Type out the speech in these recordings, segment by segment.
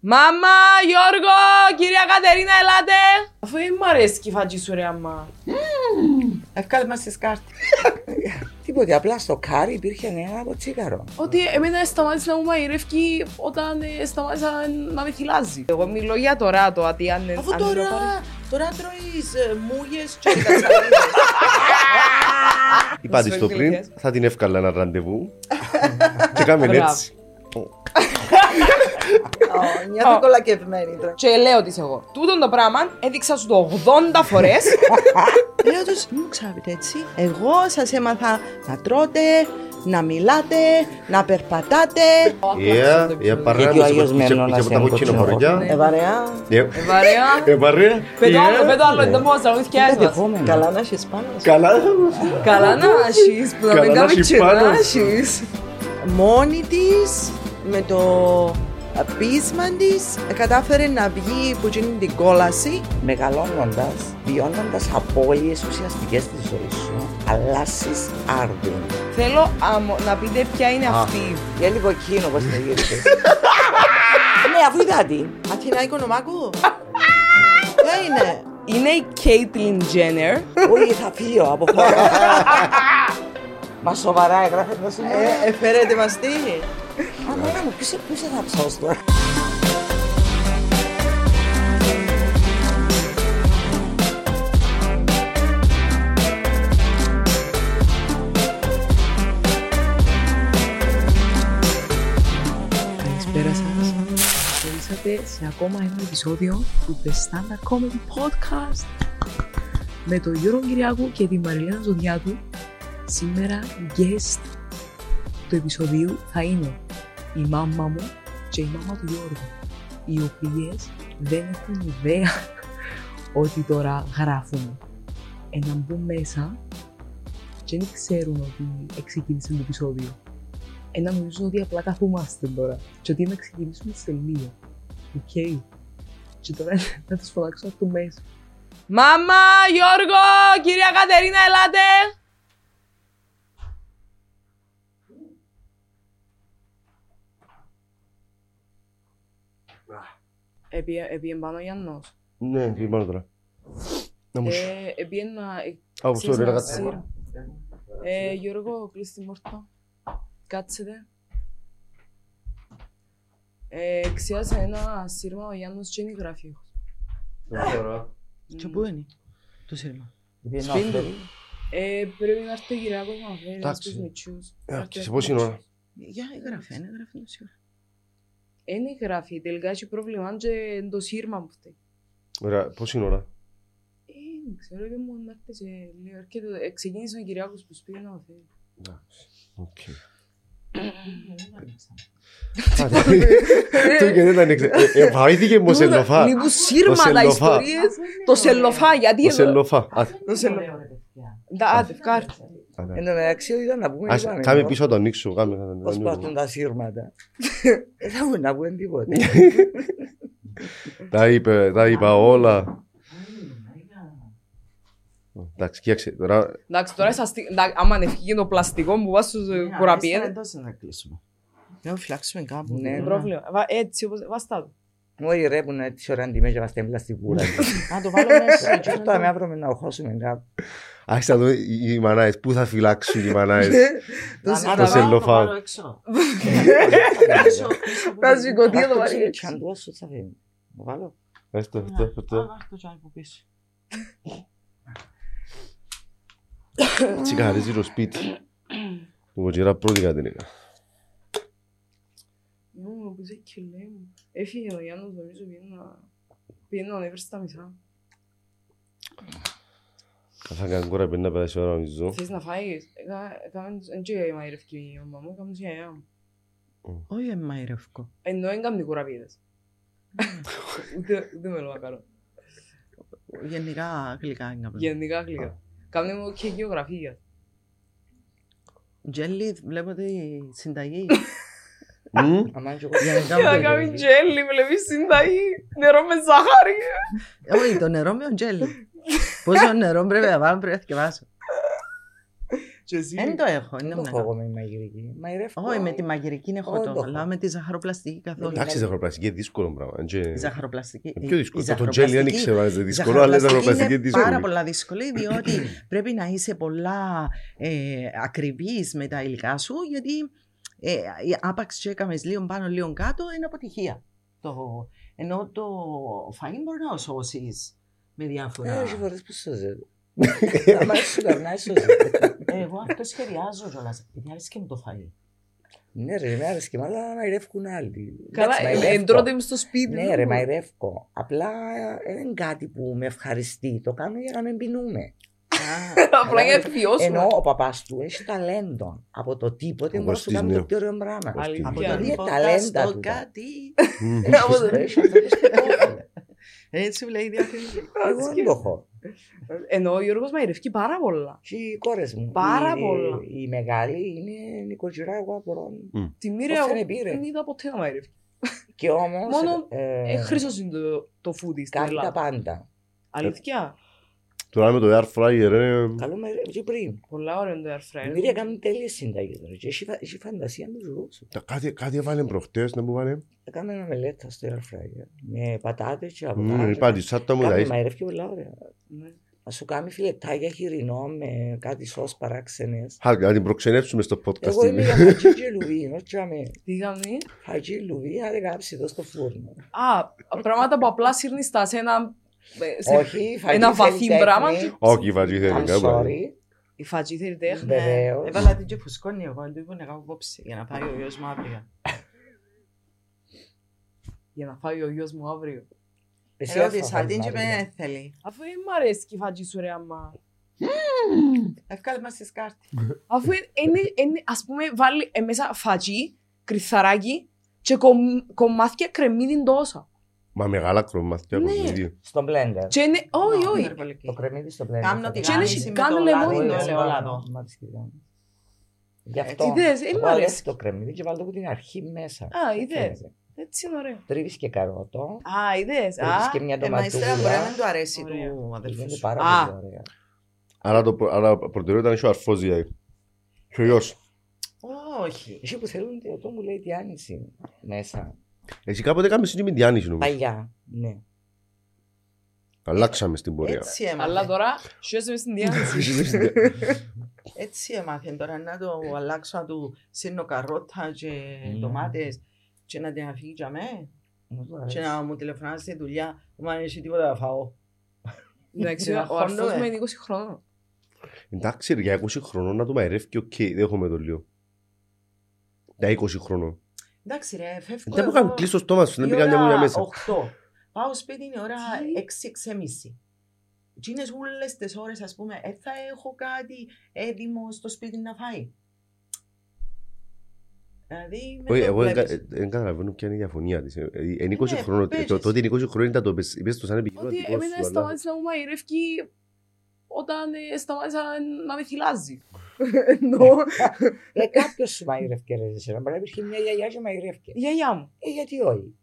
Μάμα, Γιώργο, κυρία Κατερίνα, ελάτε. Αφού δεν μου αρέσει η φατζή σου ρε αμά. Εύκαλε μας τις κάρτες. Τίποτε, απλά στο κάρι υπήρχε ένα από τσίγαρο. Ότι εμένα σταμάτησε να μου μαϊρεύει όταν ε, σταμάτησα να με θυλάζει. Εγώ μιλώ για τώρα το ότι αν... Αφού αν τώρα, το πάρεις- τώρα τρώεις ε, μούγες και κατσαρίδες. Είπα της το Τις πριν, φεγγλικές. θα την εύκαλα ένα ραντεβού. Και κάμε Μπράβο. έτσι. Ω, Νιώθω κολακευμένη τώρα. Και λέω της εγώ, τούτο το πράγμα έδειξα σου το 80 φορές Λέω τους, μην μου ξέρετε έτσι. Εγώ σας έμαθα να τρώτε, να μιλάτε, να περπατάτε. Yeah, yeah, παρέα Γιατί ο μου, Άγιος είχε- Μενώνας είχε από τα είναι κόκκινα κοτσινό. χωριά. Ε, βαρέα. Yeah. Βαρέα. Ε, παρέα. Πέτω άλλο, Yeah. πέτω άλλο, δεν μπορώ να τραγουδηθιάσεις μας. Καλά να έχεις πάνω σου. Καλά. Καλά να έχεις, που να Καλά μην να κάνουμε έχεις και πάνω να σου. έχεις. Μόνη της, με το πείσμα της, κατάφερε να βγει από εκείνη την κόλαση. Μεγαλώνοντας, βιώνοντας απώλειες ουσιαστικές της ζωής σου, αλλάσεις άρδιν. Θέλω αμο- να πείτε ποια είναι Α. αυτή. Για λίγο εκείνο όπως το γύρισες. Ναι, αφού είδα την. Αθηνά Οικονομάκου. Ποια είναι; Είναι η Caitlyn Jenner. Όχι, θα φύγω από χώρα. Μα σοβαρά έγραφε το σήμερα. Ε, Εφέρετε μας τι. Α, μάνα μου, ποιος ποιος θα ψώσω τώρα; Καλησπέρα σας. Ήρθατε σε ακόμα ένα επεισόδιο του The Standard Comedy Podcast με τον Γιώργο Κυριάκου και τη Μαριλένα Ζωδιάτου. Σήμερα guest του επεισοδίου θα είναι η μάμα μου και η μάμα του Γιώργου οι οποίες δεν έχουν ιδέα ότι τώρα γράφουμε. Ε, να μπουν μέσα και δεν ξέρουν ότι ξεκίνησε το επεισόδιο. Ε, να νομίζουν ότι απλά καθόμαστε τώρα και ότι να ξεκινήσουμε σε λίγο. Οκ. Και τώρα να τους φωνάξω από το μέσα. Μάμα, Γιώργο, κυρία Κατερίνα, ελάτε! Επίεν πάνω ο Γιάννος. Ναι, τι πάνω τώρα. Να μου σου. Ε, Επίεν να... ε, Α, ξέρεις, sorry, να να κάτσε. σύρ- Ε, Γιώργο, κλείς τη μόρτα. Κάτσετε. Ε, ξιάσε ένα σύρμα ο Γιάννος και είναι γράφει. Και πού είναι το σύρμα; Σπίτι του. Ε, πρέπει να έρθει ο Κυριάκος να φέρει ένας Εντάξει. τους μητσούς. Ε, και σε πόση ώρα; Για έγραφε, είναι έγραφε το σύρμα. Είναι γράφει, τελικά έχει πρόβλημα και είναι το σύρμα που φταίει. Ωραία, πόση ώρα; Ε, δεν ξέρω, είπε μου να έρθεις σε λίγο. Έρχεται- ε, Ξεκίνησε ο Κυριάκος που σπίτι να φέρει. Εντάξει. Οκ. Το και δεν τα ανοίξε. Ε, ε, Βαρύθηκε μου σελοφά. Λίγο σύρμα τα σελοφά. ιστορίες. Το σελοφά, γιατί Το εδώ. σελοφά. Α, Το σελοφά. Τα άντε, ευκάρτε. Α, ναι. Εν τω μεταξύ, ήταν να πούμε. Ας- είπαμε, Κάμε εδώ, πίσω να το ανοίξω. κάμε να το Πώς ανοίγω. πάθουν τα σύρματα. Δεν θα μπορούν να πούν τίποτε. Τα είπε, τα είπα όλα. Εντάξει, κοίταξε. Τώρα Εντάξει, τώρα σας τι- εντάξει, άμα ανεφύγει το πλαστικό που βάζεις στους ε, κουραπιέδες. εντός να κλείσουμε. Να φυλάξουμε κάπου. Ναι, Δεν ναι. πρόβλημα. Βα- Έτσι όπως βαστά το. Όχι ρε που είναι έτσι ώρα αντιμέ και μας τέμπλα στη βούρα. Να το βάλω μέσα. Και αυτό με αύριο να οχώσουμε κάπου. άρχισα να δω οι οι μανάες. Πού θα φυλάξουν οι μανάες. Το Το σελοφά. Θα σηκωθεί το βαρύ. Και αν τόσο θα φύγει. Το βάλω. Αυτό, αυτό, αυτό. Έτσι καθαρίζει το σπίτι. Εγώ και πρώτη Κατερίνα. Μου που σε κυλέ μου. Έφυγε ο Γιάννος νομίζω πήγαινε να... Πήγαινε να ανέβρεις στα μισά. Θα κάνει κόρα πέντε πέντε ώρα νομίζω. Θες να φάεις; Έκα- Έκαμε τους... Εν και μαϊρευκεί η μαμά μου, έκαμε τους η αγιά μου. Όχι εμά ρευκό. Ενώ δεν κάνουν κουραπίδες. Ούτε ούτε με να κάνω. Γενικά γλυκά είναι απλά. Γενικά γλυκά. Κάνε μου και γεωγραφία. Τζέλι βλέπω τη συνταγή. να κάνει τζέλι, βλέπεις συνταγή, νερό με ζάχαρη. Όχι, το νερό με ο τζέλι. Πόσο νερό πρέπει να βάλω πρέπει να θυκευάσω. Και εσύ; Δεν το έχω. Δεν Δεν το έχω έχω. εγώ με μαγειρική. Μαγειρεύω. Όχι, με τη μαγειρική έχω Όχι, το, το αλλά έχω. με τη ζαχαροπλαστική καθόλου. Εντάξει, η ζαχαροπλαστική είναι δύσκολο πράγμα. Είναι και- Η ζαχαροπλαστική. είναι πιο η- δύσκολο. η Το- Το τζέλι δεν ζαχαροπλαστική- ξέρω αν είναι η δύσκολο, αλλά η ζαχαροπλαστική είναι είναι δύσκολη. πάρα πολλά δύσκολη, διότι πρέπει να είσαι πολλά ε, ακριβής με τα υλικά σου, γιατί ε, η άπαξ και έκαμες λίγο πάνω, λίγο κάτω, είναι αποτυχία. Το, ενώ το φαΐν μπορεί να σώσεις με διάφορα... Ε, έχει φορές που σώζεται. Αν σου περνάει, σώζεται. Εγώ αυτό σχεδιάζω κιόλας, γιατί άρεσε και μου το φαΐ. Ναι ρε, με άρεσε αλλά μαϊρεύκουν άλλοι. Καλά, Εντάξει, ε, μαϊρεύκω. εντρώτε με στο σπίτι. Ναι δεν ρε, μπορώ. μαϊρεύκω. Απλά ε, δεν είναι κάτι που με ευχαριστεί. Το κάνω για να μην πεινούμε. Απλά για να επιβιώσουμε. Ενώ ο παπάς του έχει ταλέντο. Από το τίποτε Ο μπορεί να σου Κωστής, κάνει ναι. το πιο ωραίο πράγμα. Κωστής. Από Αλήθεια. το Είναι τίποτα ταλέντα στο του. κάτι. Μμμ. Έχει αυτό το σπιτόφυλλο. Έτσι μου λέει διαφήμιση. Εγώ δεν το έχω. Ενώ ο Γιώργος μαϊρεύει πάρα πολλά. Και οι κόρες μου. Πάρα η- πολλά. Η μεγάλη είναι νοικοκυρά εγώ από Τη μοίρα Πώς εγώ δεν πήρε. δεν είδα ποτέ να μαϊρεύει. Και όμως. Μόνο, ε, Ε, χρήσος είναι το, το foodie στην κάνει τα Ελλάδα. πάντα. Αλήθεια. Τώρα με το air fryer, ε, Καλό με και πριν. Πολλά ωραία το air Η fryer. Μύρια κάνει τέλειες συνταγές τώρα. Και έχει φα- έχει φαντασία με τους Ρώσους. τα- κάτι- κάτι έβαλε προχτές να μου βάλε. Έκαμε ένα μελέτα στο air fryer. Με πατάτες και Μμμ, αυγά. Είπα τη σάτα μου, Κάμε δηλαδή. μαϊρεύει πολλά ωραία. Ναι. Να σου κάνει φιλετάκια χοιρινό με κάτι σως παράξενες. Χάρη, να την προξενεύσουμε στο podcast. Εγώ είμαι για φαγί και λουβί, όχι για με. Τι κάνει. Φαγί λουβί, άντε κάψει εδώ στο φούρνο. Α, πράγματα που απλά σύρνεις στα σε ένα... ε, σε- Όχι, φαγί Ένα βαθύ θέλει πράγμα τέχνη. και- Όχι, βατζή θέλει I'm κάπου. sorry. Η φατζή θέλει τέχνη. Βεβαίως. Έβαλα την και φουσκώνει εγώ, δεν του είπα να κάνω κόψη για να πάει ο γιος μου αύριο. Για να φάει ο γιος μου αύριο. Εσύ Ερώτησα έφαγες, την και Μαρία. με θέλει. Αφού δεν μ' αρέσει και η φατζή σου ρε αμά. Εύκαλε μας τις κάρτες. Αφού είναι, είναι, ας πούμε, βάλει ε, μέσα φατζή, κρυθαράκι και κομ- κομμάτια κρεμμύδι τόσα. Μα μεγάλα κρομμάτια Ναι. από το ίδιο. Στο blender. Και είναι, όχι, όχι. Υπερβολική. Το κρεμμύδι στο blender. Κάμνω θα τη το Και είναι κάνεις. γάμιση με κάνε το λεμόνι, λάδι, ναι. το ελαιόλαδο. Μάλιστα. Γι' Έτσι, αυτό. είδες, ε, μ' βάλε αρέσει. το κρεμμύδι και βάλτε από την αρχή μέσα. Α, είδες. Φαίνεται. Έτσι είναι ωραίο. Τρίβεις και καρότο. Α, είδες. Τρίβεις Α, και μια Ε, μα ύστερα μπορεί να ντοματούλα. μην του αρέσει Ωραία. του αδελφού Γίνεται σου. πάρα Α. πολύ ωραία. Άρα το προ- άρα προτεραιότητα είναι ο αρφός δηλαδή. Και ο γιος. Όχι. Εσύ που θέλουν το μου λέει διάνυση μέσα. Εσύ κάποτε έκαμε συνή με διάνυση νομίζω. Παλιά. Ναι. Αλλάξαμε στην πορεία. Έτσι αλλά έμαθε. τώρα σιώσε με στην διάθεση. Έτσι έμαθε τώρα να το αλλάξω να του σύρνω καρότα και Mm. ντομάτες και να την αφήγει για μέ Μου το και αρέσει. να μου τηλεφωνάσει στη δουλειά μου αν έχει τίποτα να φάω. Εντάξει, Να ο αρφός χώνομαι. μου είναι 20 χρόνων. Εντάξει ρε, για 20 χρονών να το μαϊρεύει και οκ, δέχομαι το λίγο. Για 20 χρονών. Εντάξει ρε, φεύγω Δεν μου κάνει κλείσει το στόμα σου, να μπει καμιά μουλιά μέσα. 8. Πάω σπίτι είναι ώρα 6-6.30. Τι είναι όλες τις ώρες ας πούμε, ε, θα έχω κάτι έτοιμο στο σπίτι να φάει; Δηλαδή, με Όχι, το εγώ δεν βλέπεις. κα- δεν καταλαβαίνω ποια είναι η διαφωνία της. Ε, ε, Είναι 20 Ναι, χρόνων. παίζεις. το- Τότε είναι 20 χρόνων ήταν το πες- είπες το σαν Ότι επιχειρηματικό εμένα σου. αλλά- σταμάτησε να μου μαϊρεύει όταν ε, σταμάτησα να με θυλάζει. Εννοώ, Ε, κάποιος σου μαγειρεύκε ρε εσένα. Μπορεί να υπήρχε μια γιαγιά και μαγειρεύκε. η γιαγιά μου. Ε, γιατί όχι.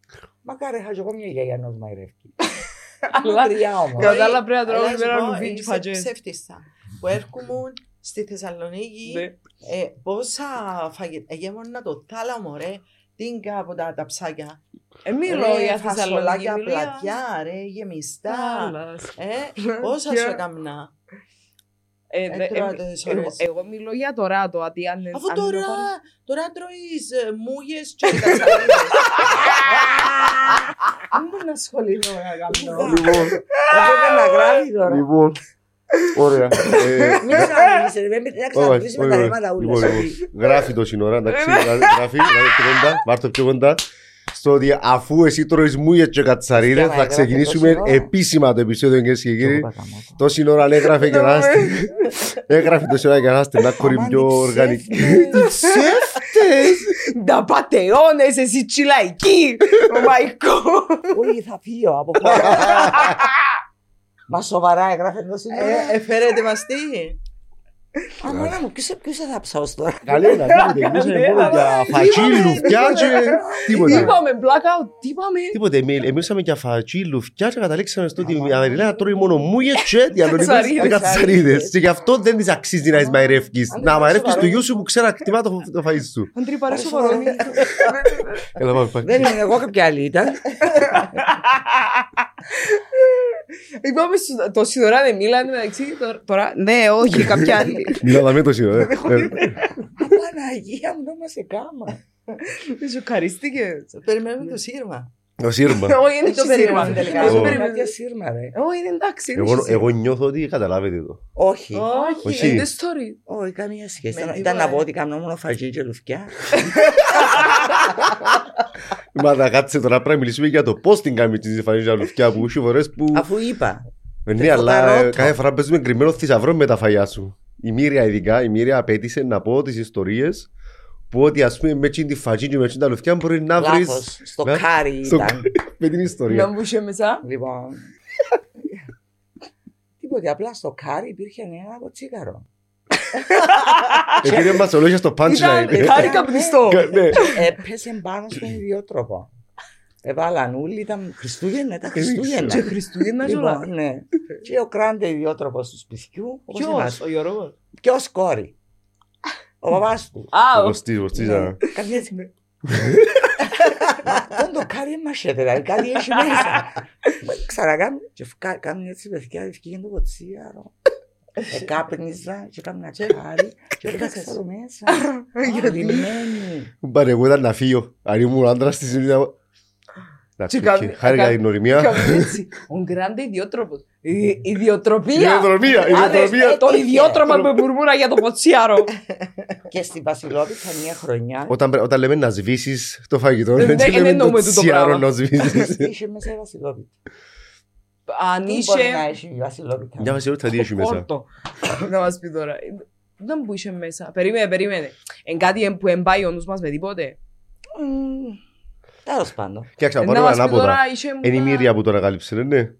Μακάρι είχα και εγώ μια γιαγιά να μαγειρεύκει. Αλλά Μακριά όμως. Κατά άλλα πρέπει να τρώω Αλλά όλη σου μέρα πω, λουβί και είσαι φατζές. ψεύτισσα. Που έρχομουν στη Θεσσαλονίκη, Ναι. ε, πόσα φαγητά, εγέμονα το θάλαμο ρε, τίνκα από τα ταψάκια. Ε, μιλώ Ρε, για Θεσσαλονίκη. φασολάκια, μιλώ για πλατιά, ρε, γεμιστά. άλλας. Ε, πόσα σου έκαμνα. Ε, δε- Έτρωα ε, τις εγώ- ώρες. Εγώ μιλώ για το ράτο, αντί αν Αφού αν τώρα, το πάρω- τώρα τρώεις ε, μούγες και κατσαρίδες. Δεν μπορεί να ασχοληθώ να κάνω. Λοιπόν, Έπρεπε να γράφει τώρα. λοιπόν. Ωραία. Ε, Μην ξαναμιλήσει, ρε, μην όχι, ξαναμιλήσει με όχι, τα όχι. ρήματα ούλα. Λοιπόν, λοιπόν, Γράφει το σύνορα, εντάξει. Γράφει, γράφει πιο κοντά, βάρ' το πιο κοντά. Στο ότι αφού εσύ τρώεις μούγες και κατσαρίδες Στέμα, θα έγραφε ξεκινήσουμε το σύνορα. επίσημα το επεισόδιο κυρίες και κύριοι. Το σύνορα έγραφε και να είστε. Έγραφε το σύνορα και να είστε να κόρη Αμάν, πιο οι οργανική. ψεύτες. Ψεύτες! Τα πατεώνες, εσύ τσιλαϊκή! Ο Μαϊκό! Όχι, θα φύγω από χώρα. Μα σοβαρά έγραφε το σύνορα. Ε, Εφέρετε μας τι. Αμάνα μου, ποιος ποιος θα ψάω τώρα; Καλή είναι, τίποτε. Μιλούσαμε μόνο για φατσί, λουφτιά και Τι τίποτε. είπαμε, blackout, τι είπαμε. Τίποτε, μι- μιλούσαμε για φατσί, λουφτιά και καταλήξαμε στο ότι η Αμεριλένα τρώει μόνο μούγες και διαλογικές Κατσαρίδες. και κατσαρίδες. Και γι' αυτό δεν της αξίζει να εισμαϊρεύκεις. Αν δεν Να είναι μαϊρεύκεις το σοβαρό. γιο σου που ξέρει να κτιμά το το φαΐ σου. Αντρή, πάρε Πάρε σοβαρό. σοβαρό. Έλα πάμε πάμε. Δεν ήμουν εγώ, κάποια άλλη ήταν. Είπαμε στο- το σιδωρά δεν μίλανε μεταξύ τώρα- τώρα. Ναι, όχι, κάποια άλλη. Μιλάμε με το σύνορο. ε. Ε, Παναγία μου, δεν μας εκάμα. Δεν σου ευχαριστήκε. Περιμένουμε το σύρμα. Ο Σύρμα. Όχι, είναι Δεν το το περίμενα σύρμα. τελικά. Δεν το Ω. περίμενα. Για σύρμα, ρε. Όχι, είναι εντάξει. είναι Εγώ- σύρμα. Εγώ νιώθω ότι καταλάβετε το. Όχι. Όχι, Όχι. είναι story. Όχι, καμία σχέση. Με Ήταν- τίποτα, Ήταν να πω ε. ότι κάνω μόνο φαγή και λουφκιά. Μα να κάτσε τώρα πρέπει να μιλήσουμε για το πώς την κάνει τη φανίζα λουφτιά που έχει φορές που... Αφού είπα. Ε, Ναι, το αλλά ε, φωταρότο. κάθε φορά παίζουμε κρυμμένο θησαυρό με τα φαγιά σου. Η Μύρια ειδικά, η Μύρια απέτησε να πω τις ιστορίες που ότι ας πούμε με εκείνη τη φαγή και με εκείνη τα λουφτιά μπορεί να βρεις Λάθος. Στο Ναι. κάρι στο- ήταν. με την Να ιστορία. μπούσε μέσα. Λοιπόν. Τίποτε, απλά στο κάρι υπήρχε ένα κοτσίγαρο. Επειδή μας ολόγια στο punchline. Ήταν χάρη καπνιστό. Ναι. Έπεσε πάνω στον ιδιότροπο. Έβαλαν όλοι, ήταν Χριστούγεννα, ήταν Δεν Χριστούγεννα. Και Χριστούγεννα και όλα. Λοιπόν, ναι. Και ο κράντε ιδιότροπος του σπιτιού, όπως Ποιος, είμαστε. ο Γιώργος. Και ως κόρη. Ο παπάς του. Α, ο- Κωστής, κωστής, Ναι. α. Καμιά στιγμή. Μα, Δεν το κάνει μασέτε, δηλαδή κάτι έχει μέσα. Μα, Ξανακάνει και φκα- κάνει έτσι παιδιά, ευκήγε το κοτσίαρο. Εκάπνιζα και έκανα κάρι και έκανα το μέσα. Λυμμένη. Πάρε, εγώ ήταν να φύγω. Αν ήμουν άντρας της είναι... Να Και τσούκι. κάνει- Χάρηκα κάνει- την οριμία. Κάμε έτσι. Ο γκράντε ιδιότροπος. Η- Ιδιοτροπία. Ιδιοτροπία, Άντε, ιδιοτροπία. ε, Το ιδιότροπα που μπουρμούρα για το ποτσιάρο. Και στη Βασιλόπιτσα μια χρονιά Όταν, πρέ- όταν λέμε να σβήσεις το φαγητό, Δεν- έτσι δεν λέμε εννοούμε το τούτο τσιάρο πράγμα. να σβήσεις. είχε μέσα η Βασιλόπιτσα. Αν Τι είσαι... μπορεί να έχει η Βασιλόπιτσα. Μια βασιλότητα τι έχει μέσα. Χόρτο. Να μας πει τώρα. Δεν που είσαι μέσα. Περίμενε, περίμενε. Εν κάτι που εμπάει ο νους μας με τίποτε; Μμμ, Τέλος πάντων. Κοίταξε, Ε, να Να πάρουμε μας πει ανάποδα. τώρα, είσαι μου Είναι η τα- Μύρια που τώρα κάλυψε, ναι.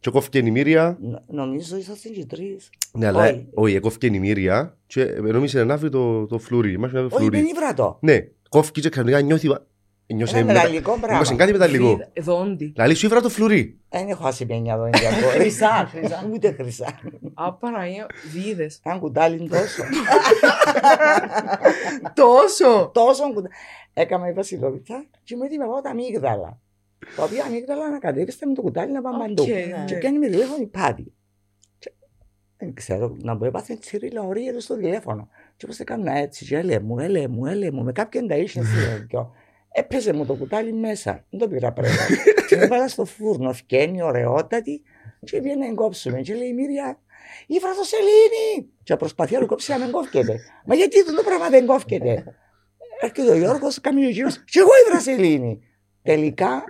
Και κόφηκε η Μύρια. Νο- Νομίζω ήσασταν και τρεις. Ναι, αλλά Όχι. όχι, κόφηκε η Μύρια και νόμιζε να βρει το, το φλουρί. Είμαστε ένα Όχι, φλουρί. δεν ήβρα το. Ναι, κόφηκε και ξαφνικά νιώθει... Νιώσε Ένα μετα- μεταλλικό νιώσε πράγμα. κάτι μεταλλικό. Δόντι. Λαλή σου ήβρα το φλουρί. Δεν έχω ασημένια εδώ Ινδιακό. Χρυσά, χρυσά. Ούτε χρυσά. Α, Παναγία, βίδες. Αν κουτάλι τόσο. Τόσο. Τόσο κουτάλι. Έκανα η Βασιλόπιτσα και μου έτοιμε εγώ τα αμύγδαλα. Τα οποία αμύγδαλα να κατέβηστε με το κουτάλι να πάμε παντού. Οκ, Και ναι. πιάνει με τηλέφωνο η πάτη. Και Δεν ξέρω, να μου έπαθε τσιρίλα ορίγεται στο τηλέφωνο. Και όπως έκανα έτσι, και έλε μου, έλε μου, έλε μου, με κάποιον τα είχε στο Έπαιζε μου το κουτάλι μέσα. Δεν το πήρα πρέπει. και με έβαλα στο φούρνο, φκένει, ωραιότατη. Και πήγαινε να κόψουμε. Και λέει η Μύρια, ήβρα το σελήνη. Και προσπαθεί να το κόψει να μην κόφκεται. Μα γιατί αυτό το πράγμα δεν κόφκεται; Έρχεται ο Γιώργος, κάνει ο γύρος, και εγώ ήβρα σελήνη. Τελικά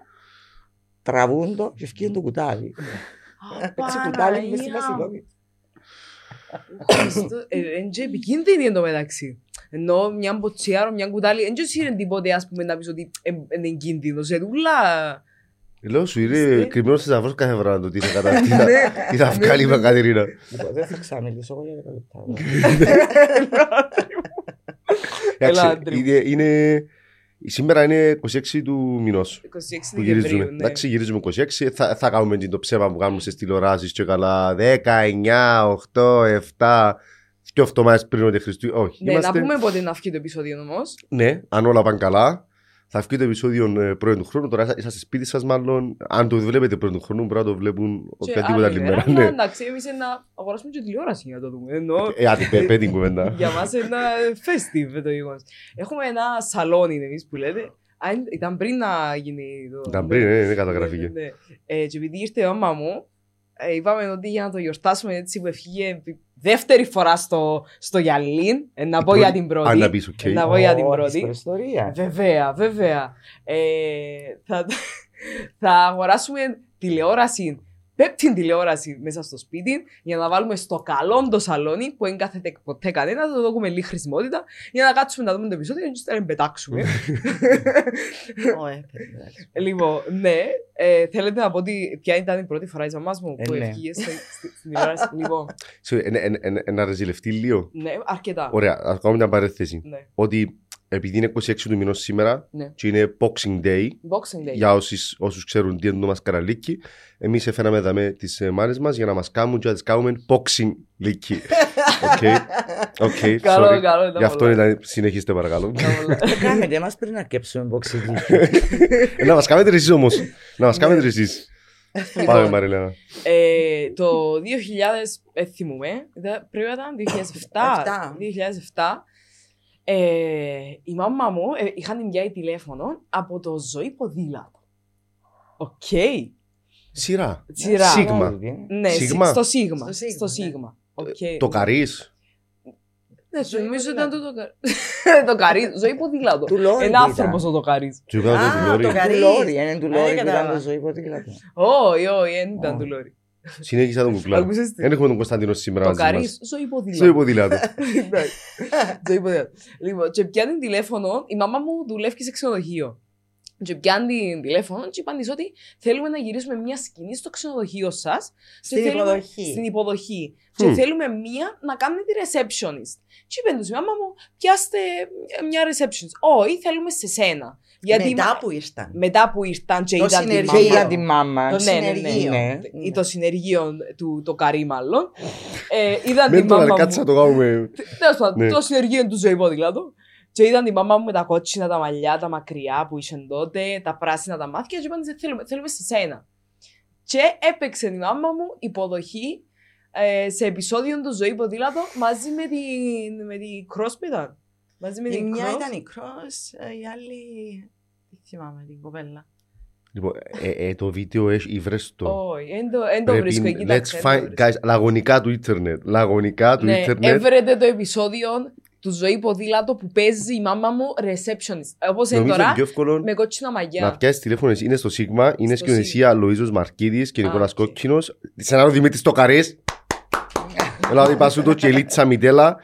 τραβούν το και φκένει το κουτάλι. Έτσι κουτάλι μες στη Βασιλόπη. Εν και επικίνδυνη εν τω μεταξύ. Ενώ μια μποτσιάρο, μια κουτάλι, εν και εσύ είναι τίποτε ας πούμε να πεις ότι είναι κίνδυνος. Σε δούλα. Λέω σου, είναι Είστε. κρυμμένος της αυρός κάθε φορά να το τι θα κατά- τι θα- Ναι. τι θα βγάλει η Μακατερίνα. Λοιπόν, Δεν θα ξαναμιλήσω εγώ για δέκα λεπτά. Εντάξει, άντρη μου. είναι- είναι- Σήμερα είναι 26 του μηνός 26 που γυρίζουμε. Δεκεμβρίου, ναι. Εντάξει, γυρίζουμε 26. Θα, θα κάνουμε και το ψέμα που κάνουμε στις τηλεοράσεις και καλά. 10, 9, 8, 7. Και αυτό μας πριν ότι Χριστού. Όχι. Ναι, είμαστε... να πούμε πότε να βγει το επεισόδιο όμως. Ναι, αν όλα πάνε καλά. Θα βγει το επεισόδιο ε, πρώην του χρόνου. Τώρα είστε- είσαστε σπίτι σας, μάλλον. Αν το βλέπετε πρώην του χρόνου, πρέπει να το βλέπουν Και οποιαδήποτε άλλη μέρα. Αλλά Ναι. εντάξει, εμείς να αγοράσουμε και τηλεόραση για να το δούμε. Ενώ Ε, άντε, πέ- πέ την κουβέντα. για μας είναι ένα festive το γεγονός. Έχουμε ένα σαλόνι εμείς που λέτε. Α, Ήταν πριν να γίνει το... Ήταν πριν, ε, είναι καταγραφή. Ναι, ναι, ναι. Ε, και επειδή ήρθε η μάμα μου, ε, είπαμε ότι για να το γιορτάσουμε έτσι που έφυγε δεύτερη φορά στο, στο γυαλίν, ε, να πω πρώτη- για την πρώτη. Αν να πεις, οκ. Ε, να πω για την Ω, πρώτη. έχεις προϊστορία. Βέβαια, βέβαια. Ε, θα, θα αγοράσουμε τηλεόραση, πέμπτη τηλεόραση μέσα στο σπίτι για να βάλουμε στο καλό το σαλόνι που δεν κάθεται ποτέ κανένας, θα το δούμε λίγη χρησιμότητα για να κάτσουμε να δούμε το επεισόδιο και να πετάξουμε. Ω, ε, παιδιά. λοιπόν, ναι, Ε, θέλετε να πω ότι ποια ήταν η πρώτη φορά τη μαμά μου Ε, που ναι. ευκήγε στη- στη- στην τηλεόραση. λοιπόν, Σε- ένα- ένα- ένα- Ένα ρεζιλευτή λίγο. ναι, αρκετά. Ωραία, α κάνουμε μια παρένθεση. Ναι. Ότι επειδή είναι 26 του μηνός σήμερα Ναι. και είναι Boxing Day, Boxing Day. για όσους, όσους ξέρουν τι είναι το μασκαραλίκι, εμείς έφεραμε δαμε τις ε, μάνες μας για να μας κάνουν και να τις κάνουμε boxing λίκι. OK, OK, Καλό, sorry. καλό. ήταν Γι' αυτό πολλά. ήταν, συνεχίστε παρακαλώ. Ήταν πολλά. Ε, Κάνετε μας πριν να κέψουμε μποξιλί. Ε, να μας κάνετε εσείς όμως. Να μας κάνετε εσείς. Λοιπόν, Πάμε Μαριλένα. Ε, το 2000, ε, θυμούμαι, ήταν- πρέπει να ήταν 2007. 2007 ε, η μάμα μου ε, είχαν την πιάει τηλέφωνο από το ζωή ποδήλατο. Οκ. Σειρά. Σειρά. Σίγμα. Ναι, Σίγμα. στο Σίγμα. Στο Σίγμα, Στο ναι. Σίγμα. Οκ. Το καρύς. Ναι, Ζωή νομίζω ποδήλατο. ήταν το, το, κα- το καρύς. Ζωή ποδήλατο. Του Λόρι Ένα ήταν. άνθρωπος το καρύς. Του είπα Α, το τηλόρι. το Του Καρύς. Λόρι, είναι του Α, Λόρι δεν που ήταν κατάλαβα. το ζωή ποδήλατο. Όχι, όχι, δεν ήταν Ω. του Λόρι. Συνέχισα τον κουκλά. Ακούσες τι; Δεν έχουμε τον Κωνσταντίνο σήμερα Το μαζί καρύς, μας. ζωή Στο ποδήλατο. υποδήλατο. Εντάξει. Ζωή ποδήλατο. Λοιπόν, και πιάνει τηλέφωνο, η μαμά μου δουλεύει σε ξενοδοχείο. Και πιάνει τηλέφωνο και είπαν της ότι θέλουμε να γυρίσουμε μια σκηνή στο ξενοδοχείο σας. Στην υποδοχή. Στην υποδοχή. Και Μμ. θέλουμε μία να κάνουμε τη receptionist. Και είπε τους η μάμα μου, πιάστε μια receptionist. Όχι, θέλουμε σε σένα. Γιατί Μετά που ήρθαν. μετά που ήρθαν και Το είδαν τη συνεργείο. Και μάμα. είδα τη μάμα. Το Ναι, ναι, ναι. συνεργείο. Ναι. Ή το συνεργείο του το καρύ μάλλον. Ε, είδαν τη Μένει τώρα μάμα κάτσε να μου. το κάνουμε. Τέλος πάντων, Ναι. το συνεργείο του ζωή ποδήλατο. Και είδαν τη μαμά μου με τα κότσινα, τα μαλλιά, τα μακριά που είχε τότε, τα πράσινα τα μάτια και είπαν της, θέλουμε, θέλουμε σε σένα. Και έπαιξε η μάμα μου υποδοχή ε, σε επεισόδιο του ζωή ποδήλατο μαζί με την, με την Cross που ήταν. Μαζί με Η την μια Cross. ήταν η Cross, ε, η άλλη. Δεν θυμάμαι την κοπέλα. Λοιπόν, ε, ε, το βίντεο έχει βρες το. Όχι, δεν το, εν το βρίσκω εκεί. Let's find, guys, λαγωνικά του ίντερνετ. Λαγωνικά του Ναι, ίντερνετ. έβρετε το επεισόδιο του ζωή ποδήλατο που παίζει η μάμα μου receptionist. Όπως είναι Νομίζω τώρα, είναι πιο εύκολο με κότσινα μαγιά. να πιάσεις τηλέφωνο. εσύ. Είναι στο Σίγμα, είναι Στο σκηνοθεσία Λοίζος Μαρκίδης και Α, Νικόλας οκ. Κόκκινος. Σενάριο Δημήτρης Τοκαρής. Έλα, ότι πασούτο και Ελίτσα Μιτέλα.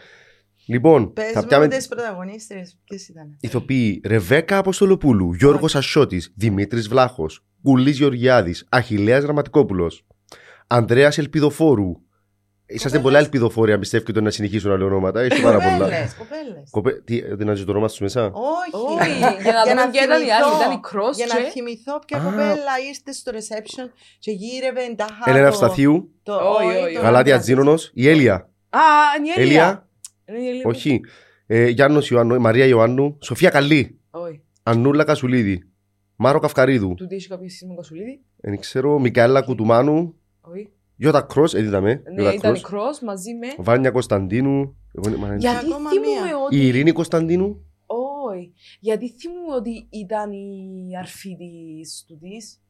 Λοιπόν, Πες θα μου πιάμε τις πρωταγωνίστρες, ποιες ήταν. ηθοποιοί Ρεβέκα Αποστολοπούλου, Γιώργος Ασιώτης, Δημήτρης Βλάχος, Κουλής Γεωργιάδης, Αχιλέας Γραμματικόπουλος, Ανδρέας Ελπιδοφόρου. Είσαστε Κοπέλες. πολλά ελπιδοφόροι, αν πιστεύετε να συνεχίσουν να λέω ονόματα. Έχει πάρα πολλά. Κοπέλες, κοπέλες. Κοπέ... Τι, δεν να το όνομα σου μέσα; Όχι. Όχι, για να δούμε ποια ήταν η άλλη. Ήταν η Cross Για να και... θυμηθώ ποια Α. κοπέλα ήρθε στο reception και γύρευε εντάχα Έλενα το- Ευσταθίου, το- Όχι, όχι, όχι. το- Γαλάτια Τζίνονος, η Έλια. Α, είναι η Έλια. Έλια, Είναι η Έλια. όχι. Ε, Γιάννος Ιωάννου, η Μαρία Ιωάννου, Σοφία Καλή, Όχι. Ανούλα Κασουλίδη, Μάρο Καυκαρίδου, Του τι έχει κάποια σχέση με Κασουλίδη. δεν ξέρω, Μικαέλα Κουτουμάνου, Όχι. Γιώτα Κρός, έδιδαμε, Ναι, Γιώτα ήταν η Κρός, Cross μαζί με... Βάνια Κωνσταντίνου, εγώ, μα, Γιατί ακόμα θυμούμαι μία. ότι... η Ειρήνη Κωνσταντίνου, Όχι. Γιατί θυμούμαι ότι ήταν η αρφή της του της.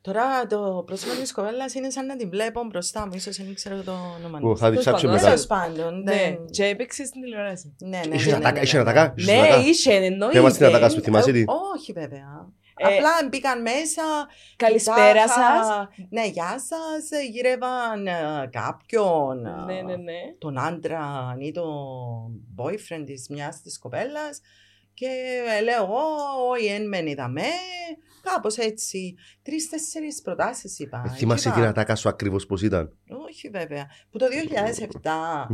Τώρα το πρόσωπο της κοπέλας είναι σαν να την βλέπω μπροστά μου, ίσως δεν ξέρω το όνομα Εγώ της. θα τη Τέλος ψάξω πάντων, μετά. Τέλος πάντων, Ναι, δεν... και έπαιξε στην τηλεόραση. Ναι, ναι, Είχε ναι, να ναι, τα- ναι, είχε να ναι. τα κάνεις, είχε Ναι, να τα κάνεις. είχε, εννοείται. Θέμα στην Ατακά σου, θυμάσαι τι; Όχι βέβαια. Ε, Απλά μπήκαν μέσα. Καλησπέρα κοιτάχα, σας. Ναι, γεια σας. Γύρευαν ε, κάποιον. ε, Ναι, ναι, ναι. Τον άντρα ή τον boyfriend της μιας της κοπέλας. Και ε, λέω, «Ω, όχι, εν μεν είδαμε. Κάπως έτσι. Τρεις-τέσσερις προτάσεις είπα. Ε, Θυμάσαι Είπα, την ατάκα σου ακριβώς πώς ήταν; Όχι βέβαια. Που το 2007.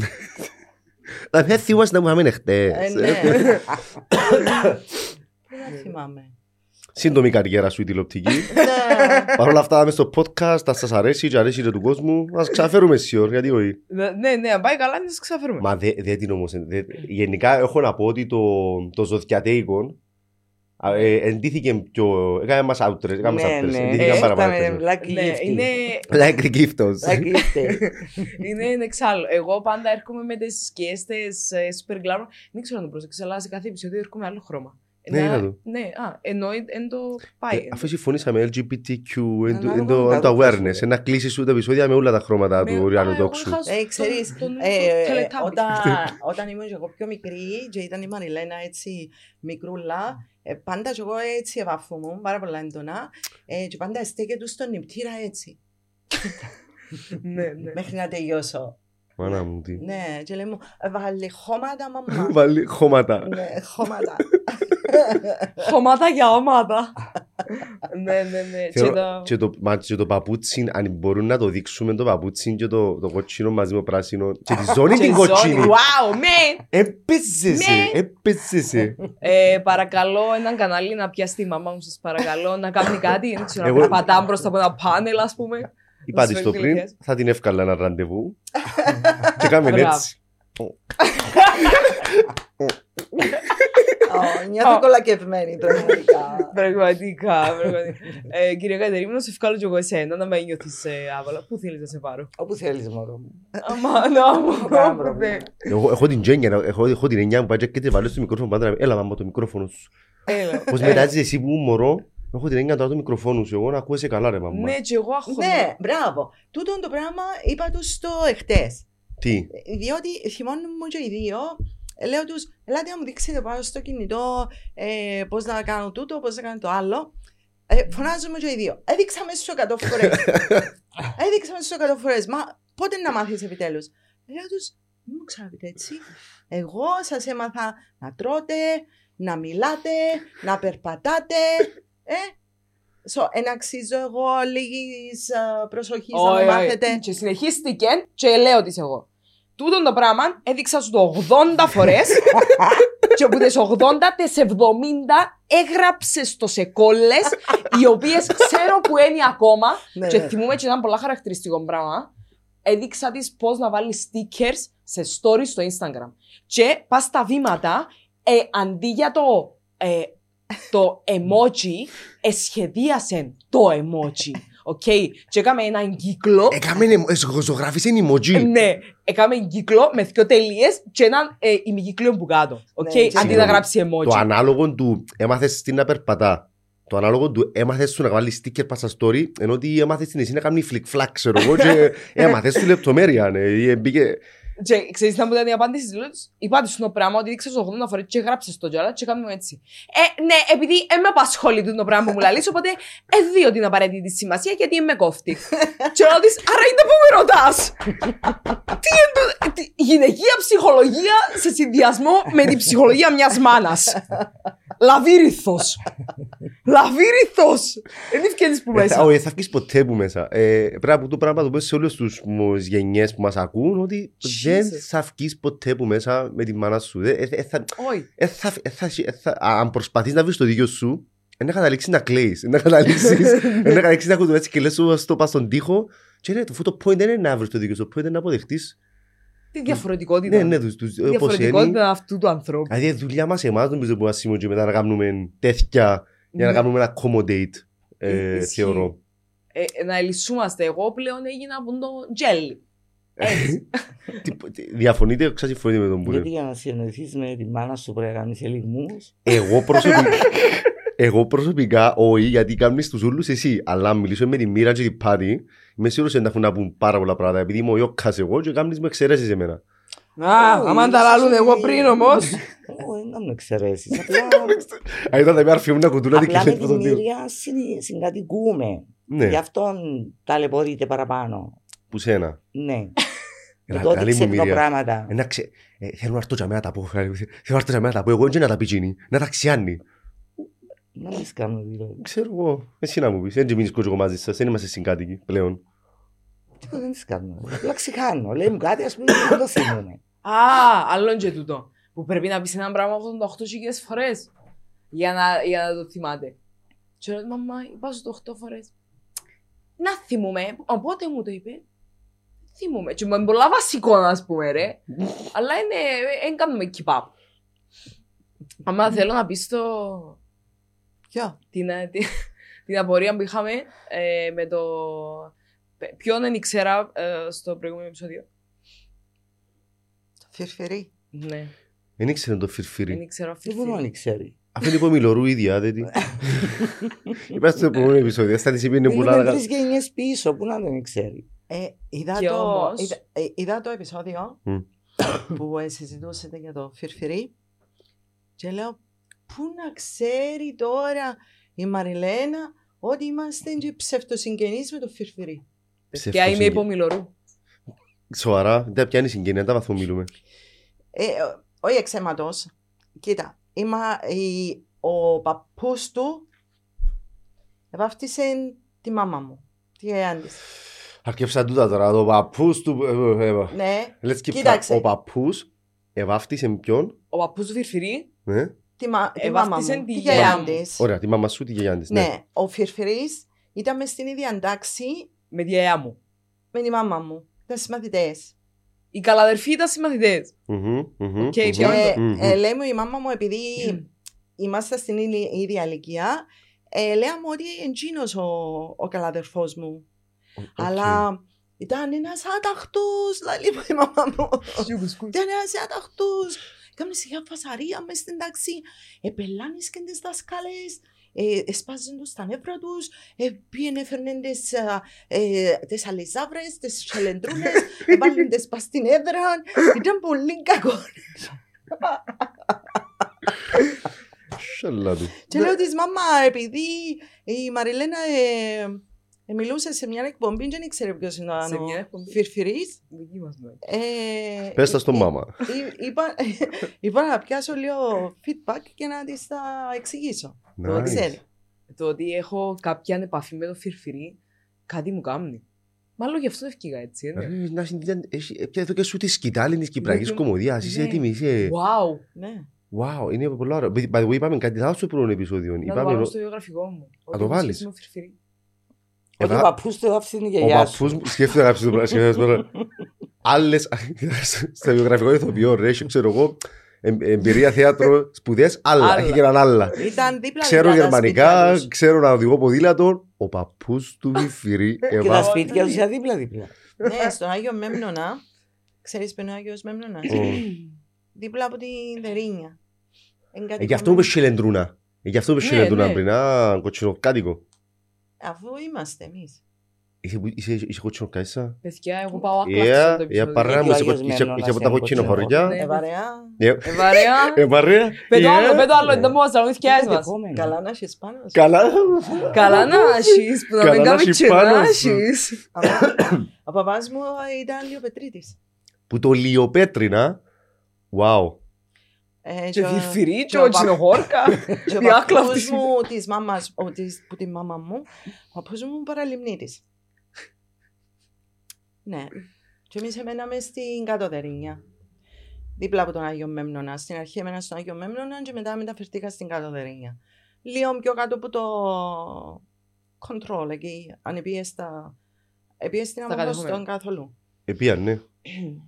Δηλαδή δεν θυμάσαι να μου είχαμε χτες. ε, ναι. Δεν θυμάμαι. Σύντομη καριέρα σου η τηλεοπτική. Ναι. Παρ' όλα αυτά, είμαι στο podcast, θα σας αρέσει και αρέσει και του κόσμου. Ας ξαφέρουμε σιωρ, γιατί όχι; Ναι, ναι, ναι, αν πάει καλά, να σας ξαφέρουμε. Μα δεν δε την όμως. δε- γενικά έχω να πω ότι το, το ζωδιατέικον α, ε, εντύθηκε πιο... Έκαμε μας outres, έκαμε μας Ναι, outres. ναι. Εντύθηκαν Ε, παραπάνω. ήταν Black Ναι, Gifty. είναι, Like the giftos. Black Gifty. είναι εξάλλου. Εγώ πάντα έρχομαι με τις σκιές τις ε, super glamour. Δεν ξέρω αν το πρόσεξες, αλλά σε κάθε επεισόδιο έρχομαι άλλο χρώμα. Ναι, Ένα- είδα το. Ναι, α, ενώ εν το πάει. Ε, Αφού συμφωνήσαμε LGBTQ, εν το- Να εν δούμε το τα εν το δόξα awareness, σου. να κλείσει σου τα επεισόδια με όλα τα χρώματα Με- του α, Ριάνου εγώ Τόξου. είχα Ε, στο- ξέρεις, τον- ε, τον Teletubbies. όταν, όταν ήμουν και εγώ πιο μικρή και ήταν η Μαριλένα έτσι μικρούλα, ε, πάντα και εγώ έτσι ευαφούμουν πάρα πολλά έντονα ε, και πάντα στέκεται του στον νηπτήρα έτσι, Ναι, ναι. μέχρι να τελειώσω. Μάνα μου, τι. Ναι, και λέει μου, «Ε, βάλε χώματα μαμά. Βάλει χώματα. ναι, χώματα. Χωμάτα για ομάδα. Ναι, ναι, ναι. Και Θέλω- τα- Και το, μα, και το παπούτσι, αν μπορούν να το δείξουμε το παπούτσι και το, το κοτσίνο μαζί με το πράσινο και τη ζώνη Και την η ζώνη. κοτσίνη. Wow, man! Έπαιζεσαι, Ναι. έπαιζεσαι. Ε, παρακαλώ έναν κανάλι να πιάσει τη μαμά μου, σας παρακαλώ, να κάνει κάτι. Δεν ξέρω, Εγώ- να πατάμε μπροστά από ένα πάνελ, ας πούμε. Είπα της σου το φέρει πριν, τηλεθέαση. θα την εύκαλα ένα ραντεβού. και κάμε Μπράβο. έτσι. Ω, Νιώθω κολακευμένη πραγματικά. Πραγματικά, πραγματικά. Ε, κυρία Κατερίνα, να σε βγάλω κι εγώ εσένα, να με νιώθεις ε, άβολα. Πού θέλεις να σε πάρω; Όπου θέλεις μωρό μου. Αμά, να μου. Κανένα πρόβλημα. Εγώ έχω την τζένια, έχω, έχω την εννιά μου πάει και τη βάλω στο μικρόφωνο πάντα. να με- Έλα μάμα το μικρόφωνο σου. Έλα. Πώς μετάζεις εσύ που ήμουν μωρό, έχω την εννιά τώρα το μικρόφωνο σου. Εγώ να ακούεσαι καλά ρε μαμά. Ναι, και εγώ έχω. Ναι, μπράβο. Τούτο το πράγμα είπα τους στο εχθές. Τι; Διότι θυμώνουν μου και οι δύο, ε, λέω τους, ελάτε να μου δείξετε πάνω στο κινητό ε, πώς να κάνω τούτο, πώς να κάνω το άλλο. Ε, φωνάζουν μου και οι δύο. Έδειξαμε σου 100 φορές. Έδειξαμε σου 100 φορές. Μα πότε να μάθεις επιτέλους; Λέω τους, μην μου ξαναπείτε έτσι. Εγώ σας έμαθα να τρώτε, να μιλάτε, να περπατάτε. Ε, so, εν αξίζω εγώ λίγης ε, προσοχής να Όχι, με όχι. μάθετε. Και συνεχίστηκε και λέω της εγώ. Τούτον το πράγμα έδειξα σου το 80 φορές και από τις 80 τις 70 έγραψες το σε κόλλες οι οποίες ξέρω που είναι ακόμα Ναι, και ναι. θυμούμαι και ήταν πολλά χαρακτηριστικό πράγμα. Έδειξα της πώς να βάλει stickers σε stories στο Instagram. Και πας στα βήματα, ε, αντί για το, ε, το emoji, εσχεδίασε το emoji. OK, και έκαμε έναν κύκλο. Έκαμε, ε, ζωγράφησε emoji. Ναι, έκαμε κύκλο με δύο τελείες και έναν ε, ημικύκλιο που κάτω. Οκ, Ναι, και- αντί να γράψει emoji. Το ανάλογο του έμαθες τι να περπατά. Το ανάλογο του έμαθες σου να βάλει sticker πάσα story, ενώ ότι έμαθες την εσύ να κάνει flick flack, ξέρω εγώ, και έμαθες του λεπτομέρεια. ναι. Ε, μπήκε- Και ξέρεις να μου ήταν η απάντηση της, λέω της, είπα της το πράγμα ότι δείξες 80 φορές και γράψες το τζάλα και κάνουμε έτσι. Ε, ναι, επειδή ε, με απασχολεί το πράγμα που μου λαλείς, οπότε ε, δει ότι είναι απαραίτητη σημασία γιατί με κόφτει. και λέω της, άρα είναι που με ρωτάς. τι είναι το, τι, γυναικεία ψυχολογία σε συνδυασμό με την ψυχολογία μιας μάνας. Λαβύριθος. Λαβύριθος. Δεν ευκαιρίες που Ε, θα- μέσα. Όχι, θα βγεις ποτέ που μέσα. Ε, Πρέπει να πω το πράγμα το πω σε όλες τους μου- γενιές που μας ακούν, ότι δεν Jesus. θα βγεις ποτέ που μέσα με τη μάνα σου. Ε, ε, ε, θα- Όχι. ε, θα- ε, θα- ε, θα- α, Αν προσπαθείς να βρεις το δίκιο σου, ε, να καταλήξεις να κλαίεις, ε, να καταλήξεις, ε, να καταλήξεις να κουτουλέσεις και λες σου στο πας στον τοίχο και ναι, το το point δεν είναι να βρεις το δίκιο σου, το point είναι να αποδεχτείς. Τι διαφορετικότητα. Ναι, ναι, τους- τους- Τι όπως είναι. διαφορετικότητα αυτού του ανθρώπου. Δηλαδή η δουλειά μας εμάς νομίζω που ασήμω και μετά να κάνουμε τέτοια για να Ναι. κάνουμε ένα accommodate, ε, Ε, ισχύει. θεωρώ. ε, να ελισσούμαστε. Εγώ πλέον έγινα από το τζέλι. Έτσι. Τι- τι- Διαφωνείτε, ξασυμφωνείτε με τον που Γιατί λέει. για να συνεννοηθείς με τη μάνα σου πρέπει να κάνεις ελιγμούς. Εγώ προσωπικά, εγώ προσωπικά όχι, γιατί κάνεις τους ούλους εσύ. Αλλά αν μιλήσω με τη μοίρα και την πάτη, είμαι σίγουρος ότι έχουν να πούν πάρα πολλά πράγματα. Επειδή είμαι ο Ιώκας εγώ και κάνεις με εξαιρέσεις εμένα. Α, Όχι, άμα τα λαλούν εσύ- εγώ πριν όμως. Όχι, δεν κάνω εξαιρέσεις. Απλά, Αν ήταν τα μια αρφή μου να κουτούλα την απλά με κλείνει τη από τον δύο. μοίρια συν- συγκατοικούμε. Ναι, Γι' αυτό ταλαιπωρείται παραπάνω. Που σένα. Ναι. Έλα, Με το ότι καλή μου ξέρει τα μοίρια. πράγματα. Ε, να ξε- ε, Θέλω να έρθω για μένα τα πω. Θέλω να έρθω για μένα τα πω. Εγώ δεν να τα πει τσίνη. Να τα ξιάνει. Να μην κάνω δηλαδή. Ξέρω εγώ. Εσύ να μου πεις. Δεν μείνεις κότσο μαζί σας. Δεν είμαστε συγκάτοικοι πλέον. Τίποτα δεν τις κάνω. Απλά ξεχάνω. Λέει μου κάτι, ας πούμε, δεν το θυμούμαι. Α, άλλον και τούτο. Που πρέπει να πεις ένα πράγμα 88 φορές. Για να, για να το θυμάται. Και λέω, μαμά, είπα σου το 8 φορές. Να θυμούμαι. Οπότε μου το είπε. Θυμούμαι. Και μου είναι πολλά βασικό, ας πούμε, ρε. Αλλά είναι, δεν κάνουμε keep up. Άμα θέλω να πεις το... Ποιο; την, ε, την, την απορία που είχαμε ε, με το. πε- Ποιον δεν ήξερα ε, στο προηγούμενο επεισόδιο. Το φιρφυρί. Ναι, Δεν ήξερε το δεν φιρφύρι. ήξερα Δεν μπορώ να αυτή. ξέρει. Αυτό είναι που μιλωρού ίδια. δεν τι. Είπα στο επόμενο επεισόδιο. Στα της είπε είναι Είναι πολλά. τρεις γενιές πίσω, πού να τον ξέρει. Ε, είδα, Και το, όμως- είδα, ε, είδα το επεισόδιο Μμ. που ε, συζητούσατε για το φιρφυρί και λέω πού να ξέρει τώρα η Μαριλένα ότι είμαστε και ψευτοσυγγενείς με το φιρφυρί; Και είμαι υπομιλωρού. Σοβαρά, δεν πιάνει συγγένεια, τα βαθμό μιλούμε. Ε, ο- όχι εξαίματος. Κοίτα, είμα, η, ο παππούς του Εβάφτισε τη μάμα μου. Τι γιαγιά της. Αρκεύσα τούτα τώρα, το παππούς του... ε, ε, ε, Ναι, Let's keep Κοίταξε. track. Ο παππούς εβάφτισε ποιον, Ο παππούς του Φιρφυρί ναι. τη, μα... τη Εβάφτισε μάμα μου. τη Τη γιαγιά γιαγιά μου. της. Ωραία, τη μάμα σου, τη γιαγιά της. Ναι. Ναι, ο Φιρφυρής ήταν μες στην ίδια τάξη με τη γιαγιά μου. με τη μάμα μου. Ήταν συμμαθητές. Οι καλαδερφοί ήταν συμμαθητές. Μμμ, μμμ, Οκ, μμμ. ποιο είναι Και το- Μμμ. ε, λέει μου η μάμα μου, επειδή είμαστε στην ίδια- ίδια ηλικία, ε, λέει μου ότι είναι εκείνος ο, ο καλαδερφός μου. Οκ. Αλλά ήταν ένας άταχτος, λέει μου η μάμα μου. Ήταν ένας άταχτος. Κάμε σιγά φασαρία μες στην τάξη. Επελάνεις και τις δασκάλες. Ε, εσπάζουν τους τα νεύρα τους. Ε, πήγαινε έφερνε τις, α, ε, τις αλυσάβρες, τις τσελεντρούνες. Έβαλαν τις πας στην έδρα. Ήταν πολύ κακό. Σαλά του. Και λέω της μάμα, επειδή η Μαριλένα ε, ε, μιλούσε σε μια εκπομπή, δεν ήξερε ποιος είναι Σε ο μια εκπομπή. Φιρφυρής. Δική μας ναι. Ε, Πες τα στο ε, μάμα. ε, Είπα, είπα να πιάσω λίγο feedback και να της τα εξηγήσω. Το Nice. ξέρει. Το ότι έχω κάποια επαφή με το Φιρφυρί, κάτι μου κάνει. Μάλλον γι' αυτός ευκήγα έτσι, Ρε, είναι. να συνδυαν- έχει- ε, πια εδώ και σου τη σκητάλη της Κυπριακής Ναι, Κομμωδίας. Είσαι ναι. έτοιμη, είσαι... Wow! Ναι. Wow, είναι πολύ ωραίο. By the way, είπαμε κάτι άλλο στο πρώτο επεισόδιο. Να το Είπαμε βάλω ο- στο βιογραφικό μου. Ότι το έχω βάλεις. σχέση με το Φιρφυρί. Ότι ο Εβα- παππούς του έβαψε την Ο γιαγιά σου. παππούς μου, σκέφτεται να γράψει το πράγμα, σκέφτεται τώρα. Άλλες, στο βιογραφικό ηθοποιό, ρε, έχει, ξέρω εγώ, εμ- εμπειρία θέατρο, σπουδές, άλλα, Άλλα. έχει και έναν άλλα. Ήταν δίπλα Ξέρω δίπλα τα σπίτια γερμανικά, τους. ξέρω να οδηγώ ποδήλατο. Ο παππούς του Βιφυρί Και τα εβά... σπίτια τους ήταν δίπλα-δίπλα. Ναι, στον Άγιο Μέμνονα. Ξέρεις ποιο είναι ο Άγιος Μέμνονας; Δίπλα από την Δερίνια. Είναι κάτι Ε, Γι' αυτό μου κομμάτι. είπε Σιλεντρούνα. Ε, Γι' αυτό μου είπε Ναι, Σιλεντρούνα ναι. πριν, α, κοτσινοκάτοικο. Αφού είμαστε εμείς. Είσαι, είσαι, είσαι κοτσινοκάτισα. Παιδιά, εγώ πάω άκουσα Yeah, αυτό το yeah, επεισόδιο. παρά Γιατί μου, ο είσαι Άγιος κο- είχε- Μέμνονας είχε από τα είναι κοτσίνα κοτσινοχωριά. χωριά. Ναι. Ε, βαρέα. Ε, Ε, βαρέα. ε, παρέα. Πέτω Yeah. άλλο, πέτω άλλο, Yeah. δεν μπορώ να μου θυκιάζεις μας. Επόμενο. Καλά να έχεις πάνω σου. Καλά. Καλά να έχεις, που να Καλά μην να κάνουμε έχεις και πάνω να σου. έχεις. Ο παπάς μου ήταν λιοπετρίτης. Που το λιοπέτρινα. Wow. Ε, Και ο- Φιρφυρί, και και ο ο παπ- Τσινοχόρκα. Και ο Η άκλα παππούς αυτή. μου της μάμας, ο, της, που τη μάμα μου, ο παππούς μου παραλιμνίτης. Ναι. Και εμείς εμέναμε στην κάτω Δερίνια. Δίπλα από τον Άγιο Μέμνονα. Στην αρχή έμενα στον Άγιο Μέμνονα και μετά μεταφερθήκα στην κάτω Δερίνια. Λίγο πιο κάτω από το control εκεί. Αν επίες στα... Επίες στην Στα Αμαγώστον κατεχόμενα. καθόλου. Επία, ναι.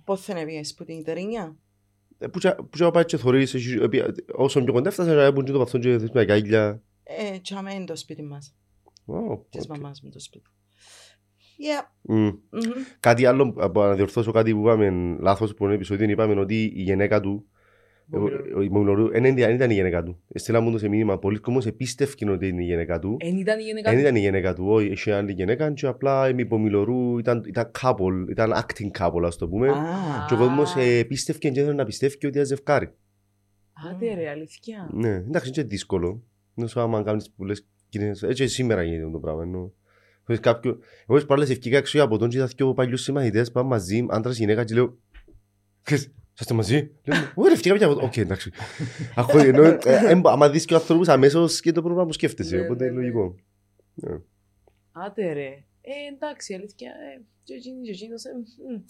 Πώς δεν επίες που την Δερίνια. Ε, Που τσα- που τσα πάει και θωρείς, έχει- επία- όσο πιο κοντά έφτασα, να μπουν και το παθόν και θες με αγκάγια. Ε, τσάμε είναι το σπίτι μας. Wow, Της οκ. μαμάς μου το σπίτι. Yeah. Μμ. μμμ. Κάτι άλλο, από να διορθώσω κάτι που είπαμε λάθος που είναι επεισόδιο, είπαμε ότι η γυναίκα του, ο- ο- η Μογλωρού, δεν ήταν- δεν ήταν η γυναίκα του. Στείλα μου το σε μήνυμα, πολλοί κόσμος επίστευκαν ότι είναι η γυναίκα του. Εν ήταν η γενικά Δεν ήταν η γυναίκα του, όχι, είχε άλλη γυναίκα και απλά η Μογλωρού ήταν, ήταν couple, ήταν acting couple ας το πούμε. Α, Και ο κόσμος ε, πίστευκε και ήθελε να πιστεύει ότι ήταν ζευκάρι. Άντε ρε, αλήθεια. Ναι, εντάξει, είναι και δύσκολο. Είναι σου άμα κάνεις πολλές κοινές... Έτσι σήμερα γίνεται το πράγμα. Ενώ... Έχεις κάποιο... Εγώ τις παράλληλες ευκήκα έξω από τον και είδα δυο παλιούς συμμαθητές πάμε μαζί, άντρας γυναίκα και λέω «Ξέρεις, Είσαστε μαζί; Λέω, Όχι ρε ευκήκα πια από Οκ, εντάξει. Αχώ, ενώ, ε, ε, άμα δεις και ο ανθρώπους αμέσως και το πρόβλημα που σκέφτεσαι, Ναι, οπότε ναι, είναι ναι. λογικό. Άντε ρε. Ε, εντάξει, αλήθεια. Ε, και εκείνη και εκείνος, ε, μ,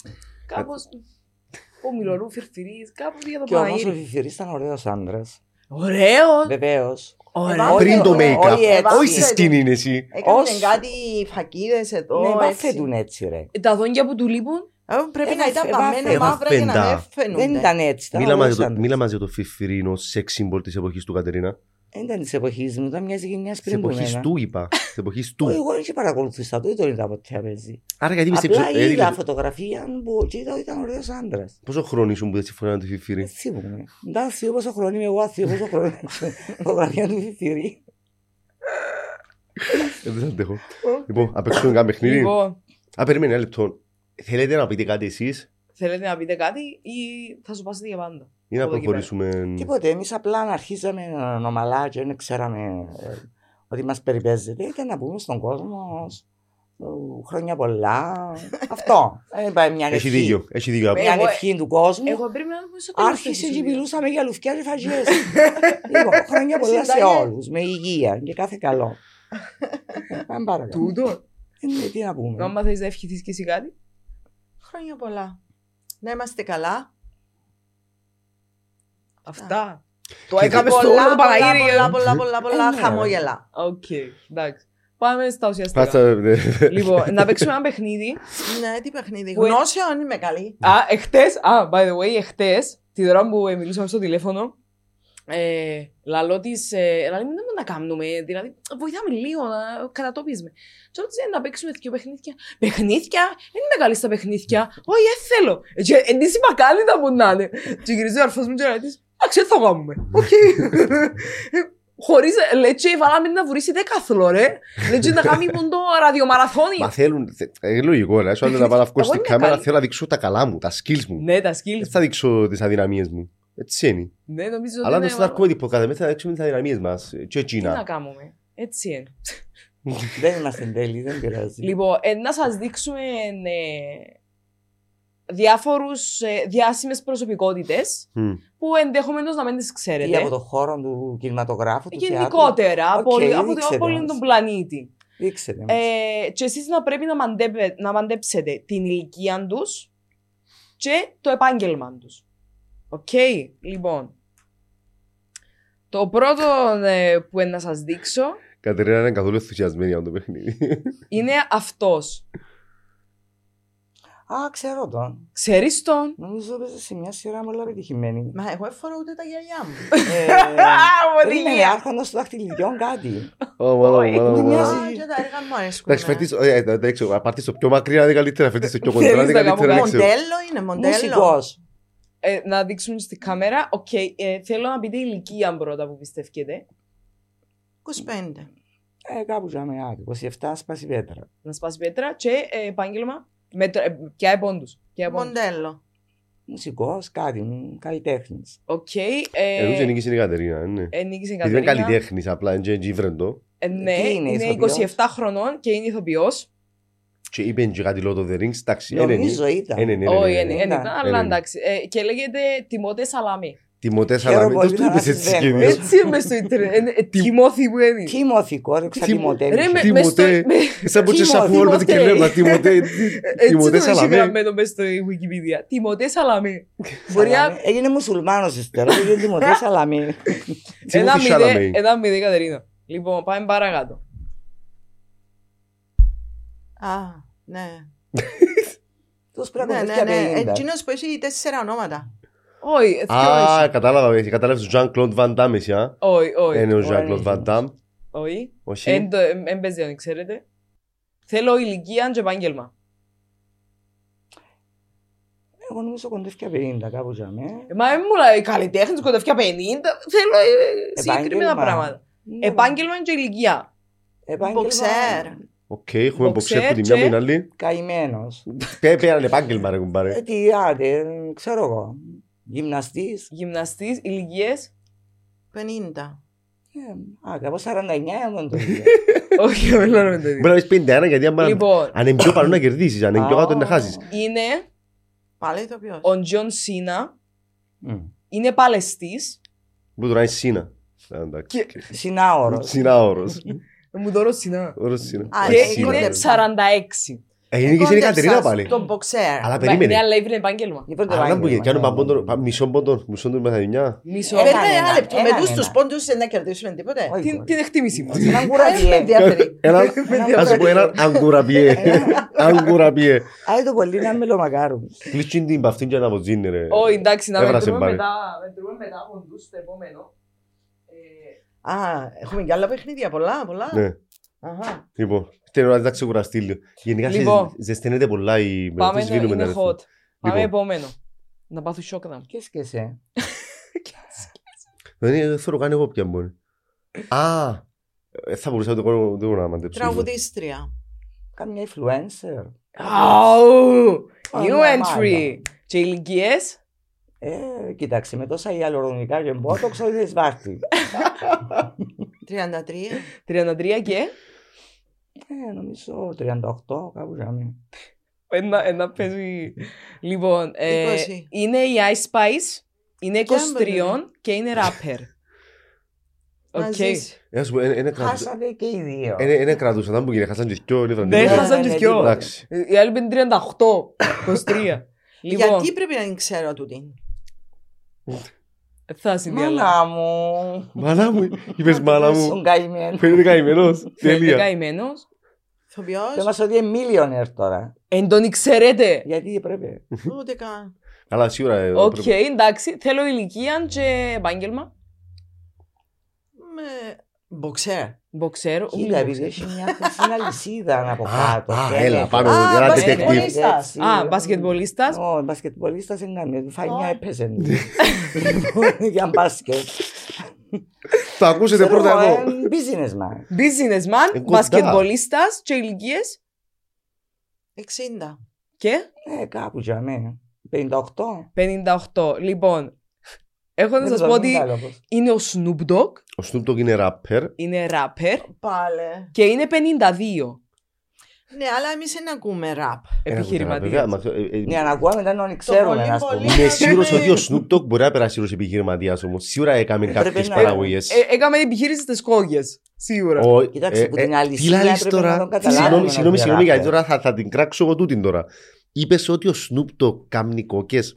κάπως... Ο Μιλωρού Φιρφυρής, κάπως για το Και όμως ο Παναγύρι. Φιφυρής ήταν ωραίος άντρας. Ωραίος! Βεβαίως. Ωραίο! Όχι, Πριν το όχι, make-up, όχι έτσι. όχι στη σκηνή είναι εσύ. Έκανε Ως- κάτι φακίδες εδώ. Ναι, έτσι. βάφετουν έτσι ρε. Τα δόντια που του λείπουν, Ε, Πρέπει να Έβαφε- ήταν έβαφε- παμμένα έβαφε μαύρα για να πεντά. με φαίνονται. Δεν ήταν έτσι. Ήταν Μίλα μαζί ωραίος το- άντρας. Μίλα μαζί για το φιφυρίνο σεξ symbol της εποχής του Κατερίνα. Δεν ήταν της εποχής μου, ήταν μιας γενιάς Της πριν που εποχής εμένα. του είπα. Της εποχής Όχι, του. Εγώ δεν παρακολουθούσα το, δεν τον είδα ποτέ να παίζει. Άρα γιατί Απλά πιστεύεις... ε, είδα δηλαδή, φωτογραφία που και είδα ότι ήταν ωραίος άντρας. Πόσο χρόνο ήσουν που δεν συμφωνά με το φιφύρι. Δεν θυμούμαι. Ήταν θείο πόσο χρόνο είμαι εγώ, θείο πόσο χρόνο είναι φωτογραφία του Φιφυρή. Ε, Δεν αντέχω. Λοιπόν, να παίξουμε ένα παιχνίδι. λοιπόν, Α, περίμενε ένα λεπτό. Θέλετε να πείτε κάτι εσείς; Θέλετε να πείτε κάτι ή θα σου πάσετε για πάντα; ή να Από εδώ και πέρα. προχωρήσουμε... Τίποτε, εμείς απλά να αρχίζαμε νομαλά και δεν ξέραμε ε, ότι μας περιπέζεται και να πούμε στον κόσμο ε, χρόνια πολλά. Αυτό. Δεν πάει μια Έχει ευχή. δίκιο, έχει δίκιο. Ε, Μια Εγώ- ευχή του κόσμου. Εγώ πρέπει να πούμε στο τέλος του Άρχισε και επεισοδίου. μιλούσαμε για λουφκιά και φαγιές. λοιπόν, χρόνια πολλά σε Συνταγές. όλους, με υγεία και κάθε καλό. Πάμε παρακάτω. Τούτο. Ε, ναι, Τι να πούμε. Άμα θες να ευχηθείς και εσύ κάτι. Χρόνια πολλά. Να είμαστε καλά. Αυτά. Το Και έκαμε στο Πολλά, όλο το πολλά, Παναγύρι. πολλά, πολλά, πολλά, πολλά Ε, ναι, χαμόγελα. Οκ, εντάξει. Πάμε στα ουσιαστικά. Πάτσα, ναι. Λοιπόν, να παίξουμε ένα παιχνίδι. Ναι, τι παιχνίδι. Που- Γνώσεων είμαι καλή. Α, εχθές, α, by the way, εχθές, τη ώρα που ε, μιλούσαμε στο τηλέφωνο, ε, λαλό της, ε, λαλή, δεν μπορούμε να κάνουμε, δηλαδή, βοηθάμε λίγο να κατατόπισμε. Και ρώτησε να παίξουμε δύο παιχνίδια. Παιχνίδια, δεν είμαι καλή στα παιχνίδια. Όχι, δεν θέλω. Ε, Και εν της είπα καλή τα που να είναι. Και γυρίζει ο αρφός μου και λέει της, εντάξει, δεν θα κάνουμε. Οκ. Ε, Χωρίς, λέει και βάλαμε να βουρήσει δέκαθλο, ρε. Λέει και να κάνει που το ραδιομαραθώνι. Μα θέλουν, θε- είναι λογικό ρε, σου αν να πάω να βγω Εγώ στην είμαι κάμερα καλή. θέλω να δείξω τα καλά μου, τα skills μου. Ναι, τα skills. Δεν θα δείξω τις αδυναμίες μου. Έτσι είναι. Ναι, νομίζω ότι Αλλά είναι- το στάρκομμα τίποτα, κατά μέσα θα δείξουμε τις αδυναμίες μας. Και Τι να εκείνα. κάνουμε. Έτσι είναι. Δεν είμαστε τέλειοι, δεν πειράζει. Λοιπόν, ε, να σας δείξουμε ε, διάφορους ε, διάσημες προσωπικότητες Μμ. που ενδεχομένως να μην τις Ή ξέρετε. από το χώρο του κινηματογράφου, του θεάτρου. Γενικότερα, από, Οκ, όλη- από, το- δείξτε από όλον μας. τον πλανήτη. Δείξτε μας. Ε, και εσείς να πρέπει να, μαντέπε, να μαντέψετε την ηλικία τους και το επάγγελμα τους. Οκ, λοιπόν. Το πρώτο ε, που είναι να σας δείξω Κατερίνα είναι καθόλου ενθουσιασμένη για το παιχνίδι. είναι αυτός. Α, ξέρω τον. Ξέρεις τον; Νομίζω παίζει σε μια σειρά πολύ πετυχημένη. Μα εγώ έφερα ούτε τα γυαλιά μου. Ε, Είναι άρχοντας του δαχτυλιδιών κάτι. Ω, μάλλον, Όχι, μάλλον, μου μάλλον. μοιάζει. Α, και τα έργα μου αρέσκουν. Εντάξει, φέρτης, ε, ε, εντάξει, να πάρεις το πιο μακριά είναι καλύτερα, φέρτης το πιο κοντά Θέλεις είναι να κάνω καλύτερα, δεν ξέρω. Μοντέλο είναι, μοντέλο. Μουσικός. Ε, να δείξουμε στη κάμερα. Οκ, ε, θέλω να πείτε ηλικία πρώτα που πιστεύετε. 25. Ε, κάπου ζάμε άκρη. 27 σπάσει πέτρα. Να σπάσει πέτρα και ε, επάγγελμα. Με, το- ε, ποια επόντους. Ποια επόντους. Μοντέλο. Μουσικός, κάτι, μ, καλλιτέχνης. Οκ. Ε, νομίζω Ε, νίκησε η Κατερίνα, ναι. ε, νίκησε η Γιατί είναι Κατερίνα. καλλιτέχνης, απλά είναι και γύβρεντο. Ε, ναι, Τι είναι, είναι ηθοποιός; 27 χρονών και είναι ηθοποιός. Και είπε και κάτι λόγω το The Rings, εντάξει, είναι, είναι, Νομίζω ήταν. είναι, είναι, Όχι, είναι, είναι, είναι. είναι, ήταν. αλλά Είναι. εντάξει. Ε, Και λέγεται Τιμότε Σαλάμι. Τιμωτέ Χαίρομαι Σαλαμή, πολύ τόσο να το είπες σας έτσι δένω. και εμείς. Έτσι είναι μες στο ίντερνετ. Ε, ε, Τιμώθη που είναι. Τίμωθη, κόρεξα Τι- Τιμωτέ. Ρε, με- Τιμωτέ. μες στο- με- Σαν που και Τιμω- σαφού όλο το και Τιμωτέ. λέμε, Τιμωτέ, Έτσι Τιμωτέ το έχει Σαλαμή. γραμμένο μες στο Wikipedia. Τιμωτέ Σαλαμί. Μπορεί να... Έγινε μουσουλμάνος ύστερα, έγινε Τιμωτέ Σαλαμή. Ένα Τιμωτέ μηδέ, Σαλαμή. ένα μηδέ Κατερίνα. Λοιπόν, πάμε παρακάτω. Α, ναι. Τους πρέπει Ναι, να ναι, παιδιά ναι. 50. Εκείνος που έχει τέσσερα ονόματα. Όχι, Α, όχι. κατάλαβα, εσύ κατάλαβες τον Jean-Claude Van Damme εσύ, α; Όχι, όχι. Είναι ο όχι, Jean-Claude όχι. Van Damme, Όχι. όχι. Εν το- εν- εν παίζει, αν ξέρετε. Θέλω ηλικία και επάγγελμα. Εγώ νομίζω κοντεύκια 50 κάπου ζάμε. Ε, Μα δεν μου λέει καλλιτέχνης, κοντεύκια 50. Θέλω ε, συγκεκριμένα Επάγγελμα. πράγματα. Ναι, Επάγγελμα και ηλικία. επάγγελμα. Μποξέρ. Οκ, έχουμε Μποξέρ μποξέρ που τη μια και- που είναι άλλη. Καημένος. Πέ- Πέραν επάγγελμα ρε κουμπάρε. Ε, τι, άντε, ξέρω εγώ. Γυμναστής. Γυμναστής, ηλικίες. 50. Ε, Α, κάπως 49 εγώ το ίδιο. Όχι, όχι, δεν είναι το ίδιο. Μπορεί να πεις 51 γιατί άμα- Λοιπόν, αν είναι πιο πάνω να κερδίσεις, αν είναι πιο Α. κάτω να χάσεις. είναι Πάλι ηθοποιός. ο John Cena. Μμ. Είναι παλαιστής. Που τώρα είναι Cena. Α, εντάξει. Συνάωρος. Σίνα όρος. Ε, Μου τώρα Σίνα. Όρος Σίνα. Α, Α, Και εσύ Σίνα, είναι ναι. κόντεψα. 46. Ε, είναι και στην Κατερίνα πάλι. Τον μποξέρ. Αλλά Μα, περίμενε. Ναι, αλλά είναι επάγγελμα. Λοιπόν, το Αλλά που επάγγελμα, κάνουν ναι. παμπόντο- πα- μισό πόντο, μισό του μεθαδινιά. Μισό. Ε, Περίμενε Έναν, ένα λεπτό. Με έναν, τους τους έναν. πόντους δεν να κερδίσουμε τίποτε. Όχι, Την, όχι. την εκτίμηση μου. Έναν Δεν με κουραδιέ. ενδιαφέρει. Ένα, Ένα ας σου πω έναν αγκουραμπιέ. Αγκουραμπιέ. Άι το πολύ να μελομακάρουν. Κλείτσιν την παυτήν και να αποζίνει ρε. Όχι, εντάξει, να Έβρασε μετρούμε μπάρι. μετά, μετρούμε μετά ποντούς στο επόμενο. Ε, Α, έχουμε και άλλα παιχνίδια. Πολλά, πολλά. Ναι. Αχα. Λοιπόν, θέλω να τα ξεκουραστεί λίγο. Γενικά Λοιπόν. σε- ζεσταίνεται πολλά η... Πάμε, το σβήνουμε είναι ένα ρυθμό. hot. Πάμε Λοιπόν. επόμενο. Να πάθω σοκ να. Και σκεσέ. Δεν είναι- δεν θέλω καν εγώ πια μπορεί. Α, ε, θα μπορούσα να το κάνω το να μαντέψω. Τραγουδίστρια. Κάμια influencer. Αου! Α, New ναι, entry. Και ηλικίες. Ε, κοίταξε, με τόσα ιαλουρονικά και μπότοξ, όχι δεν σβάρτη. 33. 33 και; Ε, νομίζω 38, κάπου ζάμε. Ένα, ένα παίζει. Λοιπόν, ε, 20. είναι η Ice Spice. Είναι Ποια 23 είναι, και είναι rapper. Οκ. Να ζήσει. Ε, ας πω, ε, ε, κρατούσα- Χάσατε και οι δύο. ε, ε, ε, κρατούσα, ήταν που γίνει, χάσαν και δυο, είναι Ναι, βραντινό. χάσαν ναι, και ναι, δυο. τίποτα. Εντάξει. Οι άλλοι πέντε 38, 23. Λοιπόν, Γιατί πρέπει να την ξέρω τούτη. Θα συνδιαλάβω. Μάνα μου. Μάνα μου, είπες μάνα μου. Τον καημένος. Φαίνεται καημένος. Φαίνεται Τέλεια. καημένος. Και Ηθοποιός, μας ότι είναι millionaire τώρα. Εν τον ξέρετε. Γιατί πρέπει. ούτε καν. Αλλά σίγουρα. ε, Οκ, πρέπει- εντάξει. Θέλω ηλικία και επάγγελμα. Με μποξέρ. Μποξέρ. Κοίτα, επειδή έχει μια χρυσή αλυσίδα από Α, κάτω. α, φαίνεται. έλα, πάμε. Α, Ένα μπασκετμπολίστας. detective. Έτσι. Α, μπασκετμπολίστας. Ω, μπασκετμπολίστας είναι καμία. Φάει Ω. μια έπαιζε. Για μπάσκετ. Το ακούσετε Ξέρω πρώτα εγώ, εδώ. ε, Businessman. Businessman, Ε, κοντά. μπασκετμπολίστας και ηλικίες. 60. Και; Ε, κάπου για μένα. 58. 58. Λοιπόν, έχω να Δεν σας το πω ότι δίνω άλλο πώς. είναι ο Snoop Dogg, Ο Snoop Dogg είναι rapper. είναι rapper Πάλε. και είναι 52 Ναι, αλλά εμείς δεν ακούμε ραπ. Βέβαια, επιχειρηματίας. μα- ε, ε, Ναι, αν ακούω μετά να ξέρουμε, πολύ, ας πούμε. πολύ. Είμαι σίγουρος ότι ο Snoop Dogg μπορεί να περάσει ως επιχειρηματίας όμως. Σίγουρα έκαμε Πρέπει κάποιες να- παραγωγές. Ε, έκαμε επιχείρηση στις κόγιες, σίγουρα. Ο- Κοίταξε, ε, που ε, την Τι αλυσίδα λαλείς έπρεπε να τώρα. τον καταλάβουμε Συγγνώμη, να συγγνώμη, πει συγγνώμη, γιατί rapper. τώρα θα- θα την κράξω εγώ τούτην τώρα. Είπες ότι ο Snoop Dogg κάμνει κόκκες.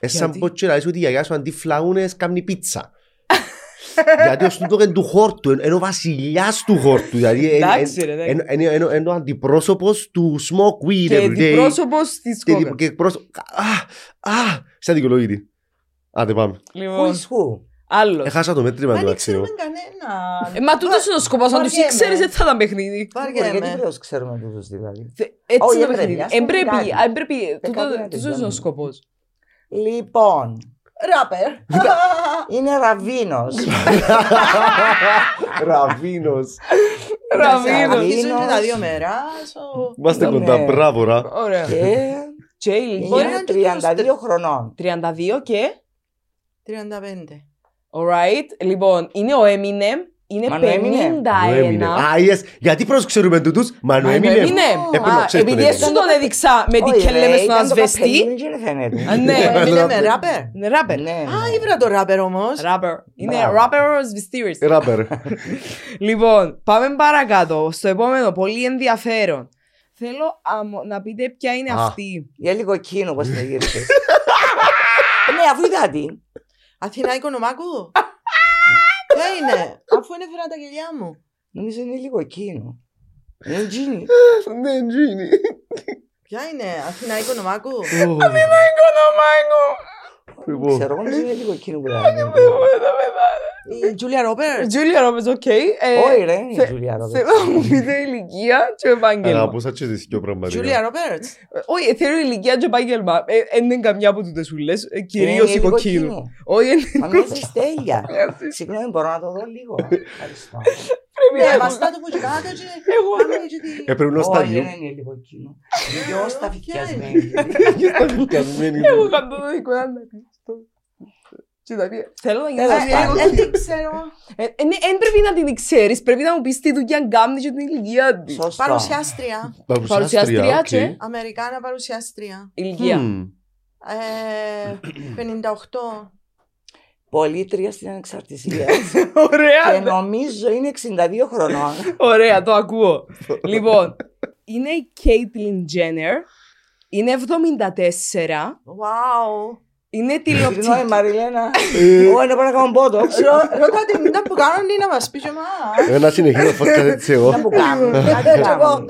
Ε, σαν Γιατί; πω και να λες ότι η γιαγιά σου αντί φλαούνες κάμνει πίτσα. Γιατί ο Snoop Dogg είναι του χόρτου, είναι ο βασιλιάς του χόρτου. Δηλαδή είναι- Εντάξει, ρε, εντάξει. είναι- είναι- είναι- είναι ο αντιπρόσωπος του smoke weed Και every day. αντιπρόσωπος της Και κόκας. δι- και εκπρόσωπο- Α, α, σαν δικαιολόγητη. Άντε πάμε. Who Λοιπόν, is who? άλλος. Έχασα το μέτρημα Δεν του ξέρουμε αξίου. κανέναν. Ε, Μα τούτος είναι ο σκοπός, αν τους Βαριέμαι. ήξερες δεν θα ήταν παιχνίδι. Γιατί πρέπει Βαριέμαι. να τους ξέρουμε τούτους δηλαδή. Θε- Έτσι Όχι, είναι δεν πρέπει, παιχνίδι. ας Εν πούμε πρέπει, κάτι. εν πρέπει, κάτι τούτο- να τούτος είναι ο τελειώνουμε. σκοπός. Λοιπόν, Ράπερ. είναι ραβίνος. Ραβίνος. Ραβίνος. Αρχίζουν και τα δύο μέρας. so- Είμαστε Ναι. κοντά, μπράβο ρα. Ωραία. και Και η ηλικία Μπορεί να είναι είναι και 32 χρονών. 32 και... 35. Alright. Λοιπόν, είναι ο Eminem. Είναι Μα, ο Eminem. 51. Α, yes. Γιατί προς ξέρουμε τούτους, μα Μα, έμεινε. Eminem. Έπρεπε Α, να ξέρεις Επειδή τον εσύ Eminem. τον έδειξα με τι Όχι, και ρε, λέμε στον ήταν το ασβεστή. καπελούι και δεν φαίνεται. Α, Ναι, Έμεινε με ράπερ. είναι ράπερ. Ναι, Α, ναι. ήβρα το ράπερ όμως. Ράπερ. Είναι Μπράβο. ράπερ σβεστήρης. Ράπερ. Λοιπόν, πάμε παρακάτω. Στο επόμενο, πολύ ενδιαφέρον. Θέλω αμο- να πείτε ποια είναι Α. αυτή. Για λίγο εκείνο πώς θα γύρισες. Ναι, αφού είδα τι. Αθηνά Οικονομάκου. Ποια είναι, αφού είναι φέρα τα γελιά μου. Νομίζω είναι λίγο εκείνο. Είναι τζίνι. Ναι, Τζίνι. Ποια είναι, Αθηνά Οικονομάκου. Λοιπόν, Ξέρω, εγώ νομίζω είναι λίγο εκείνο που θα γίνει. Η Τζούλια Ρόπερ. Τζούλια Ρόμπερτ, οκ. Ε, Όχι ρε, είναι η θε- Τζούλια Ρόμπερτς. Θέλω να μου πείτε ηλικία και επάγγελμα. Αγαπούσα και τις δυο πραγματικά. Τζούλια Ρόπερτ. Ε, Όχι, θέλω ηλικία και επάγγελμα. Ε, εν είναι καμιά από τούτες σου λες. Ε, Κυρίως Είναι η λίγο κοκκίνου. εκείνο. Όχι, εν- Μα μια ζεστέλια. Συγγνώμη, μπορώ να το δω λίγο. Ευχαριστώ. Πρέπει Ναι, να μας τα το που και κάτω και Εγώ- πάμε και τι- Ε, πρέπει να στα Όχι, δύο. δεν είναι λίγο εκείνο. Είναι πιο Ποια σταφικιασμένη. Στα φυκιασμένη. Εγώ κάνω το δικό να κλειστώ. Κοίτα, πει, Θέλω να Έλα, νιώσω Ε, λίγο ε, Δεν την ξέρω. Ε, ε, ναι, Εν πρέπει να την ξέρεις, πρέπει να μου πεις τι δουλειά κάνεις και την ηλικία της. Σωστό. Παρουσιάστρια. Παρουσιάστρια οκ. και- Αμερικάνα παρουσιάστρια. Ηλικία. Μμμ. Ε, 58. Πολίτρια στην ανεξαρτησία. και Ωραία, νομίζω είναι 62 χρονών. ωραία, το ακούω. Λοιπόν, είναι η Caitlyn Jenner, είναι 74, Wow. είναι Συγγνώμη τηλεοπτική. Μαριλένα. Εγώ είναι να κάνω πότο. Ρώτα την ήταν που κάνουν τι να μας πεις και μα. Ένα συνεχίζω podcast έτσι εγώ. Να μου κάνουν. Κάτι κάνουν.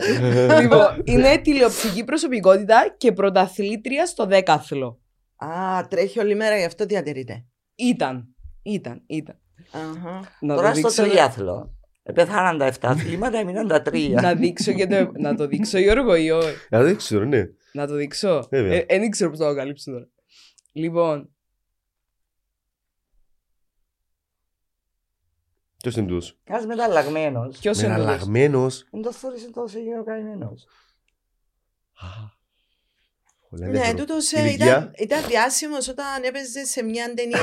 Λοιπόν, είναι τηλεοπτική προσωπικότητα και πρωταθλήτρια στο δέκαθλο. Α, τρέχει όλη μέρα γι' αυτό διατηρείται. Ήταν, ήταν, ήταν. Αχα. Να Τώρα το στο δείξω, τριάθλο. Πεθάναν τα 7 αθλήματα, έμειναν τα 3. να δείξω και το, να το δείξω Γιώργο ή όχι; Α, δεν ξέρω, ναι. Να το δείξω; Βέβαια. Ε, Δεν ξέρω πώς θα το καλύψω τώρα. Λοιπόν, Ποιος είναι τούτος; Ένας μεταλλαγμένος. ποιος είναι τούτος; Μεραλλαγμένος. Δεν το θόρυσε τόσο γύρω καημένος. Ναι, τούτος ε, Ηλικία; ήταν, ήταν διάσημος όταν έπαιζε σε μια ταινία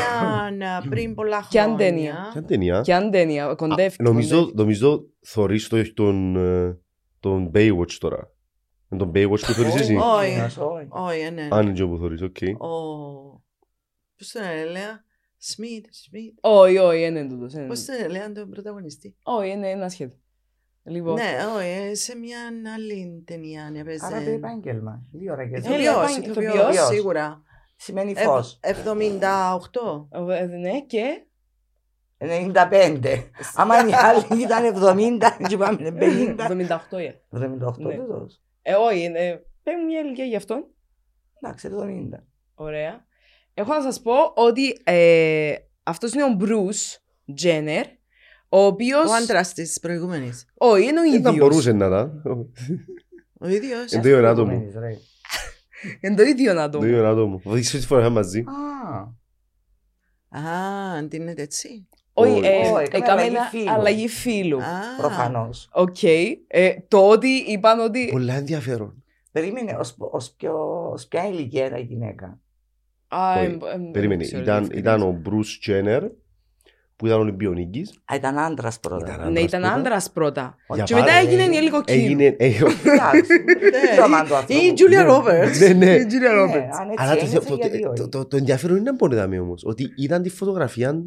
ε, πριν πολλά Ποια χρόνια. ταινία; Ποια ταινία. Ποια ταινία, κοντεύει. Α, Νομίζω, νομίζω θωρείς το τον, ε, τον Baywatch τώρα. Με τον Baywatch που θωρείς εσύ. Όχι. Ένας, όχι. Όχι, ε, ναι. Αν είναι και όπου θωρείς, οκ. Ο... Πώς τον έλεγα. Σμιτ, Σμιτ. Όχι, όχι, είναι τούτος. είναι Πώς τούτος. δεν λένε τον πρωταγωνιστή; Όχι, είναι ένα σχέδιο. Λοιπόν, Ναι, όχι, σε μια άλλη ταινία ναι, έπαιζε. Άρα το επάγγελμα. Λίγο ώρα και Ε, Ηθοποιός, ηθοποιός, ηθοποιός, ηθοποιός. σίγουρα. Σημαίνει Ευ- φως. 78. ε, ναι, και; 95. Άμα οι άλλοι ήταν 70, και πάμε 50. 78 ε. 78 Ναι. τούτος. Ε, όχι, είναι- πες μου μια ηλικία γι' αυτόν. Εντάξει, 70. Ωραία. Έχω να σας πω ότι ε, αυτός είναι ο Bruce Jenner, ο οποίος... Ο άντρας της προηγούμενης. Όχι, είναι ο Δεν θα ίδιος. μπορούσε να ήταν. Ο ίδιος. Ε, δύο άτομο. Προηγούμενης, ρε. Είναι το ίδιο άτομο. Δύο άτομο. Δείξε τη φορά μαζί. Α, Α, αντίνεται έτσι. Όχι, Όχι. ε, Όχι, έκαμε έκαμε ένα αλλαγή φίλου. αλλαγή φίλου. Α, προφανώς. Οκ. Ε, Το ότι είπαν ότι... Πολλά ενδιαφέρον. Περίμενε, ως, ως, ποιο, ως ποια ηλικία ήταν η γυναίκα; Α, Όχι, εμ, εμ, Περίμενε. δεν ξέρω, Ήταν, δεν ήταν ξέρω. ο Bruce Jenner που ήταν Ολυμπιονίκης. Α, ήταν άντρας πρώτα. Ήταν Ναι, άντρας ήταν πρώτα. άντρας πρώτα. Για Και μετά πάρα- έγινε η Έλλη Κοκκίνου. Έγινε... ε, Εντάξει, δεν ξέρω αν το Ή ανθρώπου. η Τζούλια Ρόμπερτς. Ναι, ναι. Η Julia Ναι, Roberts. αν έτσι Αλλά το, ένιωσε, το, γιατί το, όχι; το, το ενδιαφέρον είναι πότε είδαμε όμως. Ότι είδαν τη φωτογραφία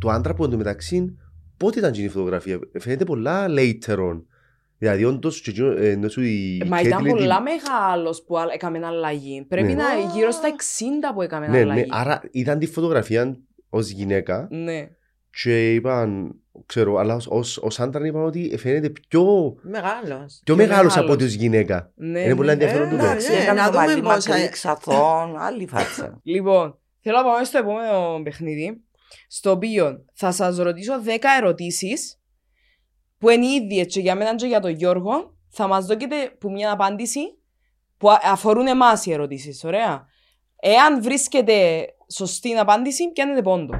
του άντρα που εντωμεταξύ πότε ήταν εκείνη η φωτογραφία; Φαίνεται πολλά later on. Δηλαδή όντως και εκείνο, ε, ενώ σου η Μα ήταν Caitlyn την- πολλά μεγάλος που α- έκαμε αλλαγή. Πρέπει Ναι. να γύρω στα 60 που έκαμε Ναι, ναι, αλλαγή. άρα είδαν τη φωτογραφία ως γυναίκα Ναι. Και είπαν, ξέρω, αλλά ως, ως, ως άντρα είπαν ότι φαίνεται πιο, Μεγάλος. πιο Πιο μεγάλος από μεγάλος. ότι ως γυναίκα. Ναι, Είναι ναι. πολύ ενδιαφέρον Ε, τούτο. εντάξει. Εντάξει, Ε, έκανε να το δούμε μαλλί πόσα- μακρύ, ξαθών, άλλη φάτσα. Λοιπόν, θέλω να πάμε στο επόμενο παιχνίδι, στο οποίο θα σας ρωτήσω 10 ερωτήσεις που είναι οι ίδιες και για μένα και για τον Γιώργο. Θα μας δώσετε που μια απάντηση που α- αφορούν εμάς οι ερωτήσεις, ωραία. Εάν βρίσκετε σωστή απάντηση, πιάνετε πόντο;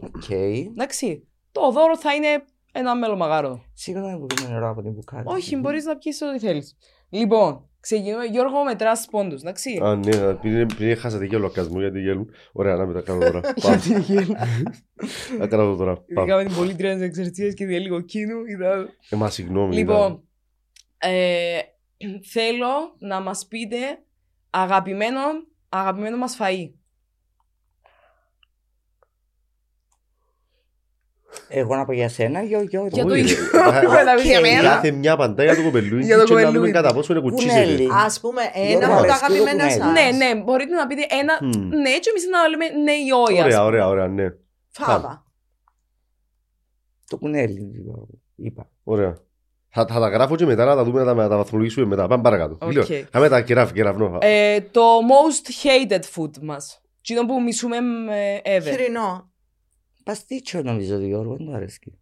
Οκ. Εντάξει, το δώρο θα είναι ένα μελομαγάρο. Σίγουρα που πίνω νερό από την μπουκάλα. Όχι, μπορείς να πιεις ό,τι θέλεις. Λοιπόν, ξεκινούμε. Γιώργο, μετράς πόντους, εντάξει. Α, ναι, πριν, πριν χάσατε και λοκασμό γιατί γέλουν. Ωραία, να με τα κάνω τώρα. Πάμε. Να κάνω το τώρα. Πάμε. Ειδικά με την πολίτρια της εξαρτίας και τη λίγο κίνου. Ήταν... Ε, μα συγγνώμη. Λοιπόν, ε, θέλω να μας πείτε αγαπημένο, αγαπημένο μας φαΐ. Εγώ να πω για σένα, για ο Γιώργο. Για το Όχι, ίδιο. ρε. Να πεις για μένα. Κάθε μια απαντά για το κοπελούι Για το και να δούμε κοπελούι. κατά πόσο είναι κουτσίζεται. Κουνέλι. Ας πούμε, ένα Γιώργο, από τα αρέσκει το αγαπημένα κουνέλι. σας. Ναι, ναι, μπορείτε να πείτε ένα Μμμ. ναι και εμείς να λέμε ναι ή όχι. ας Ωραία, πούμε. ωραία, ωραία, ναι. Φάβα. Το κουνέλι, Γιώργο, είπα. Ωραία. Θα, θα τα γράφω και μετά να τα δούμε να τα, να τα βαθμολογήσουμε μετά. Πάμε παρακάτω. Οκ. Λέω, Κάμε τα κεράφ, κεραφνό. Ε, το most hated food μας. Τι είναι που μισούμε ε, ever. Χοιρινό. Παστίτσιο νομίζω, Γιώργο, δεν μου αρέσει.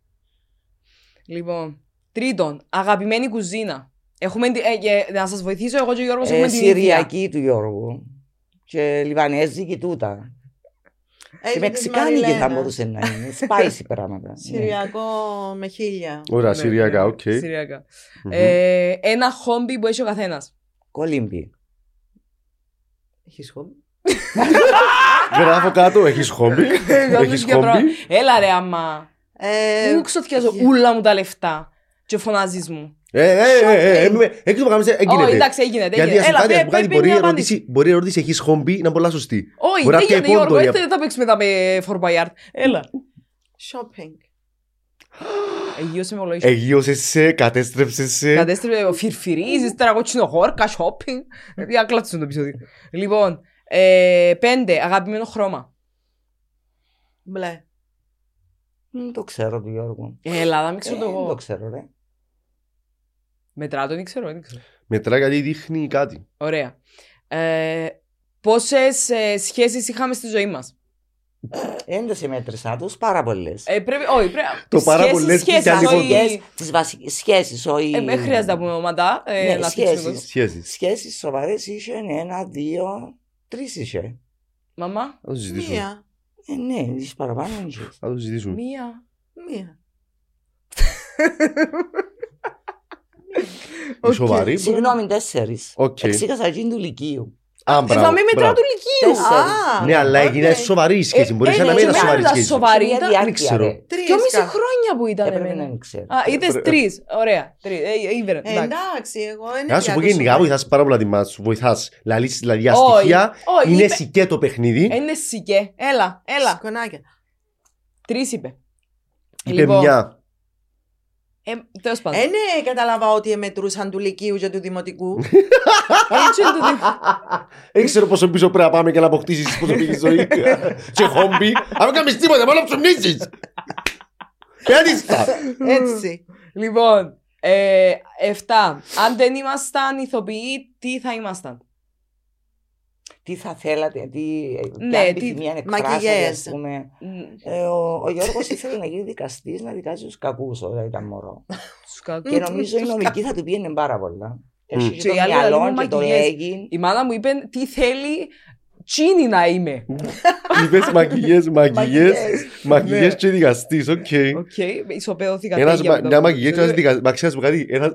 Λοιπόν, τρίτον, αγαπημένη κουζίνα. Έχουμε, τη- ε, ε, να σας βοηθήσω εγώ και ο Γιώργος Ε, έχουμε την ίδια. Συριακή του Γιώργου. Και Λιβανέζικη τούτα. Και Έχει Μεξικάνικη της θα Μαριλένα. μπορούσε να είναι. Spicy πράγματα. ναι. Συριακό με χίλια. Ωραία, Ναι, Συριακά, ναι, οκ. Συριακά. Μμμ. Ε, ένα χόμπι που έχει ο καθένας. Κολύμπι. Έχεις χόμπι; Γράφω κάτω, έχεις χόμπι. Έχεις Για πράγμα. χόμπι. Έλα ρε άμα. Ε, Μου ξοθιάζω για- ούλα μου τα λεφτά. Και φωνάζεις μου. Ε, ε, ε, ε, ε, Έχει το κάνεις, Όχι, έγινε. εντάξει, έγινε. Γιατί έγινε. ας Έλα, κάνει, πέ- ας μου κάνει, πέ- μπορεί πέ η μια απάντηση. ερώτηση- μπορεί η ερώτηση έχεις χόμπι να είναι πολλά σωστή. Όχι, Μπορεί να δεν πιάει γίνεται Γιώργο, πόντο, δεν θα παίξουμε μετά με Fort Boyard. Έλα. shopping. Εγείωσε με ολογίσιο. Εγείωσε σε, κατέστρεψε σε. Κατέστρεψε ο φιρφυρίζεις, τώρα κότσινο χόρκα, shopping. Για κλάτσουν το επεισόδιο. Λοιπόν, ε, πέντε, αγαπημένο χρώμα. Μπλε. Δεν το ξέρω του Γιώργου. Έλα, να μην ξέρω Ε, το Δεν το εγώ. ξέρω, ρε. Μετρά το, δεν ξέρω, δεν ξέρω. Μετρά γιατί δείχνει κάτι. Ωραία. Ε, πόσες ε, σχέσεις είχαμε στη ζωή μας; Δεν το συμμέτρησα τους, πάρα πολλές. Ε, πρέπει, όχι, πρέπει. Το πάρα σχέσεις, πολλές σχέσεις, πιάνει όχι- πόντο. Τις βασικές σχέσεις, όχι... Ε, δεν χρειάζεται να πούμε οματά. Ε, Ναι, να σχέσεις. θίξουμε το. Σχέσεις. Σχέσεις σοβαρές είχε ένα, δύο, τρεις είχε. Μαμά, Θα το συζητήσουμε. Μία. Ε, ναι, είσαι παραπάνω είχε. Θα το συζητήσουμε. μία. Μία. Η σοβαρή. μπορεί να- Συγγνώμη, τέσσερις. Οκ. Εξήγασα εκείνη του Λυκείου. Α, Ε, μπράβο, θα με μετράω μπράβο. του λυκείου. Τέσσερα. Α, Ναι, αλλά οκ. έγινε σοβαρή η σχέση. Ε, Μπορείς ε, να ναι, μην και είναι εμένα σοβαρή ήταν σχέση. σοβαρή. Μια ήταν- διάρκεια, ξέρω. ρε. Τρεις Δυόμιση κα- χρόνια που ήταν Έπρεπε να εμένα. μην ξέρω. Α, είδες Έπρεπε- τρεις. Ωραία. Τρεις. Ε, ε, ήβρε, Ε, εντάξει. Εντάξει, εγώ είναι Να σου πω για γενικά τόσο- βοηθάς πάρα πολλά τη μάνα σου. Βοηθάς. Λαλείς δηλαδή Όχι, αστοιχεία. όχι, Είναι είπε- σικέ το παιχνίδι. Ε, Είναι σικέ. Έλα, έλα. Σκονάκια. Τρεις είπε. Είπε Λοιπόν, μια. Ε, τέλος πάντων. Ε, ναι, κατάλαβα ότι μετρούσαν του Λυκείου και του Δημοτικού. Έτσι είναι το δι- Δεν ξέρω πόσο πίσω πρέπει να πάμε και να αποκτήσεις προσωπική ζωή. Και χόμπι. Αν δεν κάνεις τίποτα, μόνο να ψωμνίσεις. Κάτι στα. Έτσι. Λοιπόν, ε, 7. Αν δεν ήμασταν ηθοποιοί, τι θα ήμασταν; Τι θα θέλατε, τι. Ναι, ποια τι- επιθυμία να εκφράσετε, Μακιγιές. ας πούμε. Μ, Ε, ο, ο Γιώργος ήθελε να γίνει δικαστής, να δικάζει τους κακούς όταν ήταν μωρό. Τους κακούς. και νομίζω η νομική θα του πήγαινε πάρα πολλά. Έχει Και και οι το άλλοι μυαλό λαλούν και το μακιγιές. έγινε. Η μάνα μου είπε τι θέλει τσίνη να είμαι. Είπες μακιγιές, μακιγιές. Μακιγιές Ναι. και δικαστής, οκ. Οκ, ισοπεδώθηκα. Ένας τέγια μα- με το μια αυτό. μακιγιές και ένας δικαστής. Μα ξέρεις μου κάτι, ένας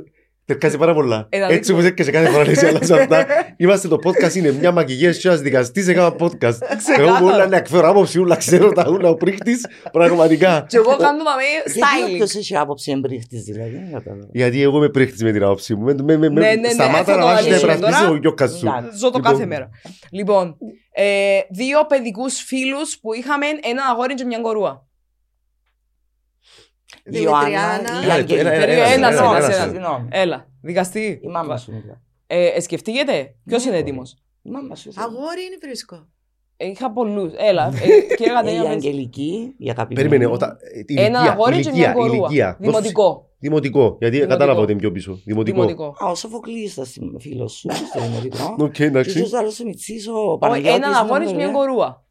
τερκάζει πάρα πολλά. Ε, να Έτσι δείξω. όπως έρχεσαι κάθε φορά λες άλλα σε αυτά. Είμαστε το podcast είναι μια μακιγιές και ένας δικαστής έκανα podcast. Εγώ μπορώ να εκφέρω άποψη ούλα, ξέρω τα ούλα ο πρίχτης, πραγματικά. Και εγώ κάνω τα με Γιατί styling. όποιος έχει άποψη εμπρίχτης δηλαδή, δεν κατάλαβα. Γιατί εγώ είμαι πρίχτης με την άποψη μου. Με- με- με- Ναι, ναι, ναι, Σταμάτα θα να το βάζεις να αναλύσουμε υπερασπίσεις τώρα. ο γιώκας σου. Εντάξει. Ζω το Λοιπόν. κάθε μέρα. Λοιπόν, ε, δύο παιδικούς φίλους που είχαμε ένα αγόρι και μια κορούα. Η Ιωάννα, Δημητριάνα. η Ένα, Αγγελική. ένα, ένα, Ένας, ένας, ένας, ένας, ένας. ένας. Συγγνώμη. Έλα, δικαστή. Η μάμα σου μιλά. Ε, ε, σκεφτείτε, ποιος Ναι, είναι μπορεί. έτοιμος; Η μάμα σου. ήθελε. Αγόρι είναι βρίσκω. Ε, Είχα πολλούς. Έλα, ε, και έκανα Ε, Η ένα Αγγελική, η αγαπημένη. Περίμενε, όταν. ε, τη Ένα ηλικία, αγόρι και μια ηλικία, κορούα. ηλικία. Δημοτικό. Δημοτικό, γιατί Δημοτικό. κατάλαβα ότι είναι πιο πίσω. Δημοτικό. Δημοτικό. Α, ο Σοφοκλής ήταν συμ- φίλος σου στο δημοτικό. Οκ, Και εντάξει. ίσως άλλος ο Μιτσής, ο Όχι, Παναγιώτης. Έναν αγόρι και νομίζω, μια ε. κορούα.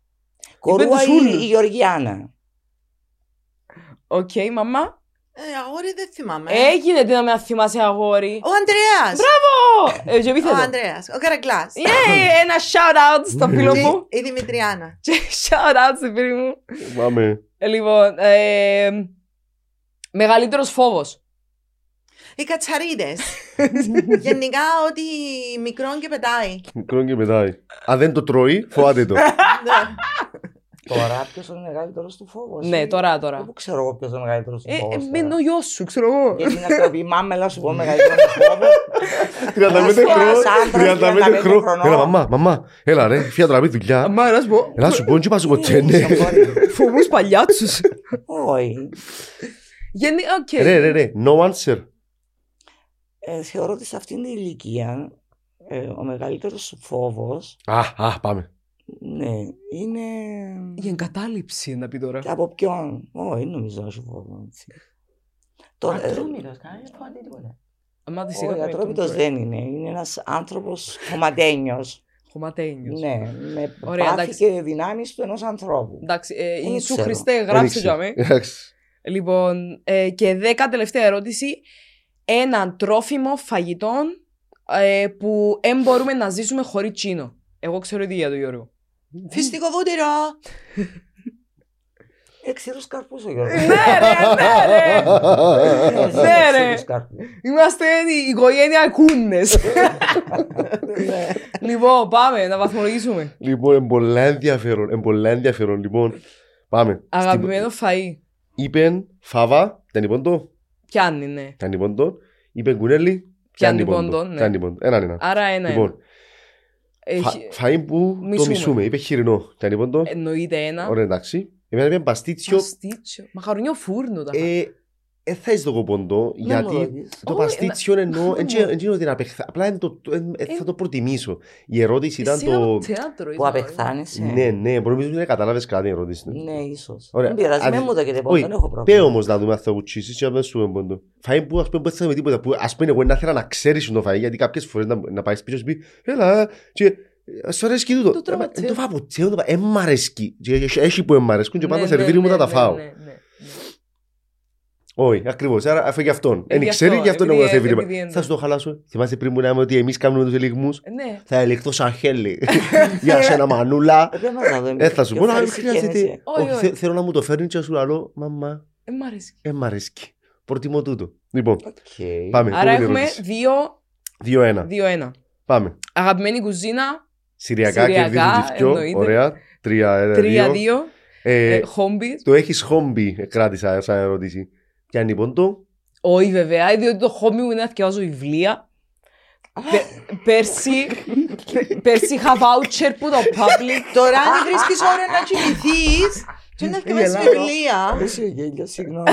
Κορούα Είπε τους η, ούλους. η Γεωργιάνα. Οκ, μαμά. Ε, αγόρι δεν θυμάμαι. Έγινε τι να με θυμάσαι αγόρι. Ο Ανδρέας. Μπράβο! Ε, και Ο επίθετο. Ανδρέας. Ο Καρακλάς. Yay, ένα shout out στο φίλο Και μου. Η Δημητριάνα. Και shout out στη φίλη μου. Πάμε. Ε, Λοιπόν, ε, μεγαλύτερος φόβος. Οι κατσαρίδες. Γενικά ότι μικρό και πετάει. Μικρό και πετάει. Αν δεν το τρώει, φοβάται το. Ναι. Τώρα ποιος είναι ο μεγαλύτερος του φόβος. Ναι, ε; τώρα, τώρα. Δεν που ξέρω εγώ ποιος είναι ο μεγαλύτερος του Ε, φόβος. ε, τώρα. με είναι ο γιος σου, ξέρω εγώ. Γιατί να ξέρω πει μάμα, έλα σου πω μεγαλύτερο του φόβο. 35 Ας πω, χρόνο. ένας άντρας 35 35 χρόνο. χρονών. Έλα, μαμά, μαμά. Έλα, ρε, φύγα τώρα πει δουλειά. Αμά, να σου πω. Έλα, σου πω, τι πας σου ποτέ, Ε, ναι. Φοβούς παλιάτσους. Όχι. Γενι, οκ. Ρε, ρε, ρε, no answer. Ε, Θεωρώ ότι σε αυτήν την ηλικία ε, ο μεγαλύτερος σου φόβος Α, α, πάμε. Ναι, είναι Η εγκατάλειψη να πει τώρα. και από ποιον; Όχι, δεν νομίζω να σου φόβο. έτσι. Το, ε, Ατρόμητος, κανένα φοβάται τίποτα. Αμά τη όχι, ατρόμητος δεν είναι. Είναι ένας άνθρωπος χωματένιος. Χωματένιος. ναι, με Ωραία, πάθη εντάξει. και δυνάμεις του ενός ανθρώπου. Εντάξει, ε, Δεν Ιησού ξέρω. Χριστέ, Δεν γράψε ήξερα. για με. Εντάξει. Λοιπόν, ε, και δέκα τελευταία ερώτηση. Έναν τρόφιμο φαγητό ε, που δεν μπορούμε να ζήσουμε χωρίς τσίνο. Εγώ ξέρω ήδη για τον Γιώργο. Φυστικό βούτυρο. Ε, ξύρους καρπούς ο Γιώργος. ναι, ρε, ναι, ρε. Ε, Ναι, ρε. ξύρους καρπούς. Είμαστε η οικογένεια κούνες. Ναι. λοιπόν, πάμε να βαθμολογήσουμε. Λοιπόν, είναι πολλά ενδιαφέρον. Είναι πολλά ενδιαφέρον. Λοιπόν, πάμε. Αγαπημένο φαΐ. Είπε Φάβα, ήταν λοιπόν το. Πιάνει, ναι. Ήταν λοιπόν το. Είπε Κουνέλη. Πιάνει λοιπόν πόντο, το. ναι. Πιάνει πόντο. Έναν ένα. Άρα ένα. Λοιπόν, ένα. φα- Έχει- φαΐ που το μισούμε. μισούμε. Είπε χοιρινό. Ήταν λοιπόν το. Εννοείται ένα. Ωραία, εντάξει. Εμένα είπε παστίτσιο. Παστίτσιο. Μαχαρονιό φούρνο τα Ε, ε, θα είσαι το κοποντό, Να μου γιατί ρωτήσεις. το Όχι, παστίτσιο εννοώ, να- δεν είναι ότι να απεχθά, απλά είναι το- το- ε, ε, θα το προτιμήσω. Η ερώτηση ήταν Εσύ από το... θέατρο Που ήθελα. απεχθάνεσαι. Ναι, ναι, μπορεί να μην κατάλαβες κάτι η ερώτηση. Ναι, ίσως. Ωραία. Δεν πειράζει, Αν- με μου το και Όχι, δεν έχω Πέ πρόβλημα. όμως να δούμε αν θα κουτσίσεις και να δεν σου εμποντώ. Φαΐ που ας πούμε δεν θέλουμε τίποτα, που ας πούμε εγώ να θέλω να ξέρεις το φαΐ, γιατί κάποιες φορές να, να πάεις πίσω και πει «Έλα, και ε, σου αρέσκει τούτο». Το τρώω Ε, τσέ. Το φάω από τσέ, το φάω, «Ε, μ' αρέσκει». Και έχει- Έχει που μ' αρέσκουν και Ναι, πάντα ναι, σερβίρι μου ναι, θα τα ναι, φάω. Ναι, ναι, ναι. Όχι, ακριβώς, άρα αφού γι' αυτόν. Ε, Εν γι' ξέρει αυτό, γι' αυτόν επειδή- εγώ σερβίρι. επειδή είναι. Θα σου το χαλάσω. Θυμάσαι πριν που λέμε ότι εμείς κάνουμε τους ελιγμούς; Ε, Ναι. Θα ελεγχθώ σαν χέλη. Για σένα μανούλα. Ε, Δεν μας να δούμε. Ε, θα σου πω Πιο να μην ευχαριστική χρειάζεται. ένεση. Όχι, Όχι, όχι. θε- Θέλω να μου το φέρνει και να σου λέω, μαμά, Ε, μ' αρέσει. ε, μ' αρέσκει. Προτιμώ τούτο. Λοιπόν, Οκ. πάμε. Άρα επόμενη έχουμε ερώτηση. 2-1. 2-1. Πάμε. Αγαπημένη κουζίνα. Συριακά Συριακά, κερδίζουν τις δυο. εννοείται. Ωραία. Τρία, δύο. 3-2. Ε, ε, Χόμπι. Το έχεις χόμπι, ε, κράτησα σαν ερώτηση. Ποια είναι η πόντο. Όχι βέβαια, διότι το χόμπι μου είναι να διαβάζω βιβλία. Πε- Πέρσι, πε- πέρσι είχα voucher που το Public. Τώρα αν βρίσκεις ώρα να κοιμηθείς και να θυκευάσεις Γελάω. βιβλία. Εσύ γέλιο, συγγνώμη.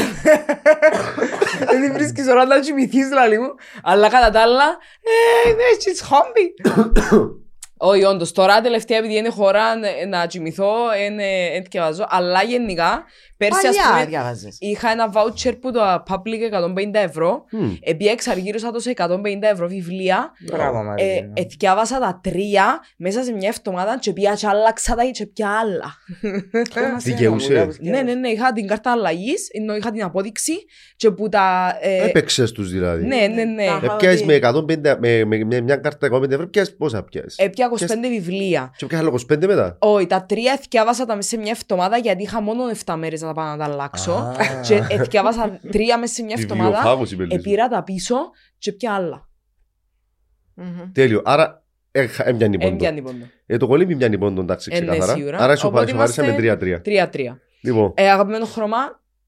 Δεν βρίσκεις ώρα να κοιμηθείς λαλί μου. Αλλά κατά τα άλλα, ε, δεν έχεις χόμπι. Όχι, όντως, τώρα τελευταία επειδή είναι χώρα να- να κοιμηθώ, δεν διαβάζω. Αλλά γενικά, πέρσι ας Παλιά πούμε, διάβαζες. είχα ένα voucher που το public 150 ευρώ. Μμ. Επειδή εξαργύρωσα το σε 150 ευρώ βιβλία, Μπράβο, ε, Μαρία. εθιάβασα τα τρία μέσα σε μια εβδομάδα και πια και άλλαξα τα και πια άλλα. Δικαιούσες. Ναι, ναι, ναι, είχα την κάρτα αλλαγής, ενώ είχα την απόδειξη και που τα. ε, Έπαιξες τους δηλαδή. ναι, ναι, ναι. Τα- Έπιασες με 150, με, με, με μια κάρτα 150 ευρώ, πιάσεις πόσα πιάσεις; Έπια 25 βιβλία. Και πιάσεις άλλο 25 μετά. Όχι, τα τρία εθιάβασα τα μέσα σε μια εβδομάδα γιατί είχα μόνο 7 μέρες να τα πάω να τα αλλάξω. Α. Και εθιάβασα τρία μέσα σε μια εβδομάδα. Βιβλιοφάγος η Μπελίζου. Επήρα τα πίσω και πια άλλα. Μμμ. Τέλειο. Άρα ε, έμοιανε πόντο. Έμπιανε πόντο. Ε, το κολλήμι μοιάνε πόντο, εντάξει, Ε, ναι, ξεκάθαρα. σίγουρα. Άρα ισοπα- Οπότε ισοπαρίσαμε είμαστε- 3-3. 3-3. Λοιπόν, Ε, αγαπημένο χρώμα,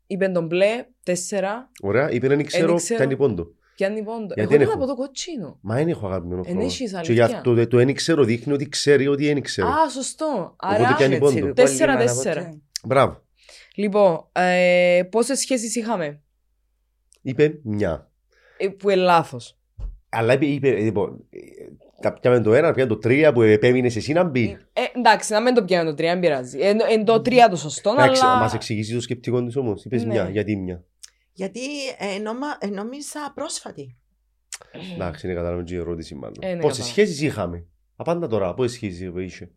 είπε τον μπλε, 4. ωραία, είπε δεν ξέρω, Εν ξέρω. πιάνει πόντο. Πιάνει πόντο. Γιατί Εγώ δεν δεν έχω. από το κοτσίνο. Μα δεν έχω αγαπημένο Εν χρώμα. έχεις, Και αλήθεια. γι' αυτό το- το δεν ξέρω δείχνει ότι ξέρει ότι δεν ξέρω. Α, σωστό. Οπότε Άρα, πιάνει πόντο. Τέσσερα, τέσσερα. Μπράβο. λοιπόν, ε, πόσες σχέσεις είχαμε, Είπε μια. ε, που είναι λάθος. Αλλά είπε, είπε λοιπόν, ε, τα πιάμε το ένα, πιάμε το τρία που επέμεινες εσύ να μπει. Ε, εντάξει, να μην το πιάνω το τρία, δεν πειράζει. Εν, εν το τρία το σωστό, Εντάξει, αλλά... Μας εξηγήσει το σκεπτικό της όμως. Είπες Ναι. μια, γιατί μια. Γιατί ε, νόμα- ε, νόμιζα πρόσφατη. Εντάξει, είναι κατάλαβα και η ερώτηση μάλλον. Ε, ναι, Πόσες κατάλαβα. σχέσεις είχαμε; Απάντα τώρα, πόσες σχέσεις είχε;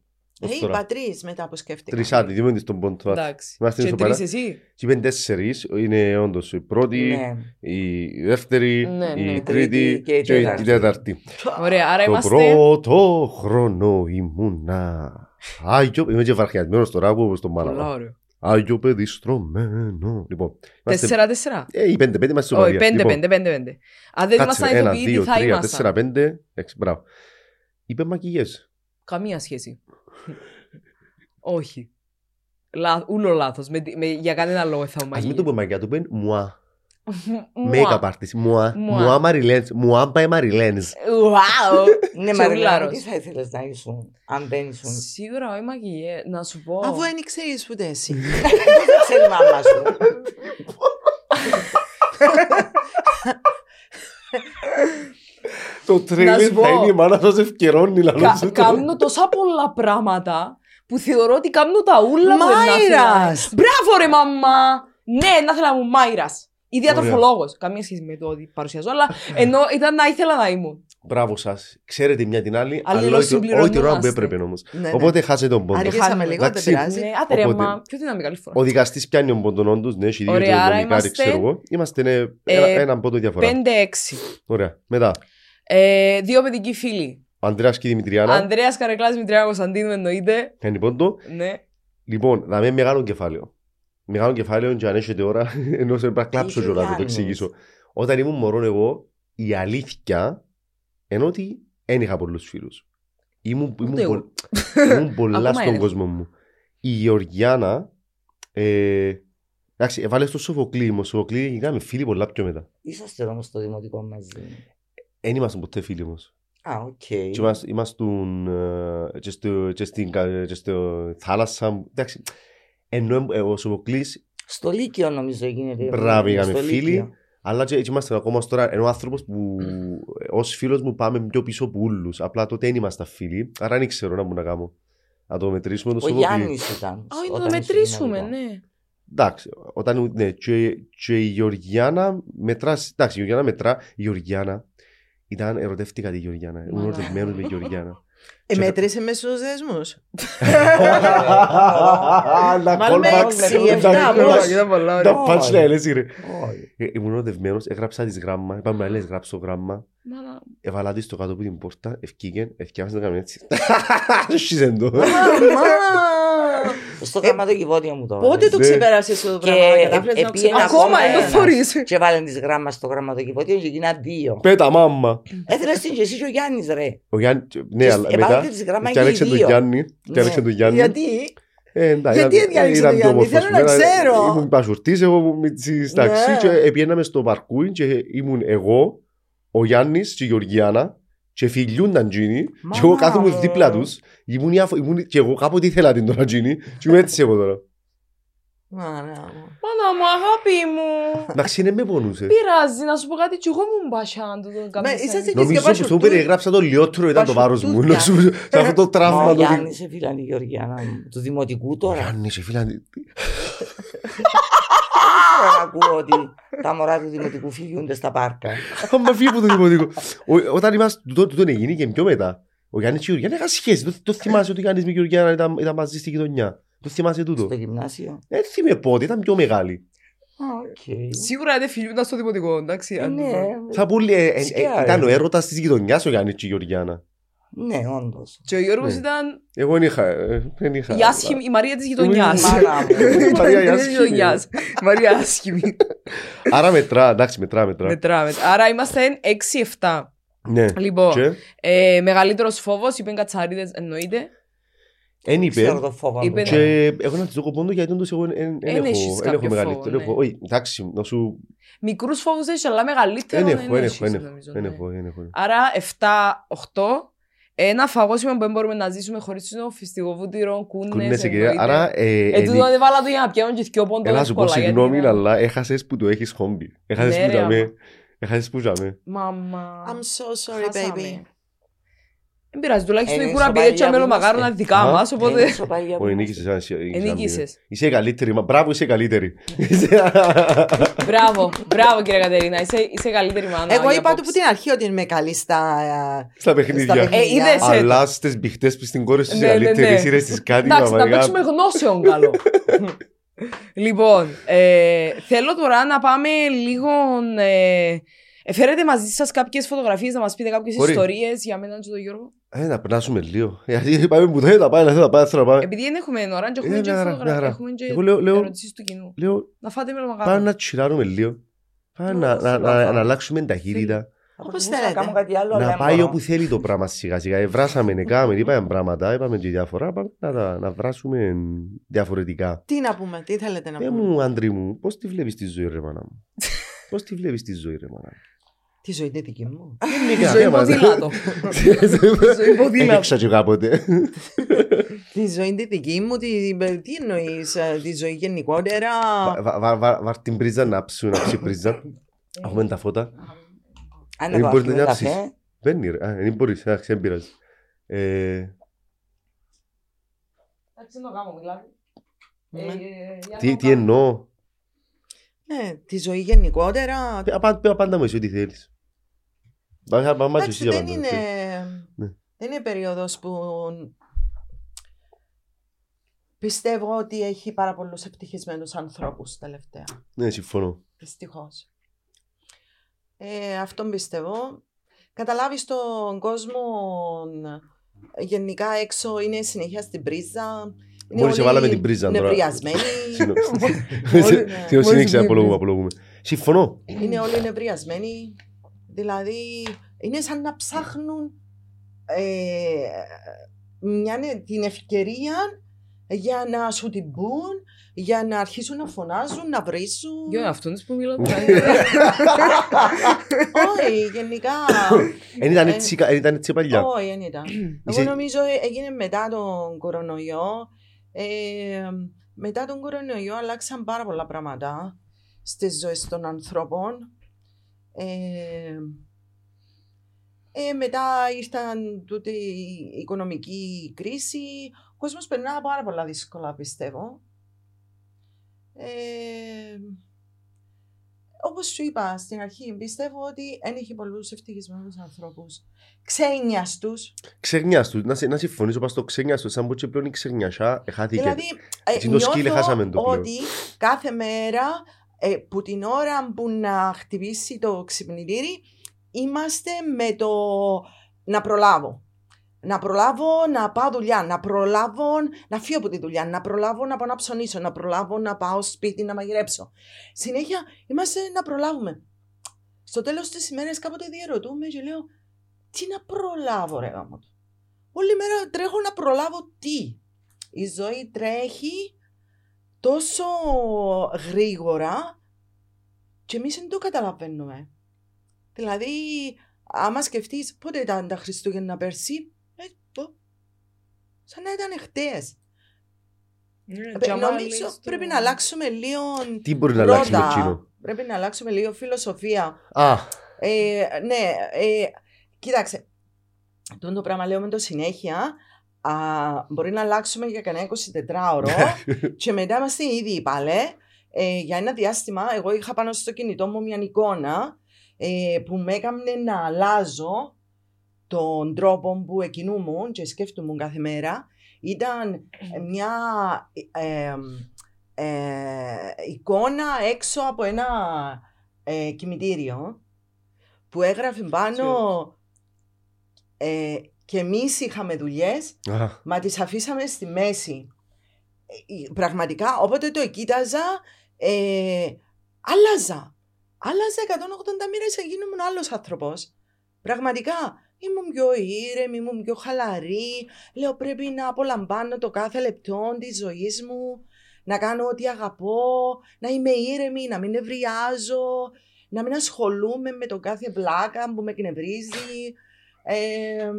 Ε, Ως είπα τώρα. τρεις μετά που σκέφτηκα. Τρεις άντι, δούμε τις τον πόντο. Εντάξει. Είμαστε Και ισοπαλά. τρεις εσύ; Και είπαν τέσσερις, είναι όντως η πρώτη, Ναι. η δεύτερη, Ναι, ναι. η Η τρίτη τρίτη και η και η τέταρτη. τέταρτη. Ωραία, άρα Το είμαστε... πρώτο χρόνο ήμουνα. Άγιο, είμαι και βαρχιασμένος τώρα που όπως τον Πολλά μάνα. ωραίο. Άγιο παιδί στρωμένο. Λοιπόν, είμαστε- Τέσσερα, τέσσερα. Ε, οι πέντε, πέντε είμαστε Όχι, σοβαροί. πέντε, Λοιπόν, πέντε, πέντε, πέντε. Αν δεν κάτσε, ήμασταν ένα, ηθοποιοί, τι δύο, θα τρία, τέσσερα, ήμασταν. πέντε, έξι, μπράβο. Είπε μακιγιές. Καμία σχέση. Όχι. Λα... Ούλο λάθος. Με, με, για κανένα λόγο θα Ας μην το πούμε μακιγιά, το πούμε μουά. Μουά. Make-up artist. Μουά. Μουά. Μουά Μαριλένς. Μουά πάει Μαριλένς. Wow. Ναι, Και Μαριλένα, ουλάρος. τι θα ήθελες να ήσουν, αν δεν ήσουν; Σίγουρα όχι μακιγιέ. Να σου πω. Αφού δεν ξέρεις ούτε εσύ. Πώς δεν ξέρει η μάμα σου. Το Να τρέλερ σου πω. θα είναι η μάνα σας ευκαιρώνει να Κα, λόγω κάνω τόσα πολλά πράγματα που θεωρώ ότι κάνω τα ούλα που να Μάιρας! θέλω. Μπράβο ρε μαμά! Ναι, να ήθελα να μου μάιρας. Ή Ωραία. διατροφολόγος. Καμία σχέση με το ότι παρουσιάζω, αλλά ενώ ήταν να ήθελα να ήμουν. Μπράβο σας. Ξέρετε μια την άλλη, αλλά όχι το- Αλληλοσυμπληρωνόμαστε. όχι την ώρα που έπρεπε όμως. Ναι, ναι. Οπότε χάσε τον πόντο. Αργήσαμε λίγο, δεν Εντάξει. πειράζει. Ναι, άτε ρε Οπότε- μα, πιο δυναμικά άλλη φορά. Ο δικαστής πιάνει τον πόντον όντως, ναι, έχει δύο Ωραία, άρα νομικά, είμαστε, ξέρω εγώ. Είμαστε ναι, ε, ένα- έναν πόντο διαφορά. 5-6. Ωραία. Μετά. Ε, δύο παιδικοί φίλοι. Ο Ανδρέας και η Δημητριάνα. Ανδρέας Καρεκλάς Μητριά Κωνσταντίνου εννοείται. Κάνει πόντο. Ναι. Λοιπόν, θα με μεγάλο κεφάλαιο. Μεγάλο κεφάλαιο και αν έχετε ώρα, ενώ σε πρέπει να κλάψω Τι κιόλας, να το κάνεις; εξηγήσω. Όταν ήμουν μωρό εγώ, η αλήθεια ενώ ότι δεν είχα πολλούς φίλους. Ήμουν, ήμουν, Ούτε εγώ. πο- ήμουν πολλά Ακόμα στον δεν έχω. κόσμο μου. Η Γεωργιάνα, ε, εντάξει, έβαλε στο Σοφοκλή μου. Ο Σοφοκλή γίναμε φίλοι πολλά πιο μετά. Είσαστε όμως στο δημοτικό μαζί. Δεν ήμασταν ποτέ φίλοι μας. Α, οκ. Και είμαστε, ήμασταν ε, και, στο, και, στην, κα- και στο θάλασσα. Εντάξει, ενώ ε, ο Σοφοκλής Στο Λύκειο νομίζω γίνεται. Μπράβο, είχαμε Στο φίλοι. Λύκειο. Αλλά και έτσι είμαστε ακόμα ως τώρα. Ενώ ο άνθρωπος που ως φίλος μου πάμε πιο πίσω από όλους. Απλά τότε δεν ήμασταν φίλοι. Άρα δεν ξέρω να μου να κάνω. Να το μετρήσουμε το Ο Σοφοκλή. Γιάννης ήταν. Όχι, να όταν το ήσουν μετρήσουμε, δημοτικό. ναι. Εντάξει, όταν. Ναι, και, και η Γεωργιάνα μετρά. Εντάξει, η Γεωργιάνα μετρά. Η Γεωργιάνα ήταν. Ερωτεύτηκα τη Γεωργιάνα. Ήμουν Μαλάκα. ερωτευμένος με τη Γεωργιάνα. Ε, μέτρησε μέσα στους δεσμούς. Να Μάλλον με callbacks. έξι, Τα- εφτά, τα- πώς. Ήταν πολλά Τα ωραία. punchlines, ρε. Όχι. Ε, Ήμουν ερωτευμένος, έγραψα της γράμμα. Είπαμε να λες γράψω γράμμα. Μάνα, Έβαλα τη στο κάτω από την πόρτα, ευκήγεν, ευκιάβασε να κάνει έτσι. Σύσεν το. Μαμά! Στο γραμματοκιβώτιο μου τώρα. Πότε το Ναι. ξεπέρασες αυτό το Και πράγμα, κατάφερες να το επήγαινα ξεπεράσεις; Ακόμα ακόμα δεν το ένας. φορείς. Και βάλαν τις γράμμα στο γραμματοκιβώτιο και γίνα δύο. Πέτα μάμα. Έθελες την και εσύ και ο Γιάννης ρε. Ο Γιάννη, ναι, Και αλλά εβάλατε μετά τις γράμμα και και οι άνοιξε τον δύο. Γιάννη. Και Ναι. άνοιξε τον Γιάννη. Γιατί, Ε, εντάξει, Γιατί ήταν- διάλεξε ήταν τον πιο Γιάννη, όμορφος. θέλω να Εμένα ξέρω. Ήμουν πασουρτής, εγώ ήμουν μητσής ταξί Ναι. και επιέναμε στο παρκούι και ήμουν εγώ, ο Γιάννης και η Γεωργιάνα και φιλιούνταν τζίνοι και εγώ Μαμά κάθομαι μου. δίπλα τους ήμουν, η αφ- ήμουν και εγώ κάποτε ήθελα την τώρα τζίνοι και είμαι έτσι εγώ τώρα. Μάνα μου. Μάνα μου, αγάπη μου. Εντάξει, είναι με πονούσε. Πειράζει, να σου πω κάτι, και εγώ ήμουν μπασάν του τον Μα, είσαστε και Νομίζω που στο περιγράψα το λιότερο ήταν το βάρος μου. Πασουρτούδια. Νομίζω σε αυτό το Μα τραύμα ο το δι- Γιάννης έφυλαν η Γεωργιάνα μου. Του δημοτικού τώρα. Γιάννη, σε φίλα. Τώρα ακούω ότι τα μωρά του δημοτικού φιλιούνται στα πάρκα. Άμα φύγει από το δημοτικό. Ο- Όταν είμαστε, τούτο τούτο έγινε και πιο μετά. Ο Γιάννης και η Γεωργιάνα είχαν σχέση. Το- Το θυμάσαι ότι ο Γιάννης με η Γεωργιάνα ήταν ήταν μαζί στη γειτονιά. Το θυμάσαι τούτο; Στο γυμνάσιο. Δεν θυμάμαι πότε, ήταν πιο μεγάλη. Α, οκ. Σίγουρα δεν φιλιούνταν στο δημοτικό, εντάξει. Ε, αν- Ναι, Θα πολύ, ε, ε, ε, Σκιά, ήταν ρε. ο έρωτας της γειτονιάς ο Γιάννης και η Γεωργιάνα. Ναι, όντως. Και ο Γιώργος Ναι. ήταν Εγώ δεν είχα. ε, δεν είχα. η άσχημη, η Μαρία της γειτονιάς. Ήμουν η μάνα μου. Η Μαρία η Της άσχημη. γειτονιάς. Η Μαρία άσχημη. Άρα μετρά, εντάξει, μετρά, μετρά. Μετράμε. Άρα είμαστε 6-7. Ναι. Λοιπόν, Και; ε, μεγαλύτερος φόβος, είπεν Κατσαρίδες, εννοείται. εν είπε. Ξέρω το φόβο είπε- μου. Και εγώ να της δω κοπόντο γιατί όντως εγώ δεν Εν έχεις έχω κάποιο μεγαλύτερο. φόβο, έχω- ναι. Όχι, εντάξει, να σου... Μικρούς φόβους έχεις, αλλά μεγαλύτερο Δεν δεν έχω, δεν έχεις, έχω, δεν έχω, νομίζω, δεν ναι. έχω, δεν έχω. Άρα 7-8. Ένα φαγόσιμο που δεν μπορούμε να ζήσουμε χωρίς είναι ο φιστιγοβούτυρο, κούνες, Κουνέσαι κυρία. εννοείται. Άρα, ε, Ε, εν- τούτο δεν βάλα το για να πιάνουν και δυο πόντο Έλα σου πω εύκολα, γιατί συγγνώμη, είναι- αλλά έχασες που το έχεις χόμπι. Έχασες Ναι, που ρε, τζαμέ. άμα. Έχασες που τζαμέ. Μαμά. I'm so sorry, Χάσαμε. baby. Δεν πειράζει, τουλάχιστον Ε, η κούρα σοπαλία πήρε και που μέλο είμαστε. μακάρι να δικά Α. μας, Ε, οπότε... είναι σοπαλία που Όχι, είμαστε. νίκησες. α, εσύ- είσαι Ενίκησες. αμύνα. Είσαι η καλύτερη. Μα μπράβο, είσαι η καλύτερη. Μπράβο, μπράβο κύριε Κατερίνα, είσαι, είσαι καλύτερη μάνα. Εγώ για είπα του απόψε. που την αρχή ότι είμαι καλή στα... ε, Στα παιχνίδια. παιχνίδια. Ε, είδες, ε, Αλλάς στις μπιχτές που στην κόρη σου είσαι Ναι, ναι, καλύτερη. ναι. Εσύ ρε στις κάτι. Εντάξει, να μαμαγά. παίξουμε γνώσεων καλό. λοιπόν, ε, θέλω τώρα να πάμε λίγο. Ε, ε, φέρετε μαζί σας κάποιες φωτογραφίες να μας πείτε κάποιες Μπορεί. ιστορίες για μένα και τον Γιώργο. Ε, να περνάσουμε λίγο. Γιατί πάμε που θέλει να πάει, να θέλει να πάει, θέλω να πάει. Επειδή δεν έχουμε ώρα, και έχουμε Ε, και μια χαρά, μια φωτογραφίε. χαρά. Έχουμε και Εγώ λέω- λέω- ερωτήσεις του κοινού. Λέω, Να φάτε με πάμε μαγάρα. να τσιράρουμε λίγο. Πάμε Ω, να- να- θέλω να να να αλλάξουμε ταχύτητα. Θα Όπως προτιμούσα θέλετε. Να κάνω κάτι άλλο, αλλά Να δεν πάει μπορώ. όπου θέλει το πράγμα σιγά σιγά. Ευράσαμε, νεκάμε, είπαμε πράγματα, είπαμε και διάφορα. Πάμε να, τα- να βράσουμε διαφορετικά. Τι να πούμε, τι θέλετε να Πε πούμε; μου, άντρη μου, πώς τη βλέπεις τη ζωή, ρε μάνα μου; Πώς τη βλέπεις τη ζωή, ρε μάνα μου; Τη ζωή είναι δική μου. Τη ζωή ποδήλατο. Τη ζωή ποδήλατο. Έπαιξα και κάποτε. Τη ζωή είναι δική μου, τι, τι εννοείς, τη ζωή γενικότερα; Βα- βα- βα- Βάρ την πρίζα να ψου, να ψει πρίζα. Έχουμε τα φώτα. Αν Ε, να το μπορείτε αφήνω να καφέ, ψήσεις. Μπαίνει ρε. Α, δεν μπορείς, εντάξει, δεν πειράζει. Ε, Εντάξει, να κάνω, μιλάτε. Ναι. Ε, ε, για Τι να τι κάνω. εννοώ; Ναι, τη ζωή γενικότερα. Ε, απα- πε- Απάντα μου εσύ ό,τι θέλεις. Πάμε πάμε μαζί Εντάξει, εσύ δεν απάντα. είναι, Ναι. δεν είναι περίοδος που πιστεύω ότι έχει πάρα πολλούς ευτυχισμένους ανθρώπους τελευταία. Ναι, συμφωνώ. Δυστυχώς. Ε, αυτόν πιστεύω. Καταλάβεις τον κόσμο ε, γενικά έξω είναι συνέχεια στην πρίζα. Είναι Μόλις όλοι εβάλαμε την πρίζα τώρα. Νευριασμένοι. Συγγνώμη. ναι. Τι συνέχισε, Μόλις απολογούμε, βγήκε. απολογούμε. Συμφωνώ. είναι όλοι νευριασμένοι. Δηλαδή είναι σαν να ψάχνουν ε, μια, την ευκαιρία για να σου την πούν, για να αρχίσουν να φωνάζουν, να βρίσουν. Ποιο είναι αυτόν που μιλάω. Όχι, γενικά. Εν ήταν Ε, έτσι εν ήταν έτσι παλιά. Όχι, δεν ήταν. Είσαι- Εγώ νομίζω ε, έγινε μετά τον κορονοϊό. Ε, μετά τον κορονοϊό αλλάξαν πάρα πολλά πράγματα στις ζωές των ανθρώπων. Ε, ε, μετά ήρθαν τούτη η οικονομική κρίση. Ο κόσμος περνά πάρα πολλά δύσκολα, πιστεύω. Ε, όπως σου είπα στην αρχή, πιστεύω ότι δεν έχει πολλούς ευτυχισμένους ανθρώπους. Ξένιας τους. Ξεγνιάς του. Να σε- Να συμφωνήσω πας στο ξεγνιάς του. Σαν πω και πλέον η ξεγνιασιά εχάθηκε. Δηλαδή, ε, Έτσι το σκύλι νιώθω χάσαμε το πλέον. ότι κάθε μέρα ε, που την ώρα που να χτυπήσει το ξυπνητήρι είμαστε με το να προλάβω. Να προλάβω να πάω δουλειά, να προλάβω να φύγω από τη δουλειά, να προλάβω να πάω να ψωνίσω, να προλάβω να πάω σπίτι να μαγειρέψω. Συνέχεια είμαστε να προλάβουμε. Στο τέλος της ημέρας κάποτε διαρωτούμε και λέω τι να προλάβω ρε γάμος του. Όλη μέρα τρέχω να προλάβω τι. Η ζωή τρέχει τόσο γρήγορα και εμείς δεν το καταλαβαίνουμε. Δηλαδή, άμα σκεφτείς πότε ήταν τα Χριστούγεννα πέρσι, ε, το, σαν να ήταν χτες. Ε, Νομίζω πρέπει να αλλάξουμε λίγο Τι μπορεί να αλλάξουμε πρώτα. εκείνο. Πρέπει να αλλάξουμε λίγο φιλοσοφία. Α, Ε, ναι, ε, κοίταξε. Αυτό το πράγμα λέω με το συνέχεια. Α, μπορεί να αλλάξουμε για κανένα 24ωρο και μετά είμαστε ήδη πάλι. Ε, για ένα διάστημα, εγώ είχα πάνω στο κινητό μου μια εικόνα ε, που με έκανε να αλλάζω τον τρόπο που εκινούμουν και σκέφτομαι κάθε μέρα. Ήταν μια ε, ε, εικόνα έξω από ένα ε, κημητήριο που έγραφε πάνω ε, και εμείς είχαμε δουλειές α, μα τις αφήσαμε στη μέση. Ε, Πραγματικά, όποτε το κοίταζα, ε, άλλαζα. Άλλαζα 180 μοίρες, γίνομαι άλλος άνθρωπος. Πραγματικά, ήμουν πιο ήρεμη, ήμουν πιο χαλαρή. Λέω πρέπει να απολαμβάνω το κάθε λεπτό της ζωής μου, να κάνω ό,τι αγαπώ, να είμαι ήρεμη, να μην νευριάζω, να μην ασχολούμαι με τον κάθε βλάκα που με εκνευρίζει. Ε,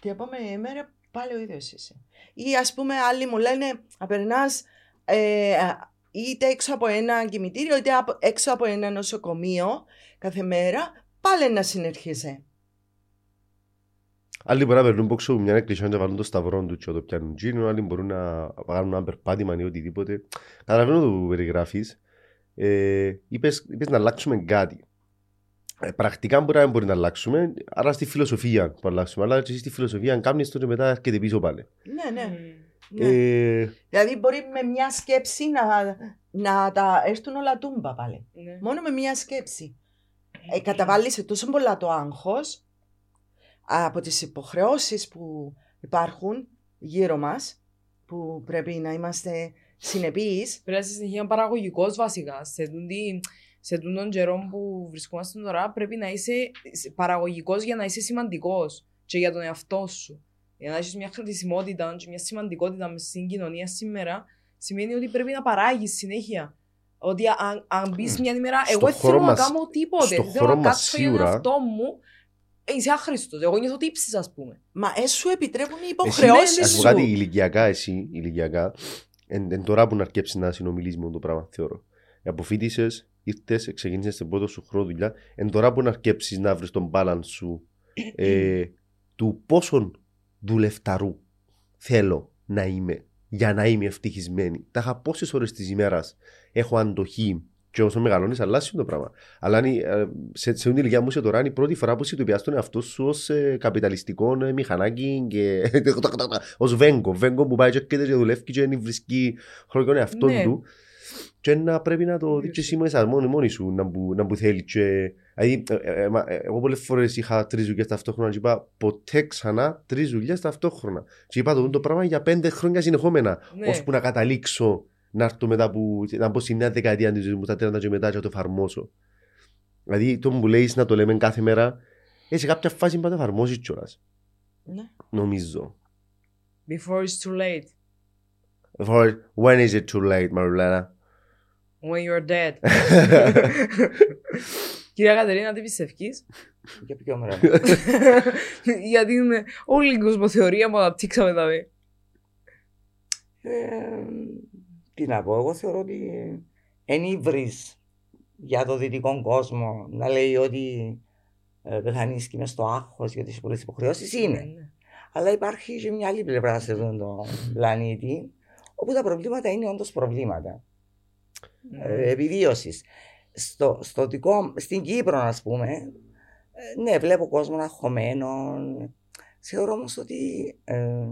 την επόμενη μέρα πάλι ο ίδιος είσαι. Ή ας πούμε άλλοι μου λένε να περνάς ε, είτε έξω από ένα κημητήριο είτε απο- έξω από ένα νοσοκομείο κάθε μέρα πάλι να συνερχίσαι. Άλλοι μπορεί να περνούν πόξο μια εκκλησιά και βάλουν το σταυρό του και το πιάνουν τζίνο, άλλοι μπορούν να κάνουν ένα περπάτημα ή οτιδήποτε. Καταλαβαίνω το που περιγράφεις. Ε, είπες, είπες να αλλάξουμε κάτι. Ε, πρακτικά μπορεί να μην μπορεί να αλλάξουμε, άρα στη φιλοσοφία που αλλάξουμε. Αλλά και εσύ στη φιλοσοφία, αν κάνεις τότε μετά έρχεται πίσω πάλι. Ναι, ναι. Μμμ. ναι. Ε, Δηλαδή μπορεί με μια σκέψη να, να τα έρθουν όλα τούμπα πάλι. Ναι. Μόνο με μια σκέψη. Ε, καταβάλεις τόσο πολλά το άγχος από τις υποχρεώσεις που υπάρχουν γύρω μας που πρέπει να είμαστε συνεπείς. Πρέπει να είσαι συνεχεία παραγωγικός βασικά. Σε, τούτη, σε τούτον καιρό που βρισκόμαστε τώρα, πρέπει να είσαι παραγωγικός για να είσαι σημαντικός και για τον εαυτό σου. Για να έχεις μια χρησιμότητα και μια σημαντικότητα μες στην κοινωνία σήμερα, σημαίνει ότι πρέπει να παράγεις συνέχεια. Ότι αν, αν μπεις μια ημέρα, Στο εγώ δεν χώρο θέλω να μας- κάνω τίποτε. στο Δεν θέλω χώρο να μας κάτσω για τον σίγουρα- εαυτό μου. Ε, είσαι άχρηστος. Εγώ νιώθω τύψει, ας πούμε. Μα ε, σου επιτρέπουν οι εσύ, υποχρεώσεις ας πω σου. κάτι ηλικιακά εσύ, ηλικιακά, εν, εν τώρα που να αρκέψεις να συνομιλείς με το πράγμα, θεωρώ. Αποφύτησες, ήρθες, ξεκίνησες την πρώτο σου χρόνο δουλειά, εν τώρα που να αρκέψεις να βρεις τον balance σου ε, του πόσον δουλευταρού θέλω να είμαι για να είμαι ευτυχισμένη. Τα είχα πόσες ώρες της ημέρας έχω αντοχή και όσο μεγαλώνεις, αλλάζει το πράγμα. Αλλά αν, ε, σε, σε την ηλικία μου είσαι τώρα, είναι η πρώτη φορά που συνειδητοποιάς τον εαυτό σου ως ε, καπιταλιστικό ε, μηχανάκι και ως βέγκο. Βέγκο που πάει και έρχεται και δουλεύει και δεν βρίσκει χρόνο για τον εαυτό Ναι. του. Και να πρέπει να το δεις και εσύ μέσα μόνη, μόνη σου να που, να που θέλει. Και, δηλαδή, ε, ε, ε, μα, ε, εγώ πολλές φορές είχα τρεις δουλειές ταυτόχρονα και είπα ποτέ ξανά τρεις δουλειές ταυτόχρονα. Και είπα το, το πράγμα για πέντε χρόνια συνεχόμενα. Ναι. Ώσπου να καταλήξω να έρθω μετά που, να μπω στη νέα δεκαετία της ζωής μου, στα 30 και μετά και να το εφαρμόσω. Δηλαδή το που λέει να το λέμε κάθε μέρα, ε, σε κάποια φάση να το εφαρμόσεις κιόλας. Ναι. Νομίζω. Before it's too late. For, when is it too late, Marulena? When you're dead. Κυρία Κατερίνα, τι πιστεύεις; Για ποιο μέρα. Για την όλη η κοσμοθεωρία που αναπτύξαμε τα δε. Ε, τι να πω, εγώ θεωρώ ότι εν ύβρις για το δυτικό κόσμο να λέει ότι ε, πεθανίσκει μες στο άγχος γιατί έχει πολλές υποχρεώσεις είναι. Ναι. Αλλά υπάρχει και μια άλλη πλευρά σε αυτόν τον πλανήτη όπου τα προβλήματα είναι όντως προβλήματα ε, επιβίωσης. Στο, στο δικό, στην Κύπρο, ας πούμε, ε, ναι, βλέπω κόσμο αγχωμένο. Θεωρώ όμως ότι ε,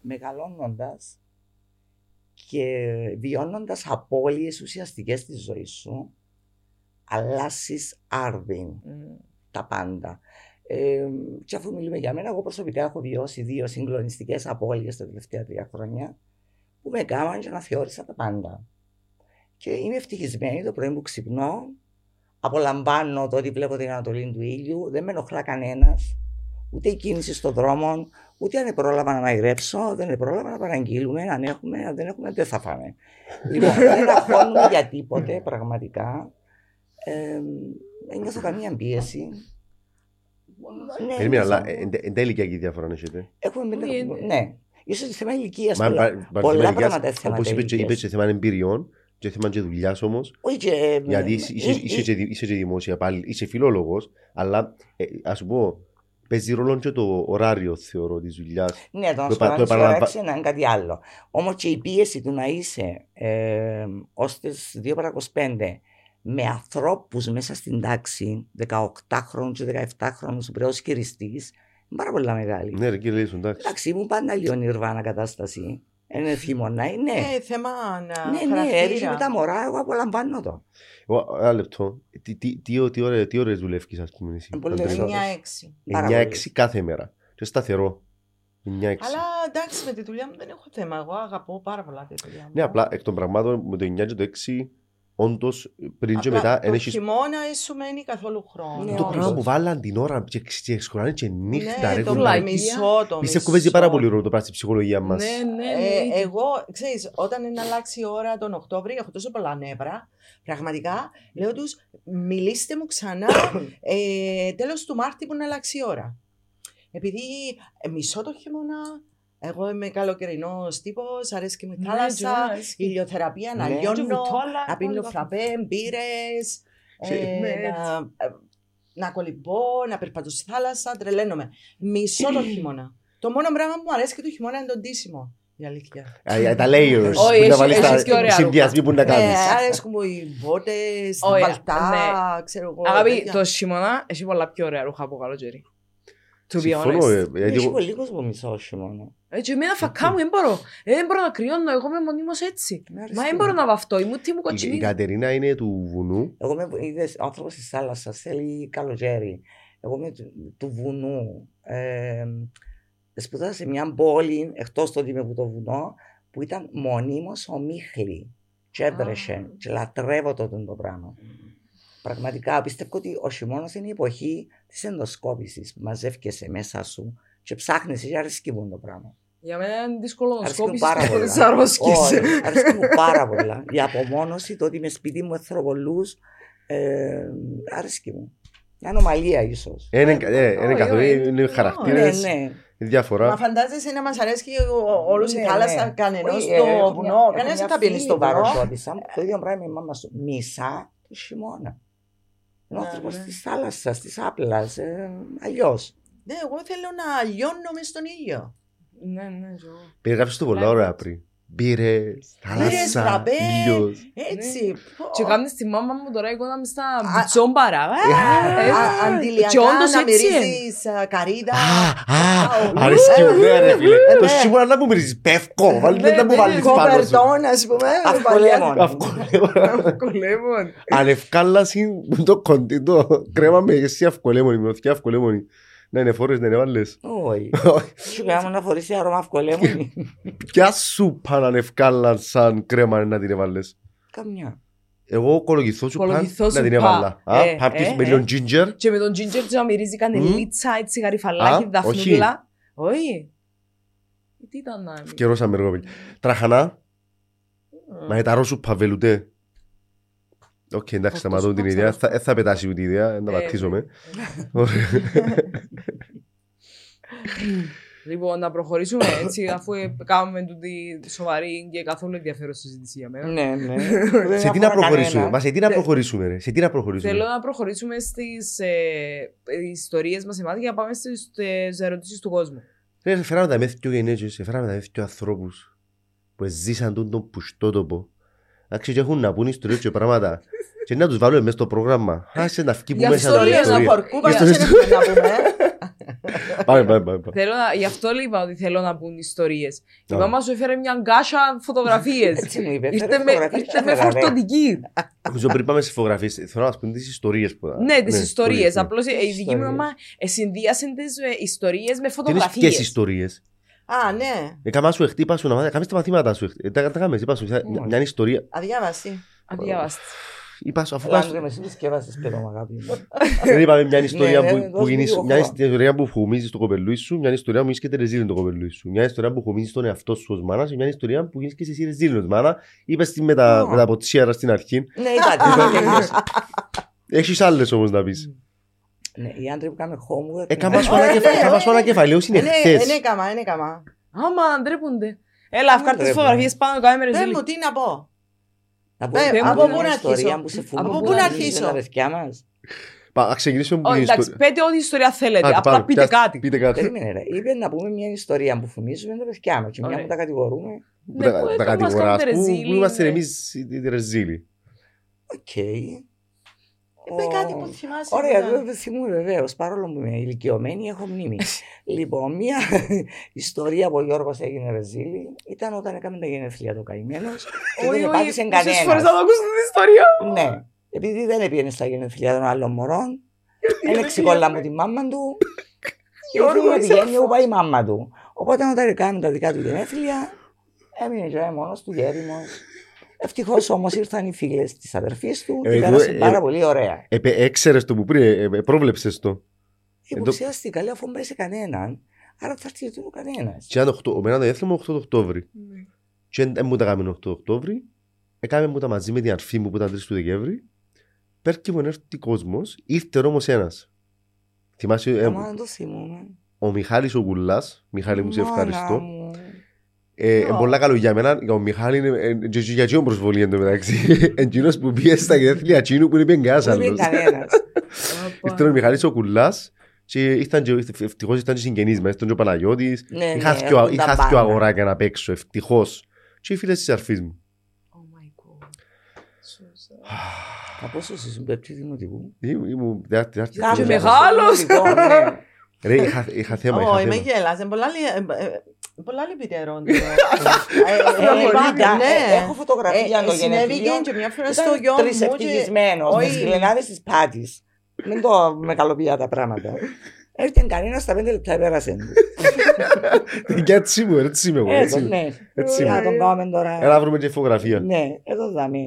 μεγαλώνοντας και βιώνοντας απώλειες ουσιαστικές στη ζωή σου, αλλάζει άρδιν Μμ. τα πάντα. Ε, και αφού μιλούμε για μένα, εγώ προσωπικά έχω βιώσει δύο συγκλονιστικές απώλειες τα τελευταία τρία χρόνια που με έκαναν και να θεώρησα τα πάντα. Και είμαι ευτυχισμένη το πρωί που ξυπνώ, απολαμβάνω το ότι βλέπω την Ανατολή του ήλιου, δεν με ενοχλά κανένας, ούτε η κίνηση στον δρόμο, ούτε αν πρόλαβα να μαγειρέψω, δεν πρόλαβα να παραγγείλουμε, αν έχουμε, αν δεν έχουμε, δεν θα φάμε. λοιπόν, δεν αγχώνουμε για τίποτε, πραγματικά. Ε, δεν νιώθω καμία πίεση. Ναι, Περίμενα, αλλά νιώθω- εν- εν τέλει και εκεί διαφορά έχετε. Έχουμε πέντε- Είναι- Ναι. Ίσως θέμα ηλικίας. Μα- πολλά- πα- πα- πολλά θέμα πράγματα ηλικίας, θέματα Όπως είπες και- ηλικίας. είπες και θέμα εμπειριών και θέμα και δουλειάς όμως. Όχι και... Γιατί είσαι- είσαι- ε, είσαι ε, και δη- είσαι και δημόσια πάλι, είσαι φιλόλογος, αλλά ε, ας σου πω, παίζει ρόλο και το ωράριο θεωρώ της δουλειάς. Ναι, το να το σου επα- το παράξεις επαναλαμβα- ώρα έξι είναι κάτι άλλο. Όμως και η πίεση του να είσαι ε, ως τις 2 παρα 25 με ανθρώπους μέσα στην τάξη, 18χρονου και 17χρονου που πρέπει να χειριστείς, είναι πάρα πολύ μεγάλη. Ναι ρε κύριε Λίσον, εντάξει. Εντάξει, ήμουν πάντα λίγο νιρβάνα κατάσταση. Είναι χειμώνα, ναι. Ε, θέμα να Ναι, ναι, χαρακτήρα. έριξε με τα μωρά, εγώ απολαμβάνω το. Εγώ, Ένα λεπτό. Τι- τι- τι- τι ώρες- Τι ώρες δουλεύεις ας πούμε εσύ. Ε, πολλές Αντρέα; ώρες. 9-6. Πάρα 9-6 κάθε μέρα. Και σταθερό. 9-6. Αλλά εντάξει, με τη δουλειά μου δεν έχω θέμα. Εγώ αγαπώ πάρα πολλά τη δουλειά μου. Ναι, απλά εκ των πραγμάτων με το 9 και το 6, όντως πριν και Απλά μετά το εν έχεις χειμώνα δεν σου μένει καθόλου χρόνο. Ναι, το όντως. πράγμα που βάλαν την ώρα και και σκοράνε και νύχτα Ναι, ρε το κολλάει. κολλάκι. μισό, το Πιστεύω μισό. παίζει πάρα πολύ ρόλο το πράγμα στη ψυχολογία μας. Ναι, ναι, Ε, ναι. εγώ, ξέρεις, όταν είναι αλλάξει η ώρα τον Οκτώβρη, έχω τόσο πολλά νεύρα. Πραγματικά, λέω τους, μιλήστε μου ξανά ε, τέλος του Μάρτη που είναι αλλάξει η ώρα. Επειδή ε, μισώ το χειμώνα, εγώ είμαι καλοκαιρινός τύπος, αρέσει και με Ναι, θάλασσα, και εμένα αρέσκει. ηλιοθεραπεία, να Ναι. λιώνω, Και βουτόλα, να πίνω όλα φραπέ, μπύρες, Σε- ε, ναι, να, ε, να κολυμπώ, να περπατώ στη θάλασσα, τρελαίνομαι. Μισώ το χειμώνα. Το μόνο πράγμα που μου αρέσει και το χειμώνα είναι το ντύσιμο. Η αλήθεια. Α, ε, Τα layers Όχι, που να έχεις- βάλεις έχεις και τα ωραία συνδυασμοί που να Ε, κάνεις. αρέσκουν μου οι μπότες, τα Όχι, παλτά, ξέρω εγώ. Αγάπη, τέτοια. το χειμώνα έχει πολλά πιο ωραία ρούχα από καλοκαίρι. To be Συμφωνώ, honest. ε, γιατί Έχει εγώ- πολύ κόσμο μισό χειμώνα. Έτσι, εμένα φακά μου, δεν μπορώ. Ε, Δεν μπορώ να κρυώνω, εγώ είμαι μονίμως έτσι. Με αρέσκει. Μα δεν μπορώ να βαφτώ, η μούτη μου η- η κοτσινή. Κατερίνα είναι του βουνού. Εγώ είμαι είδες, άνθρωπος της θάλασσας, θέλει καλοκαίρι. Εγώ είμαι του, του βουνού. Ε, σπουδάσα σε μια πόλη, εκτός το ότι είμαι από το βουνό, που ήταν μονίμως ομίχλη. Και έβρεσε. Και λατρεύω το το πράγμα. Πραγματικά πιστεύω ότι ο χειμώνας είναι η εποχή της ενδοσκόπησης. Μαζεύκεσαι μέσα σου και ψάχνεις και αρέσκει μου το πράγμα. Για μένα είναι δύσκολο να Αρέσκει μου σκόπεις πάρα χωρίς πολλά. αρρώσκες. Όχι, αρέσκει μου πάρα πολλά. Η απομόνωση, το ότι είμαι σπίτι μου εθροβολούς, ε, αρέσκει μου. Μια ανομαλία ίσως. Ε, Είναι ε, είναι όχι, καθόλου, όχι. είναι Ναι, χαρακτήρες, ναι. είναι Μα διάφορα. φαντάζεσαι να μας αρέσει όλους η Ναι, θάλασσα, ναι. κανενός Όχι, στο ε, έχω μια- βουνό, έχω κανένας μια δεν θα πίνει φίλη στο βουνό. παροσιώτησα, Το ίδιο πράγμα η μάμα σου. Μισά το χειμώνα. Είναι Ναι, άνθρωπος ναι. της θάλασσας, της άπλας. Ε, Αλλιώς. Ναι, εγώ θέλω να λιώνω μες στον ήλιο. Ναι, ναι, και εγώ. Περιγράψεις το πολλά ωραία πριν. Μπύρες, θάλασσα, φραπέ. ήλιος. Έτσι. πω. Και κάνεις τη μάμα μου τώρα εικόνα μες στα Α, μπουτσόμπαρα. Ε, Α, Αντιλιακά Και όντως να έτσι είναι. μυρίζεις α, καρύδα. Α, Α, α, αρέσκει μου, ναι ρε φίλε. Ε, Το ναι. σίγουρα να μου μυρίζεις πεύκο, βάλει Ναι, δεν να μου ναι, βάλεις πάνω σου. Κοβερτόν, ας πούμε. Αυκολέμον. Αυκολέμον. Κολέμον. Ανευκάλαση που το κοντί το κρέμα με εσύ αυκολέμονη, με ροθιά αυκολέμονη. Να είναι φόρες, να είναι βάλες. Όχι. Σου κάνουμε να φορήσει αρώμα αυκολέμου. Ποια σούπα να ανευκάλαν σαν κρέμα να την έβαλες; Καμιά. Εγώ κολογηθώ σου παν Κολογηθώ να σου την πα. έβαλα. Α, Ε, Πάπτεις ε, με ε. λίγο ginger. Και με τον ginger του να μυρίζει κανελίτσα, έτσι γαριφαλάκι, Α, δαφνούλα. Όχι. Τι ήταν να είναι; Καιρώσαμε εγώ. Τραχανά, μα τα ρόσου παβελουτέ. Οκ, εντάξει, Αυτός σταματώ που την πάψα ιδέα. να Θα- Δεν θα πετάσει ούτε η ιδέα, να Ε, βατίζομαι. Λοιπόν, να προχωρήσουμε έτσι, αφού ε, κάνουμε τούτη σοβαρή και καθόλου ενδιαφέρον συζήτηση για μένα. Ναι, ναι. Σε τι να προχωρήσουμε, μα σε τι να προχωρήσουμε, ρε. Σε τι να προχωρήσουμε. Θέλω να προχωρήσουμε στις ε, ιστορίες μας εμάς για να πάμε στις ε, ερωτήσεις του κόσμου. Ρε, φέραμε τα μέθη πιο γενέτσες, φέραμε τα μέθη πιο ανθρώπους που ζήσαν τον τον πουστότοπο. Εντάξει, και έχουν να πούν ιστορίες και πράγματα. Και να τους βάλουμε μέσα στο πρόγραμμα. Άσε να φκεί που Για μέσα αυτό τα λέω, να ιστορία. Χορκούπα, Ιστορίες. δεν έχουμε να πούμε. Πάμε, πάμε, πάμε. πάμε. Θέλω να, γι' αυτό είπα ότι θέλω να μπουν ιστορίες. Η Α. μάμα σου έφερε μια γκάσα φωτογραφίες. Έτσι μου είπε. Ήρθε φέρε με, φωτογραφίες ήρθε και με έφερα, ρε. φορτωτική. Νομίζω πριν πάμε στι φωτογραφίες, θέλω να μας πούν τις ιστορίες που Ναι, τις ιστορίες. ναι. Απλώς η δική μου Ιστορίες. μαμά ε, συνδύασε τις ιστορίες με Τι είναι φωτογραφίες. ποιες ιστορίες; Α, ναι. Έκανα σου εχτύπα σου να μάθεις, κάμε τα μαθήματα σου. Ε, Τα τα κάμε, είπα σου. μια- Μια ιστορία. Αδιάβαστη. Αδιάβαστη. Είπα σου, αφού Έλα, πας- Άντρε, με εσύ σκέφασες παιδό, αγάπη μου. Δεν είπαμε μια ιστορία Ναι, που- ναι, που δώσ' γίνεις- μου μια λίγο ιστορία που φουμίζεις το κοπελούι σου, μια ιστορία που γίνεις και ρεζίλιν το κοπελούι σου. Μια ιστορία που φουμίζεις τον εαυτό σου ως μάνας και μια ιστορία που γίνεις και εσύ ρεζίλιν ως μάνα. Είπες την με τα Α. με τα ποτσίαρα στην αρχή. Ναι, είπατε. τελείωσε. Έχεις άλλες όμως να πεις. Ναι, οι άντρες που κάνουν homework. Έκαμα σου ναι, ανακεφα- ναι, έκαμα σου ναι. ανακεφαλαίωση είναι Είναι χτες. είναι καμά, είναι καμά. Άμα ντρέπονται. Έλα, αυκάρ τι ντρέπονται. φωτογραφίες πάνω κάμε με Πες ρεζίλι. μου, τι να πω. Να Ε, πω- από να πω πού μια να ιστορία αρχίσω; που σε Από φουμίζουν πού να αρχίσω; τα παιδιά μας. Πα- Να ξεκινήσουμε που Όχι, είναι εντάξει, ιστορία. πείτε ό,τι ιστορία θέλετε. Άντε, Απλά πάμε, πείτε πιάστε- κάτι. Πείτε κάτι. Περίμενε ρε. Είπε να πούμε μια ιστορία που φουμίζουμε τα παιδιά μας. Και μια Ωραία. που τα κατηγορούμε. Που Ναι, τα- που Τα έκαμε, μας κατηγοράς κάνετε που ρεζίλι, που είμαστε ναι. εμείς οι- οι ρεζίλοι; Οκ. Είπε Ω, κάτι που θυμάσαι. Ωραία, που ήταν. βέβαια θυμούμαι βεβαίως. Παρόλο που είμαι ηλικιωμένη, έχω μνήμη. λοιπόν, μια ιστορία που ο Γιώργος έγινε ρεζίλι ήταν όταν έκαμε τα γενέθλια του καημένος. και δεν επάτησε πόσες φορές κανένα. θα το ακούσω την ιστορία. Ναι. Επειδή δεν πήγαινε στα γενέθλια των άλλων μωρών, δεν εξηκόλα μου τη μάμα του. Και Γιώργος, ήθελε να είσαι πηγαίνει όπου πάει η μάμα του. Οπότε όταν έκαμε τα δικά του γενέθλια, έμεινε και μόνος του γέριμος. Ευτυχώς όμως ήρθαν οι φίλες της αδερφής του Ε, και εγώ, πέρασε ε, πάρα πολύ ωραία. Επε- Έξερες το που πριν, ε, ε, πρόβλεψες το. Υποψιάστηκα, λέω αφού μπρέσει κανέναν, άρα θα έρθει του κανένας. Και αν οκτώ- εμένα το έθελα μου 8 το Οκτώβρη. Και δεν μου τα κάνουμε 8 Οκτώβρη. Έκαμε μου τα μαζί με την αρφή μου που ήταν 3 του Δεκέμβρη. Πέρκε μου έρθει κόσμος, ήρθε όμως ένας. Θυμάσαι, ε, Άμα δεν το θυμούμαι. ο Μιχάλης ο Γουλάς, Μιχάλη μου σε Μάνα ευχαριστώ. Μου. Ε, είναι πολλά καλό για μένα. Ο Μιχάλη είναι ε, και για εκείνον προσβολή εν τω μεταξύ. Εκείνος που πήγε στα γενέθλια εκείνου που είναι κανένας Δεν είναι άλλος. κανένας. Ήρθε ο Μιχάλης ο Κουλάς και ήρθαν και, ευτυχώς ήρθαν και συγγενείς μας. Ήρθαν και ο Παναγιώτης. Ναι, Είχα ναι, δυο- έχουν τα Είχα δυο πάντα. αγοράκια να παίξω, ευτυχώς. Και οι φίλες της αρφής μου. Oh my god. So sad. Τα πόσο ήσουν πέπτη δημοτικού. Ήμουν- ήμουν τετάρτη- τετάρτη- Κάποιο τετάρτη. μεγάλος. Δημοτικό, ναι. Ρε, είχα- είχα θέμα, είχα Όχι, με θέμα. γέλας. Είναι πολλά λι- ε, ε, πολλά λυπητερό. Ε, Λίτα, ε, Έχω φωτογραφία Ε, των συνέβη γενεθλίων. και μια φορά στο Ήταν γιο μου. τρεις και- ευτυχισμένος με Όχι. σκυλενάδες της πάτης. Μην το μεγαλοποιεί τα πράγματα. Έρχεται κανένας στα πέντε λεπτά πέρασε. Και έτσι είμαι, έτσι είμαι εγώ. έτσι Έτσι, είμαι. ναι. Έτσι Να είμαι. τον πάμε τώρα. Έλα να βρούμε και φωτογραφία. Ναι, εδώ δάμε.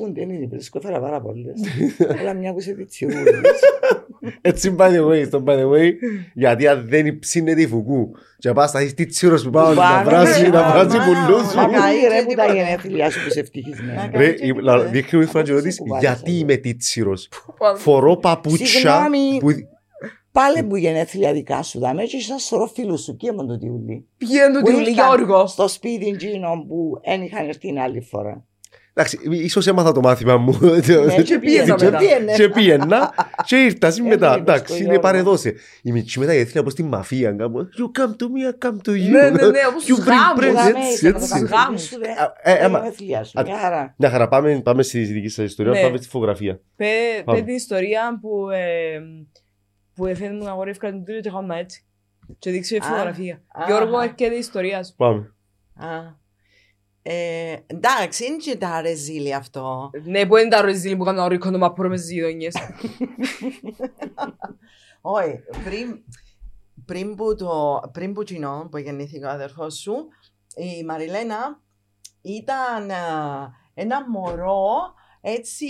Πού είναι, είναι, βρίσκω, έφερα πάρα πολλές. Αλλά μια που είσαι πιτσιούλης. Έτσι by the way, στο by the way, γιατί αν δεν ψήνεται η φουκού και πας θα δεις τι τσίρος που πάω να Πάνω, βράζει, ναι, να μα, βράζει μα, πουλούς μα, σου. μα, Μα καεί ρε και που τα τίποτε. γενέθλιά σου που είσαι ευτυχισμένη. Να Ρε, και η- τίποτε. λα- δείχνει μου η φορά και ρωτήσεις, Που βάλεις, γιατί ε. είμαι τίτσιρος. Πάντα. Φορώ παπούτσια Συγγνώμη. που... Πάλε που γενέθλια δικά σου δάμε και είσαι ένας σωρός φίλους σου και με το τιούλι. Πηγαίνει του Που Τιούλη; ήρθαν Γιώργος. Στο σπίτι εκείνο που δεν είχαν έρθει την άλλη φορά. Εντάξει, ίσως έμαθα το μάθημα μου. Ναι, και πήγαινα Και- μετά. Πήγαινε. Και πήγαινα και ήρθα συ μετά. Έβλεπες Εντάξει, το είναι Γιώργο. παρεδώσε. Η μικρή μετά η όπως στη μαφία. κάπου, You come to me, I come to you. Ναι, ναι, ναι, όπως You τους bring γάμους. presents, Δάμε, είσαι με το έτσι. καμπύλι Γάμους. σου, δε. Α, ε, Τα έμα- γενέθλια σου, Α, μια χαρά. Μια χαρά, πάμε, πάμε στη δική σας ιστορία, Ναι. πάμε στη φωτογραφία. Πε Πάμε. πε την ιστορία που ε, που έφερε μου να αγόρευκα την τούτο και έκανα έτσι. Και δείξει η Α, φωτογραφία. α, Γιώργο, α. έρχεται η ιστορία σου. Πάμε. Α. Ε, Εντάξει, είναι και τα ρεζίλι αυτό. Ναι, που είναι τα ροζίλη που κάνουν ρίκο μα προ με τις γειτονιές. Όχι, πριν, πριν που το, πριν που κοινό, που γεννήθηκε ο αδερφός σου, η Μαριλένα ήταν α, ένα μωρό έτσι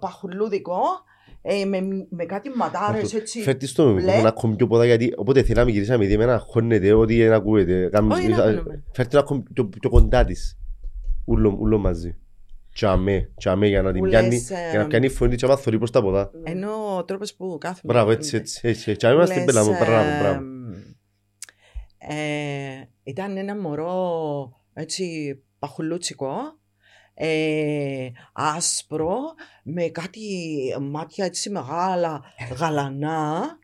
παχουλούδικο ε, με, με κάτι ματάρες Αυτό. έτσι. Φέτης το μπλε. ένα ακόμη πιο ποδά γιατί όποτε θέλαμε γυρίσαμε δει εμένα χώνεται ότι δεν ακούεται. Κάμε- Όχι, να ακούμε. Φέρτε το ακόμη πιο, πιο κοντά της. Ούλο, ούλο μαζί. Τσαμέ, τσαμέ για να την Που πιάνει, λες, για να ε, πιάνει φωνή και άμα θωρεί προς τα ποδά. Ενώ ο τρόπος που κάθομαι. Μπράβο, έτσι, έτσι, έτσι. Τσαμέ μας την πέλα μου, μπράβο, μπράβο. Ε, ήταν ένα μωρό έτσι παχουλούτσικο, ε, άσπρο, με κάτι μάτια έτσι μεγάλα, γαλανά.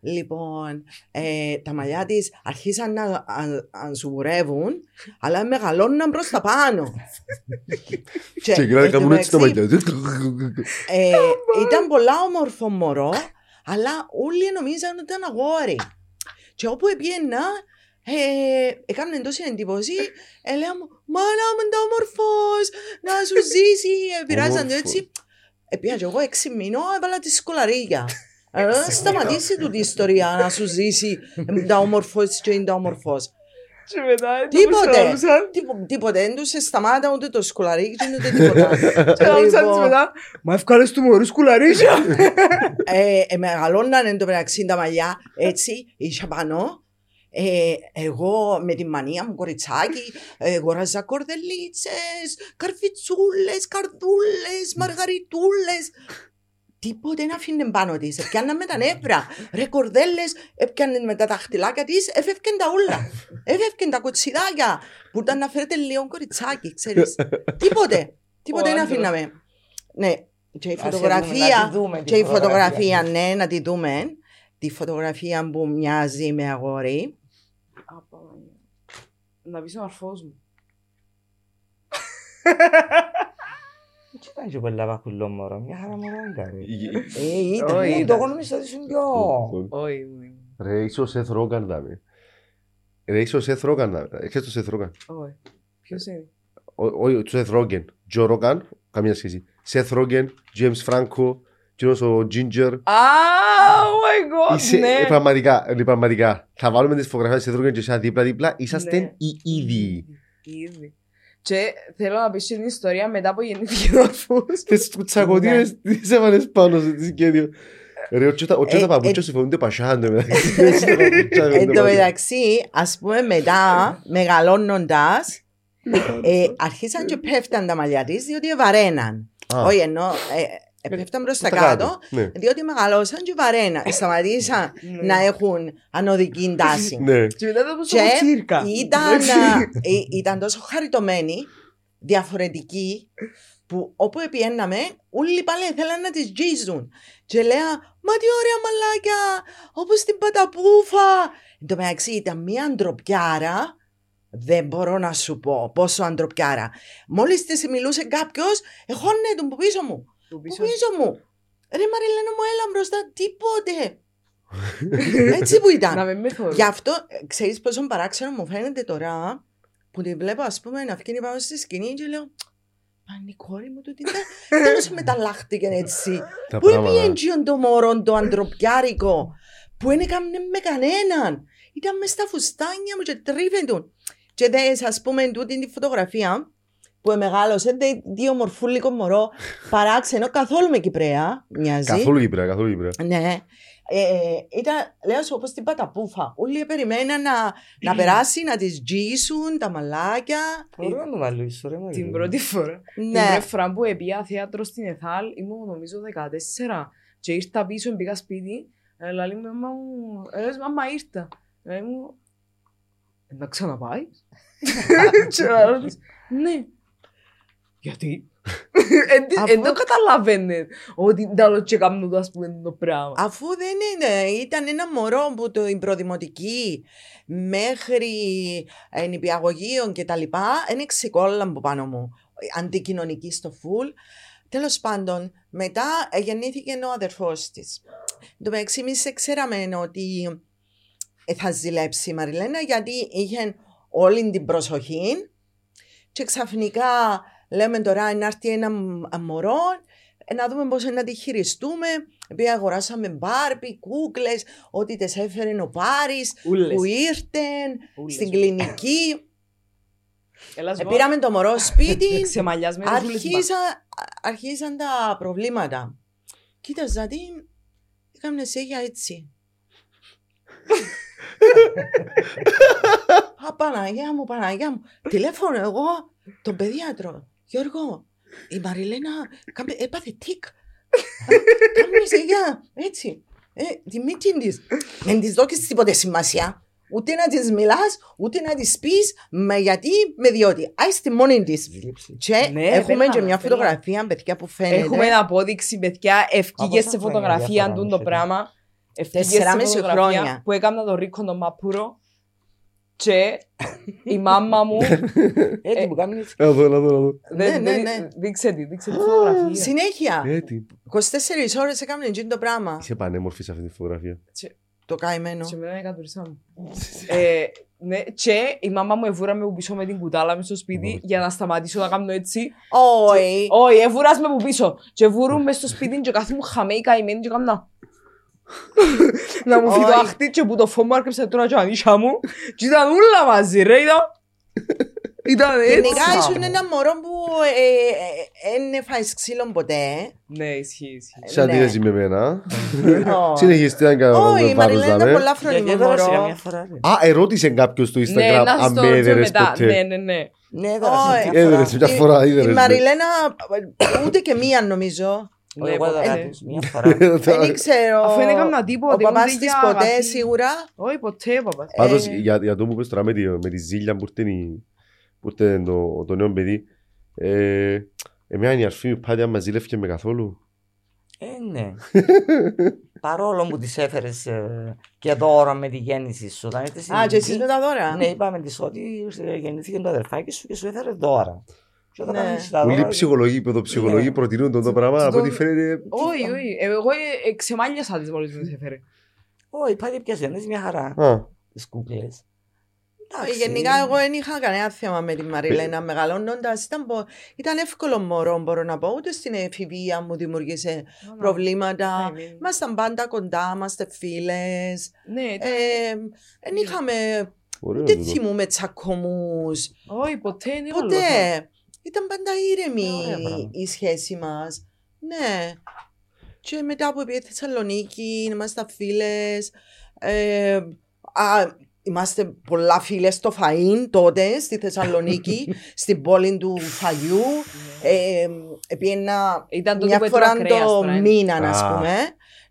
Λοιπόν, ε, τα μαλλιά της αρχίσαν να α- ανσουρεύουν, αλλά μεγαλώναν προς τα πάνω. Και γράφει εν τω κάμουν έτσι το μεταξύ, μαλλιά. ε, ήταν πολλά όμορφο μωρό, αλλά όλοι νομίζαν ότι ήταν αγόρι. Και όπου πήγαινα, ε, έκαμε τόση εντύπωση, έλεγα μου, μάνα μου τα όμορφος, να σου ζήσει, ε, πειράζαν το Όμορφος. έτσι. Επήγα και εγώ έξι μήνων, έβαλα τη σκολαρίγια. Ε, σταματήσει του την ιστορία να σου ζήσει ε, τα όμορφος και είναι τα όμορφος. Και μετά Τίποτε. Τίπο- Τίποτε, δεν τους σταμάτα ούτε το σκολαρίκι ούτε τίποτα. Και άκουσαν Λοιπόν, μετά. Μα ευκάλες του μωρού σκουλαρίσια. ε, ε, μεγαλώναν εν τω μεταξύ τα μαλλιά έτσι, είχα πάνω. Ε, εγώ με τη μανία μου κοριτσάκι ε, αγοράζα κορδελίτσες, καρφιτσούλες, καρδούλες, μαργαριτούλες. Τίποτε να αφήνε πάνω της. Έπιαναν με τα νεύρα. Ρε κορδέλες, έπιαναν με τα δαχτυλάκια της, έφευκαν τα όλα. Έφευκαν τα κοτσιδάκια που ήταν να φέρετε λίγο κοριτσάκι, ξέρεις. Τίποτε. Τίποτε Ο να άντρας. αφήναμε. Ναι, και η Ας φωτογραφία. να τη δούμε τη Και η φωτογραφία, ναι, να τη δούμε. Τη φωτογραφία που μοιάζει με αγόρι. Να πεις ο αρφός μου. Τι ήταν και πολλά πακουλό μωρό, μια χαρά μωρό ήταν. ρε. Ε, ήταν. Όχι. Ε, ήταν. Το εγώ νομίζω ότι ήσουν πιο... Όχι, μου. Ρε, είσαι ο Σεθ Ρόγκαν, δάμε. Ρε, είσαι ο Σεθ Ρόγκαν, δάμε. Έχεις το Σεθ Ρόγκαν. Όχι. Ποιος είναι; Ο- Όχι, ο Σεθ Ρόγκεν. Τζο Ρόγκαν, καμία σχέση. Σεθ Ρόγκεν, James Φράνκο, κοινός ο Ginger. Α, oh my god, Είσαι, ναι. ε, πραγματικά, ε, πραγματικά. Θα βάλουμε τις φωτογραφίες του Σεθ Ρόγκεν και εσένα δίπλα-δίπλα. Είσαστε Ναι. οι ίδιοι. Ήδη. Και θέλω να πεις και την ιστορία μετά που γεννήθηκε ο αρφός. Τις κουτσακωτήρες τις έβαλες πάνω σε τη σχέδιο. Ρε, ο Τσότα- ο Τσότα Ε, παπούτσιος ε, σου φοβούνται πασχάντε μεταξύ. Έτσι, τα παπούτσια Εν φοβούνται τω πασχάντε. μεταξύ, ας πούμε μετά, μεγαλώνοντας, ε, αρχίσαν και πέφταν τα μαλλιά της, διότι βαρέναν. Α, Όχι, ενώ ε, ε, πέφταν προς τα προς τα κάτω, Ναι. διότι μεγαλώσαν και βαρέναν. Σταματήσαν Ναι. να έχουν ανωδική τάση. Ναι. Και μετά το πως Και από τσίρκα. ήταν, α, ε, ήταν τόσο χαριτωμένη, διαφορετική, που όπου επιέναμε, όλοι πάλι ήθελαν να τις τζίζουν. Και λέω, μα τι ωραία μαλάκια, όπως την παταπούφα. Εν τω μεταξύ ήταν μια αντροπιάρα, δεν μπορώ να σου πω πόσο αντροπιάρα. Μόλις της μιλούσε κάποιος, εχώνε τον που πίσω μου. Που Που πίσω. πίσω μου. Ρε Μαριλένα μου έλα μπροστά, τίποτε. Έτσι που ήταν. Να με με θωρώ. Γι' αυτό, ε, ξέρεις πόσο παράξενο μου φαίνεται τώρα που τη βλέπω, ας πούμε, να βγαίνει πάνω στη σκηνή και λέω Μα είναι η κόρη μου τούτη, δεν- τέλος μεταλλάχτηκε έτσι. Τα Πού πράγματα. έπιεν τζιον το μωρό το αντροπιάρικο, που δεν έκαμε με κανέναν; Ήταν μες στα φουστάνια μου και τρίβεντουν. Και δες, ας πούμε, τούτη τη φωτογραφία που μεγάλωσε, δε- δύο μορφούλικο μωρό, παράξενο, καθόλου με Κυπρέα μοιάζει. Καθόλου Κύπρα, καθόλου Κύπρα. Ναι. Ε, ήταν, λέω σου, όπως την παταπούφα. Όλοι περιμέναν να, να περάσει, να τις τζίσουν τα μαλάκια. Μπορώ να το βάλω ίσο ρε Την πρώτη φορά. Την Ναι. πρώτη φορά που έπια θέατρο στην Εθάλ, ήμουν νομίζω 14 και ήρθα πίσω, μπήκα σπίτι, ε, λέει μου, μαμά μου, ε, λες, μαμά ήρθα. Λέει μου, «Ε, να ξαναπάεις. Και λέω της, ναι. Γιατί; Εν τι- Αφού- Εν το καταλαβαίνετε ότι τέλος και κάνουν το ας πούμε το πράγμα. Αφού δεν είναι, ήταν ένα μωρό που το η προδημοτική μέχρι ε, νηπιαγωγείο και τα λοιπά, είναι ξεκόλα από πάνω μου. Αντικοινωνική στο φουλ. Τέλος πάντων, μετά ε, γεννήθηκε ο αδερφός της. Το μεταξύ, εμείς ξέραμε ότι ε, θα ζηλέψει η Μαριλένα γιατί είχε όλη την προσοχή και ξαφνικά λέμε τώρα να έρθει ένα μ- μωρό ε, να δούμε πώς να τη χειριστούμε. Επειδή αγοράσαμε μπάρμπι, κούκλες, ό,τι τις έφερε ο Πάρης, Ούλες. που ήρθεν Ούλες. στην κλινική. Έλας σου Ε, πω, πήραμε το μωρό σπίτι, ξεμαλιασμένες ούλες μπα. αρχίσα, αρχίσαν τα προβλήματα. Κοίταζα τι, έκαμε σίγια έτσι. Α, Παναγιά μου, Παναγιά μου. Τηλέφωνο εγώ, τον παιδίατρο. Γιώργο, η Μαριλένα κάμε- έπαθε τικ. Κάμε σίγια, έτσι. Ε, τη μύτη της. Δεν της δώκεις τίποτε σημασία. Ούτε να της μιλάς, ούτε να της πεις, με γιατί, με διότι. Άι στη μόνη της. Ζήλεψη. Και Ναι, έχουμε πέλα, και μια πέλα. φωτογραφία, παιδιά, που φαίνεται. Έχουμε απόδειξη, παιδιά, ευκήγε Από σε πόσα χρόνια φωτογραφία διαφορά αντούν μου το έχετε; πράγμα. Ευκήγε σε Τεσσεράμιση φωτογραφία χρόνια. που έκανα το ρίκο τον Μαπούρο και η μάμα μου. Έτσι που κάνεις έτσι. Να δω, να δω, να δω. δεν- ναι, δεν- ναι. Δείξε τη, δείξε τη φωτογραφία. Συνέχεια. Έτσι. 24 ώρες έκαμε εκείνο το πράγμα. Είσαι πανέμορφη σε αυτή τη φωτογραφία. Το καημένο. Σε μένα είναι κατουρίσα μου. Ε, ναι, και η μάμα μου εβούρα με που πίσω με την κουτάλα μες στο σπίτι για να σταματήσω να κάνω έτσι. Όχι. Όχι, εβούρας με που πίσω. Και βουρούν μες στο σπίτι και κάθε μου χαμέει καημένη και κάνω να... να μου φύγει το Όχι. αχτί και που το φω μου άρκεψε τώρα και ανήσια μου. Και ήταν όλα μαζί ρε, ήταν... Ήταν έτσι. Γενικά Έτσι. ήσουν ένα μωρό που δεν φάει ξύλο ποτέ. Ναι, ισχύει, ισχύει. Σε αντίθεση με εμένα. Ω. Συνεχίστε να κάνω Όχι, η βάρος Μαριλένα ήταν δάμε. πολλά Για φρόνιμο και τώρα σε καμιά μωρό. φορά. ρε. Α, ερώτησε κάποιος στο Ναι, Instagram να αν στο με πω έδερες μετά. Ναι, ποτέ. ναι, ναι. Ναι, τώρα σε Όχι. μια φορά. Έδερες μια φορά, Η έδερες. ναι. Μαριλένα ούτε και μία νομίζω. Ναι, Εγώ έδωσα ποτέ. τους μια φορά. Δεν ξέρω. Αφού δεν έκανα τίποτα, Ο παπάς ούτε της για ποτέ αγάπη. σίγουρα. Όχι, ποτέ, παπάς. Πάντως, Ε. για, για το που πες τώρα με τη, με τη ζήλια που ήρθε, η- που ήρθε το, το νέο παιδί, ε, εμένα η αρφή μου πάντα μας ζήλευκε με καθόλου. Ε, ναι. Παρόλο που τις έφερες ε, και δώρα με τη γέννηση σου. Όταν ήρθες Α, και εσείς στην με τα δώρα. Ναι, είπαμε της ότι ε, γεννήθηκε το αδερφάκι σου και σου έφερε δώρα. Και όταν Ναι. κάνεις τα Πολλοί δώρα, ψυχολογοί, παιδοψυχολογοί Ναι. προτείνουν τον το πράγμα, από ό,τι το- φαίνεται... Όχι, όχι. Ε, Εγώ ε, ε, ξεμάλιασα τις μόλις μου τις έφερε. Όχι, πάλι πιασένες μια χαρά. Α, Τις κούκλες. Ε, Εντάξει. Γενικά εγώ δεν είχα κανένα θέμα με τη Μαριλένα μεγαλώνοντας. Ήταν, πο- ήταν εύκολο μωρό μπορώ να πω. Ούτε στην εφηβεία μου δημιουργήσε προβλήματα. Ναι, ναι. Ήμασταν πάντα κοντά, είμαστε φίλες. Ναι, ήταν- Ε, Δεν είχαμε, ωραίο ούτε τούτο. θυμούμε τσακωμούς. όχι, ποτέ είναι Ποτέ. Ήταν πάντα ήρεμη Ωραία πράγματα. η σχέση μας. Ναι. Και μετά που πήγε στη Θεσσαλονίκη, ήμασταν φίλες. Ε, α, είμαστε πολλά φίλες στο Φαΐν τότε, στη Θεσσαλονίκη, στην πόλη του Φαγιού. Ε, πήγαινα Ήταν τότε μια που φορά έτρωγα κρέας το τώρα, ε. μήνα, ας Α. πούμε,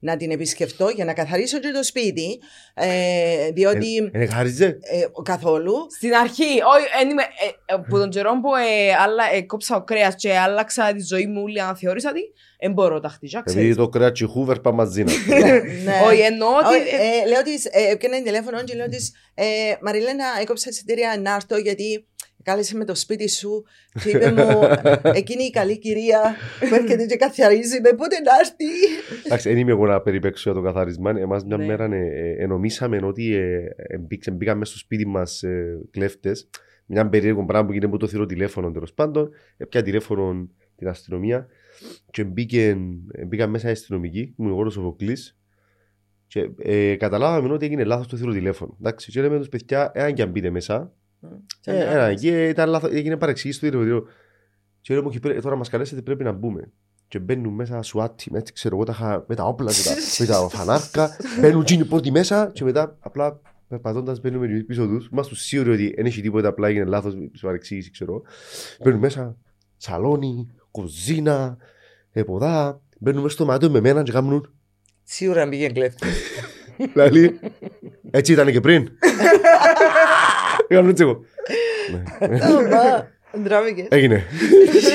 να την επισκεφτώ για να καθαρίσω και το σπίτι. Ε, διότι Ε, ε, χάριζε. ε, καθόλου. Στην αρχή, όχι, εν είμαι, ε, ε, που τον καιρό που ε, άλλα, ε, κόψα ο κρέας και άλλαξα τη ζωή μου όλη αναθεώρησα τη, δεν μπορώ τα χτυζά, Επειδή ξέρεις. το κρέας και χούβερ πάμε μαζί να. ναι. Όχι, εννοώ ότι... Όχι, ε, λέω της, ε, έπαιρνε τηλέφωνο και λέω της, ε, Μαριλένα, έκοψα εισιτήρια να έρθω γιατί κάλεσε με το σπίτι σου και είπε μου, εκείνη η καλή κυρία που έρχεται και καθαρίζει με πότε να έρθει; Εντάξει, δεν είμαι εγώ να περιπέξω για το καθάρισμα. Εμάς μια Ναι. μέρα ε, ε, ενομίσαμε ότι ε, ε, μπήξε- μπήκαν μέσα στο σπίτι μας ε, κλέφτες. Μια περίεργο πράγμα που γίνεται που το θηρό τηλέφωνο τέλος πάντων. Έπια τηλέφωνο την αστυνομία και μπήκε, ε, μπήκαν μέσα οι αστυνομικοί, ήμουν εγώ ο Σοφοκλής και ε, καταλάβαμε ότι έγινε λάθος το θηρό τηλέφωνο. Εντάξει, και λέμε τους παιδιά, εάν και αν μπείτε μέσα, ε, ένα, και ήταν λάθος, έγινε παρεξήγηση στο τηλεφωνικό. Και λέω μου, «Και πρέ- τώρα μας καλέσετε πρέπει να μπούμε. Και μπαίνουν μέσα σουάτι, έτσι ξέρω εγώ, τα είχα με τα όπλα, με τα, με τα φανάρκα. μπαίνουν τζίνοι πρώτοι μέσα και μετά απλά περπατώντας μπαίνουμε εμείς πίσω τους. Είμαστε σίγουροι ότι δεν έχει τίποτα, απλά έγινε λάθος, σε παρεξήγηση ξέρω. Μπαίνουν μέσα, σαλόνι, κουζίνα, εποδά. Μπαίνουν μέσα στο μάτι με μένα και κάνουν Σίγουρα πήγε κλέφτη. Λαλή, έτσι ήταν και πριν. Κάνουν έτσι εγώ. Ναι. Ντράβηκες. Έγινε.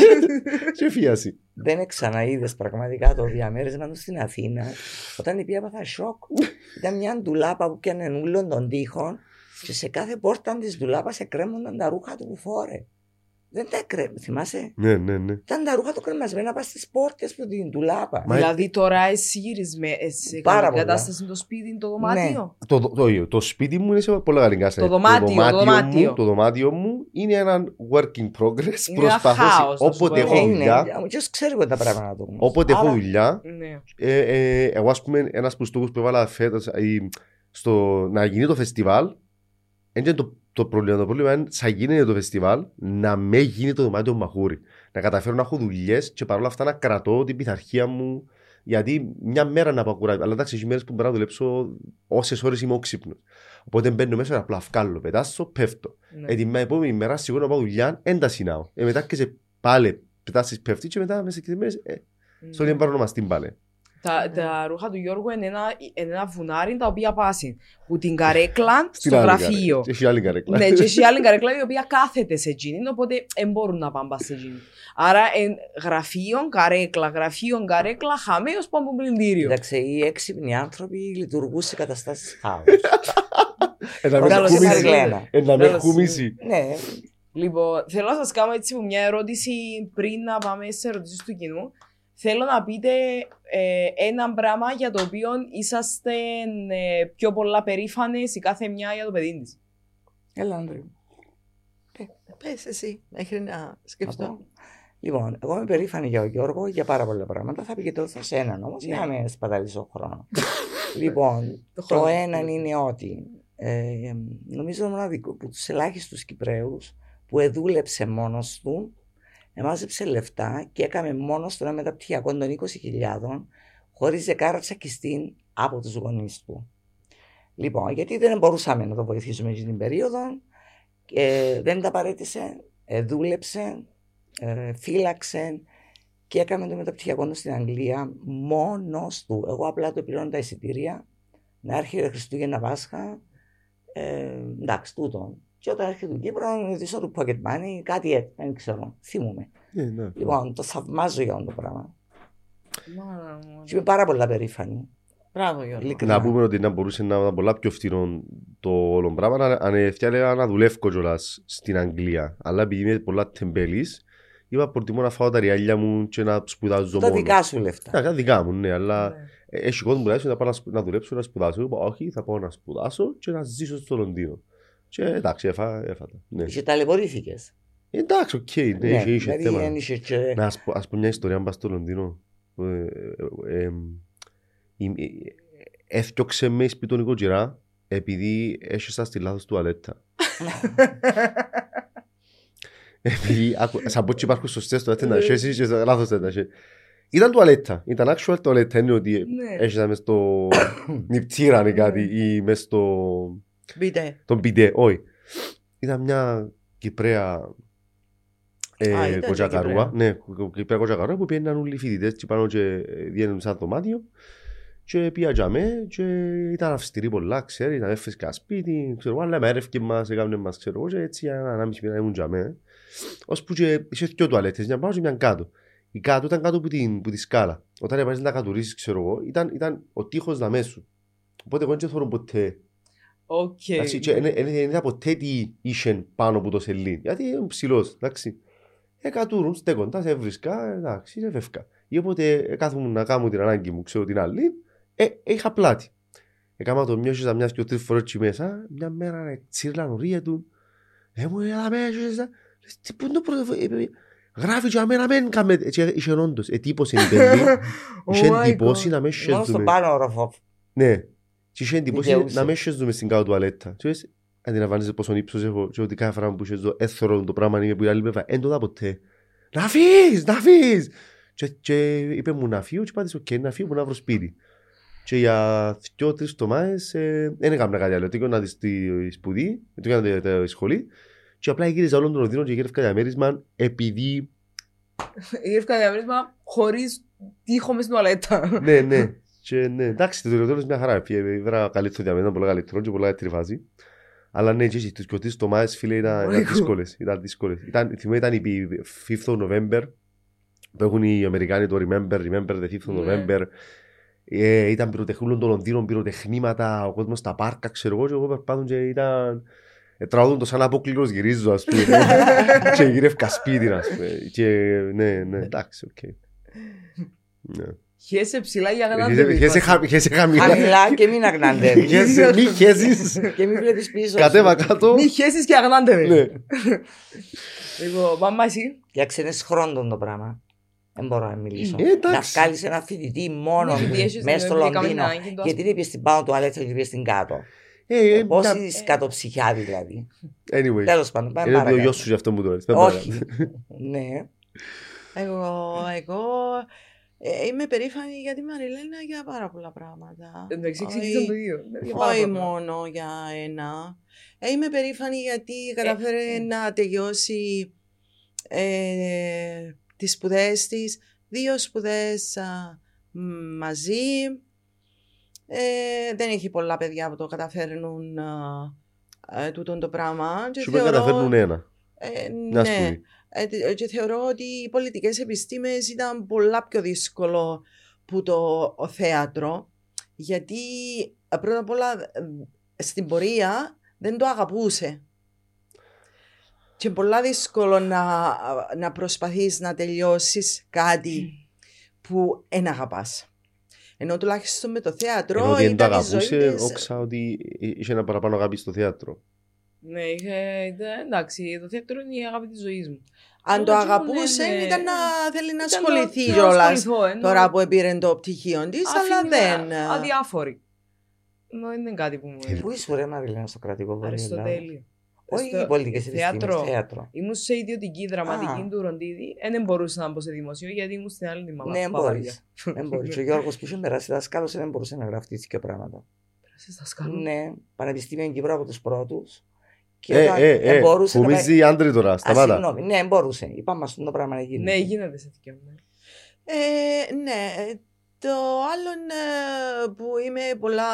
Και φίαση. Δεν ξαναείδε πραγματικά το διαμέρισμα του στην Αθήνα. Όταν πήγα έπαθα σοκ. Ήταν μια ντουλάπα που πιάνε ούλων των τοίχων και σε κάθε πόρτα της ντουλάπας εκρέμονταν τα ρούχα του που φόρε. Δεν τα εκρέμουν, θυμάσαι; Ναι, ναι, ναι. Ήταν τα ρούχα του κρεμασμένα πας στις πόρτες που την ντουλάπα. Μα- Δηλαδή τώρα εσύ γυρισμέ, σε Πάρα καλή πολλά. κατάσταση το σπίτι, το δωμάτιο; Το, το, το, το σπίτι μου είναι σε πολλά καλή κατάσταση. Το δωμάτιο, το δωμάτιο. Μου, το δωμάτιο μου είναι ένα work in progress. Είναι ένα Προσπαθώ χάος, να σου όποτε πω έχω εγώ. Ε, δουλειά. ναι, ποιο ξέρει εγώ τα πράγματα του. Όποτε έχω Άρα, δουλειά, Ναι. ε, ε, εγώ ας πούμε ένας από τους στόχους που έβαλα φέτος ή, στο, να γίνει το φεστιβάλ δεν είναι το, το πρόβλημα. Το πρόβλημα είναι σαν γίνεται το φεστιβάλ να με γίνει το δωμάτιο μαχούρι. Να καταφέρω να έχω δουλειές και παρόλα αυτά να κρατώ την πειθαρχία μου. Γιατί μια μέρα να πάω κουράζει. Αλλά εντάξει, έχει μέρες που μπορώ να δουλέψω όσες ώρες είμαι όξυπνος. Οπότε μπαίνω μέσα απλά αυκάλω, πετάσω, πέφτω. ναι. Ε, την επόμενη μέρα σίγουρα να πάω δουλειά, δεν τα συνάω. Ε, μετά και σε πάλι πετάσεις, πέφτεις και μετά μέσα σε μέρες. Ε, στον Ναι. ίδιο παρονομαστή πάλι. Τα, τα ρούχα του Γιώργου είναι ένα, είναι ένα βουνάρι τα οποία πάσουν που την καρέκλα Στην στο άλλη γραφείο. καρέκλα. Έχει άλλη καρέκλα. ναι, και έχει άλλη καρέκλα η οποία κάθεται σε εκείνη, οπότε δεν μπορούν να πάνε σε εκείνη. Άρα εν, γραφείο, καρέκλα, γραφείο, καρέκλα, χαμέ ως πάμε από πλυντήριο. Κοίταξε, οι έξυπνοι άνθρωποι λειτουργούν σε καταστάσεις χάου. Ε, να με Καλώς χουμίσει. ήρθατε. Μαριλένα. Ε, να με Καλώς χουμίσει. Ναι, Λοιπόν, θέλω να σας κάνω έτσι μια ερώτηση πριν να πάμε σε ερωτήσεις του κοινού. Θέλω να πείτε ε, ένα πράγμα για το οποίο είσαστε ε, πιο πολλά περήφανες η κάθε μια για το παιδί της. Έλα, Άντρη. Πες εσύ, μέχρι να σκεφτώ. Να πω. Λοιπόν, εγώ είμαι περήφανη για τον Γιώργο για πάρα πολλά πράγματα. Θα πήγε τώρα σε έναν όμως, για να μην σπαταλήσω χρόνο. λοιπόν, Το το χρόνο. έναν είναι ότι ε, νομίζω ο μοναδικός από τους ελάχιστους Κυπραίου που εδούλεψε μόνος του, εμάζεψε λεφτά και έκαμε μόνος του ένα μεταπτυχιακό των 20.000 χωρίς δεκάρα τσακιστή από τους γονείς του. Λοιπόν, γιατί δεν μπορούσαμε να το βοηθήσουμε στην την περίοδο, ε, δεν τα παρέτησε, ε, δούλεψε, ε, φύλαξε και έκαμε το μεταπτυχιακό του στην Αγγλία μόνος του. Εγώ απλά το πληρώνω τα εισιτήρια, να έρχεται Χριστούγεννα Πάσχα, ε, εντάξει, τούτο. Και όταν έρχεται του Κύπρος, να ζητήσω του pocket money, κάτι έτσι, δεν ξέρω, θυμούμαι. Ε, ναι. Λοιπόν, το θαυμάζω για αυτό το πράγμα. Μάνα μου. Και είμαι πάρα πολλά περήφανη. Μπράβο Γιώργο. Ειλικρινά. Να πούμε ότι να μπορούσε να ήταν πολλά πιο φθηνό το όλο πράγμα αν- αν έφτιαλε να δουλεύω κιόλας στην Αγγλία. Αλλά επειδή είμαι πολλά τεμπέλης, είπα προτιμώ να φάω τα ριάλια μου και να σπουδάζω Τα μόνος. δικά σου λεφτά. Ναι, τα δικά μου, ναι, αλλά Ναι. ε, έχει κόσμο που λέει να πάω να, σπου- να δουλέψω, να σπουδάσω. Είπα, όχι, θα πάω να σπουδάσω και να ζήσω στο Λονδίνο. Και εντάξει, έφα, έφατα. Ναι. Και ταλαιπωρήθηκες. Εντάξει, οκ, ναι, είχε, είχε δηλαδή θέμα. δεν είχε και... Να, ας πω, ας πω μια ιστορία αν πας στο Λονδίνο. Ε, ε, ε, ε, ε, Έφτιαξε με σπίτι τον οικογερά επειδή έσχεσα στη λάθος τουαλέτα. Επειδή άκου- σαν πω και υπάρχουν σωστές τουαλέτες να σχέσεις και σαν λάθος δεν να σχέσεις. Ήταν τουαλέτα, ήταν actual τουαλέτα, είναι ότι Ναι. έσχεσα μες στο νηπτήρα ή κάτι ή μες στο Μπείτε. τον πιντέ, όχι. Ήταν μια Κυπρέα ε, Α, ήταν κοτσακαρούα. Ναι, Κυπρέα κοτσακαρούα που πήγαιναν όλοι οι φοιτητές και πάνω και διένουν σαν δωμάτιο και πήγα για με και ήταν αυστηρή πολλά, ξέρεις, ήταν έφεσκα σπίτι, ξέρω εγώ, αλλά με έρευκε μας, έκαμε μας, ξέρω εγώ, και έτσι για ένα ανάμιση μήνα ήμουν για με. Ώσπου και είχε δυο τουαλέτες, μια πάνω και μια κάτω. Η κάτω ήταν κάτω από την, που τη σκάλα. Όταν έπαιρνες να κατουρίσεις, ξέρω εγώ, ήταν, ήταν ο τείχος να μέσου. Οπότε εγώ δεν θεωρώ ποτέ Οκ. Εντάξει, και δεν- δεν δεν είδα ποτέ τι είχε πάνω από το σελήν. Γιατί είναι ψηλός, εντάξει. Εκατούρουν, στέκοντα, σε βρίσκα, εντάξει, σε φεύκα. Ή όποτε ε, κάθομαι να κάνω την ανάγκη μου, ξέρω την άλλη, ε, είχα πλάτη. Έκανα το μοιώσεις μιας και τρεις φορές εκεί μέσα, μια μέρα ρε, τσίρλαν ορία του. Ε, μου έλα μέσα, λες, τι πού είναι το πρώτο, ε, ε, γράφει για μένα, μεν κάμε, έτσι είχε όντως, ετύπωσε η παιδί, είχε Oh my εντυπώσει God. να με Μόνο στον σχέζουμε. πάνω όροφο. Ναι. Και είχε εντυπώσει Δικαιούσε. να μες σχέζουμε στην κάτω τουαλέτα. Και λες, αντιλαμβάνεσαι πόσο ύψος έχω και ότι κάθε φορά που σχέζω έθωρο το πράγμα είναι που η άλλη με εν το δα ποτέ. Να φύγεις, να φύγεις. Και, και είπε μου να φύγω και είπα της οκ, να φύγω που να βρω σπίτι. Και για δυο-τρεις εβδομάδες ε, δεν έκανα κάτι άλλο. Έκανα τη στη σπουδή, το έκανα τη- τη σχολή και απλά γύριζα όλων των οδύνων και γύρευκα διαμέρισμα επειδή Γεύκα διαμέρισμα χωρίς τείχο μες στην τουαλέτα. ναι, ναι. Και ναι, εντάξει, το τελευταίο μια χαρά. Βέβαια, καλύτερο για μένα, ήταν πολλά καλύτερο και πολλά καλύτερη φάση. Αλλά ναι, και εσύ, τους κιωτήσεις το Μάες, φίλε, ήταν, ήταν Ωραία. δύσκολες. Ήταν δύσκολες. Ήταν, θυμάμαι, ήταν η 5th of November, που έχουν οι Αμερικάνοι το Remember, Remember the 5th of Ναι. November. Ε, ήταν πυροτεχνούλων των Λονδίνων, πυροτεχνήματα, ο κόσμος στα πάρκα, ξέρω εγώ, και εγώ περπάτουν και ήταν... Ε, τραγουδούν το σαν απόκληρος γυρίζω, ας πούμε. και γυρεύκα σπίτι, ας πούμε. Και ναι, ναι, εντάξει, οκ. Ναι. Χέσε ψηλά για να Χέσε- Χέσε χα- χέσε χαμηλά. Χαμηλά και μην αγναντεύεις. Χέσε- Μη χέσεις. και μην βλέπεις πίσω. Κατέβα σου. κάτω. Μη χέσεις και αγνάντε με. Ναι. Λοιπόν, μαμά εσύ; Για ξένες χρόνων το πράγμα. Δεν μπορώ να μιλήσω. Ε, εντάξει. να βγάλεις ένα φοιτητή μόνο Ναι, επειδή έχεις μέσα στο την έκαμε Λονδίνο. την ανάγκη του, ας Γιατί δεν πήγες στην πάνω τουαλέτα και πήγες στην κάτω. Ε, ε, Πώς μια- είσαι κατοψυχιά δηλαδή. Anyway. Τέλος πάντων, πάμε Είναι ο παρακάτω. γιος σου για αυτό που το λες. Δεν Όχι. παρακάτω. ναι. Εγώ, εγώ ε, είμαι περήφανη για τη Μαριλένα για πάρα πολλά πράγματα. Εντάξει, Όχι- ξεκίνησαν το ίδιο. Για πάρα Όχι πολλά. μόνο για ένα. Ε, είμαι περήφανη γιατί κατάφερε να τελειώσει ε, τις σπουδές της. Δύο σπουδές α, μ, μαζί. Ε, δεν έχει πολλά παιδιά που το καταφέρνουν α, ε, τούτον το πράγμα. Και Σου πει καταφέρνουν ένα. ε, Μια ναι. σπουδή. Ε, τε- και θεωρώ ότι οι πολιτικές επιστήμες ήταν πολλά πιο δύσκολο που το ο θέατρο γιατί ε, πρώτα απ' όλα ε, στην πορεία δεν το αγαπούσε. Και πολλά δύσκολο να, να προσπαθείς να τελειώσεις κάτι που εν αγαπάς. Ενώ τουλάχιστον με το θέατρο Ενώ ότι δεν το ήταν η ζωή αγαπούσε, της... όξα ότι είχε ένα παραπάνω αγάπη στο θέατρο. Ναι, είχε, ήταν- εντάξει, το θέατρο είναι η αγάπη της ζωής μου. Αν το Εγώ αγαπούσε ναι, ναι. ήταν να θέλει να Ήταν ασχοληθεί να κιόλας ασχοληθώ, ενώ τώρα που πήρε το πτυχίο της, αλλά αφήνει δεν. με Αδιάφορη. Ενώ δεν είναι κάτι που μου Ε, Πού είσαι ρε Μαριλένα στο κρατικό βόλιο. Αριστοτέλειο. Όχι Στο οι πολιτικές θέατρο. επιστήμες, θέατρο. Ήμουν σε ιδιωτική δραματική Α. του Ροντίδη. Ε, Δεν μπορούσα να μπω σε δημοσίο γιατί ήμουν στην άλλη τη μαμά. Ναι, του μπορείς. Παπαριά. Δεν μπορείς. Ο Γιώργος που είχε περάσει δάσκαλος δεν μπορούσε να γραφτεί τέτοια πράγματα. Πέρασες δασκάλου. Ναι, Πανεπιστήμιο Κύπρου από τους πρώτους. Και Ε, όταν ε, ε, εμπορούσε να πάει- φοβίζει οι άντρες τώρα, Α, σταμάτα. συγγνώμη, ναι, μπορούσε. Είπαμε αυτό το πράγμα να γίνει. Ναι, γίνεται σε τέτοιο. ναι. Ε, ναι, το άλλο ε, που είμαι πολλά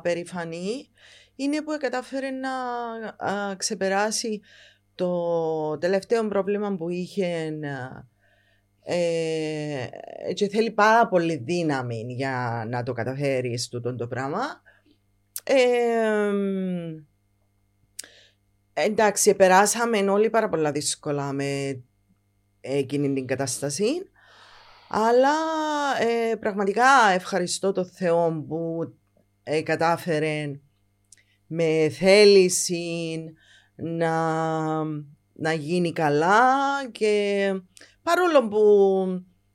περηφανή είναι που κατάφερε να α, ξεπεράσει το τελευταίο πρόβλημα που είχε ε, και θέλει πάρα πολύ δύναμη για να το καταφέρει τούτο το πράγμα. Ε, εντάξει, περάσαμε όλοι πάρα πολλά δύσκολα με εκείνη την κατάσταση. Αλλά ε, πραγματικά ευχαριστώ το Θεό που ε, κατάφερε με θέληση να, να γίνει καλά και παρόλο που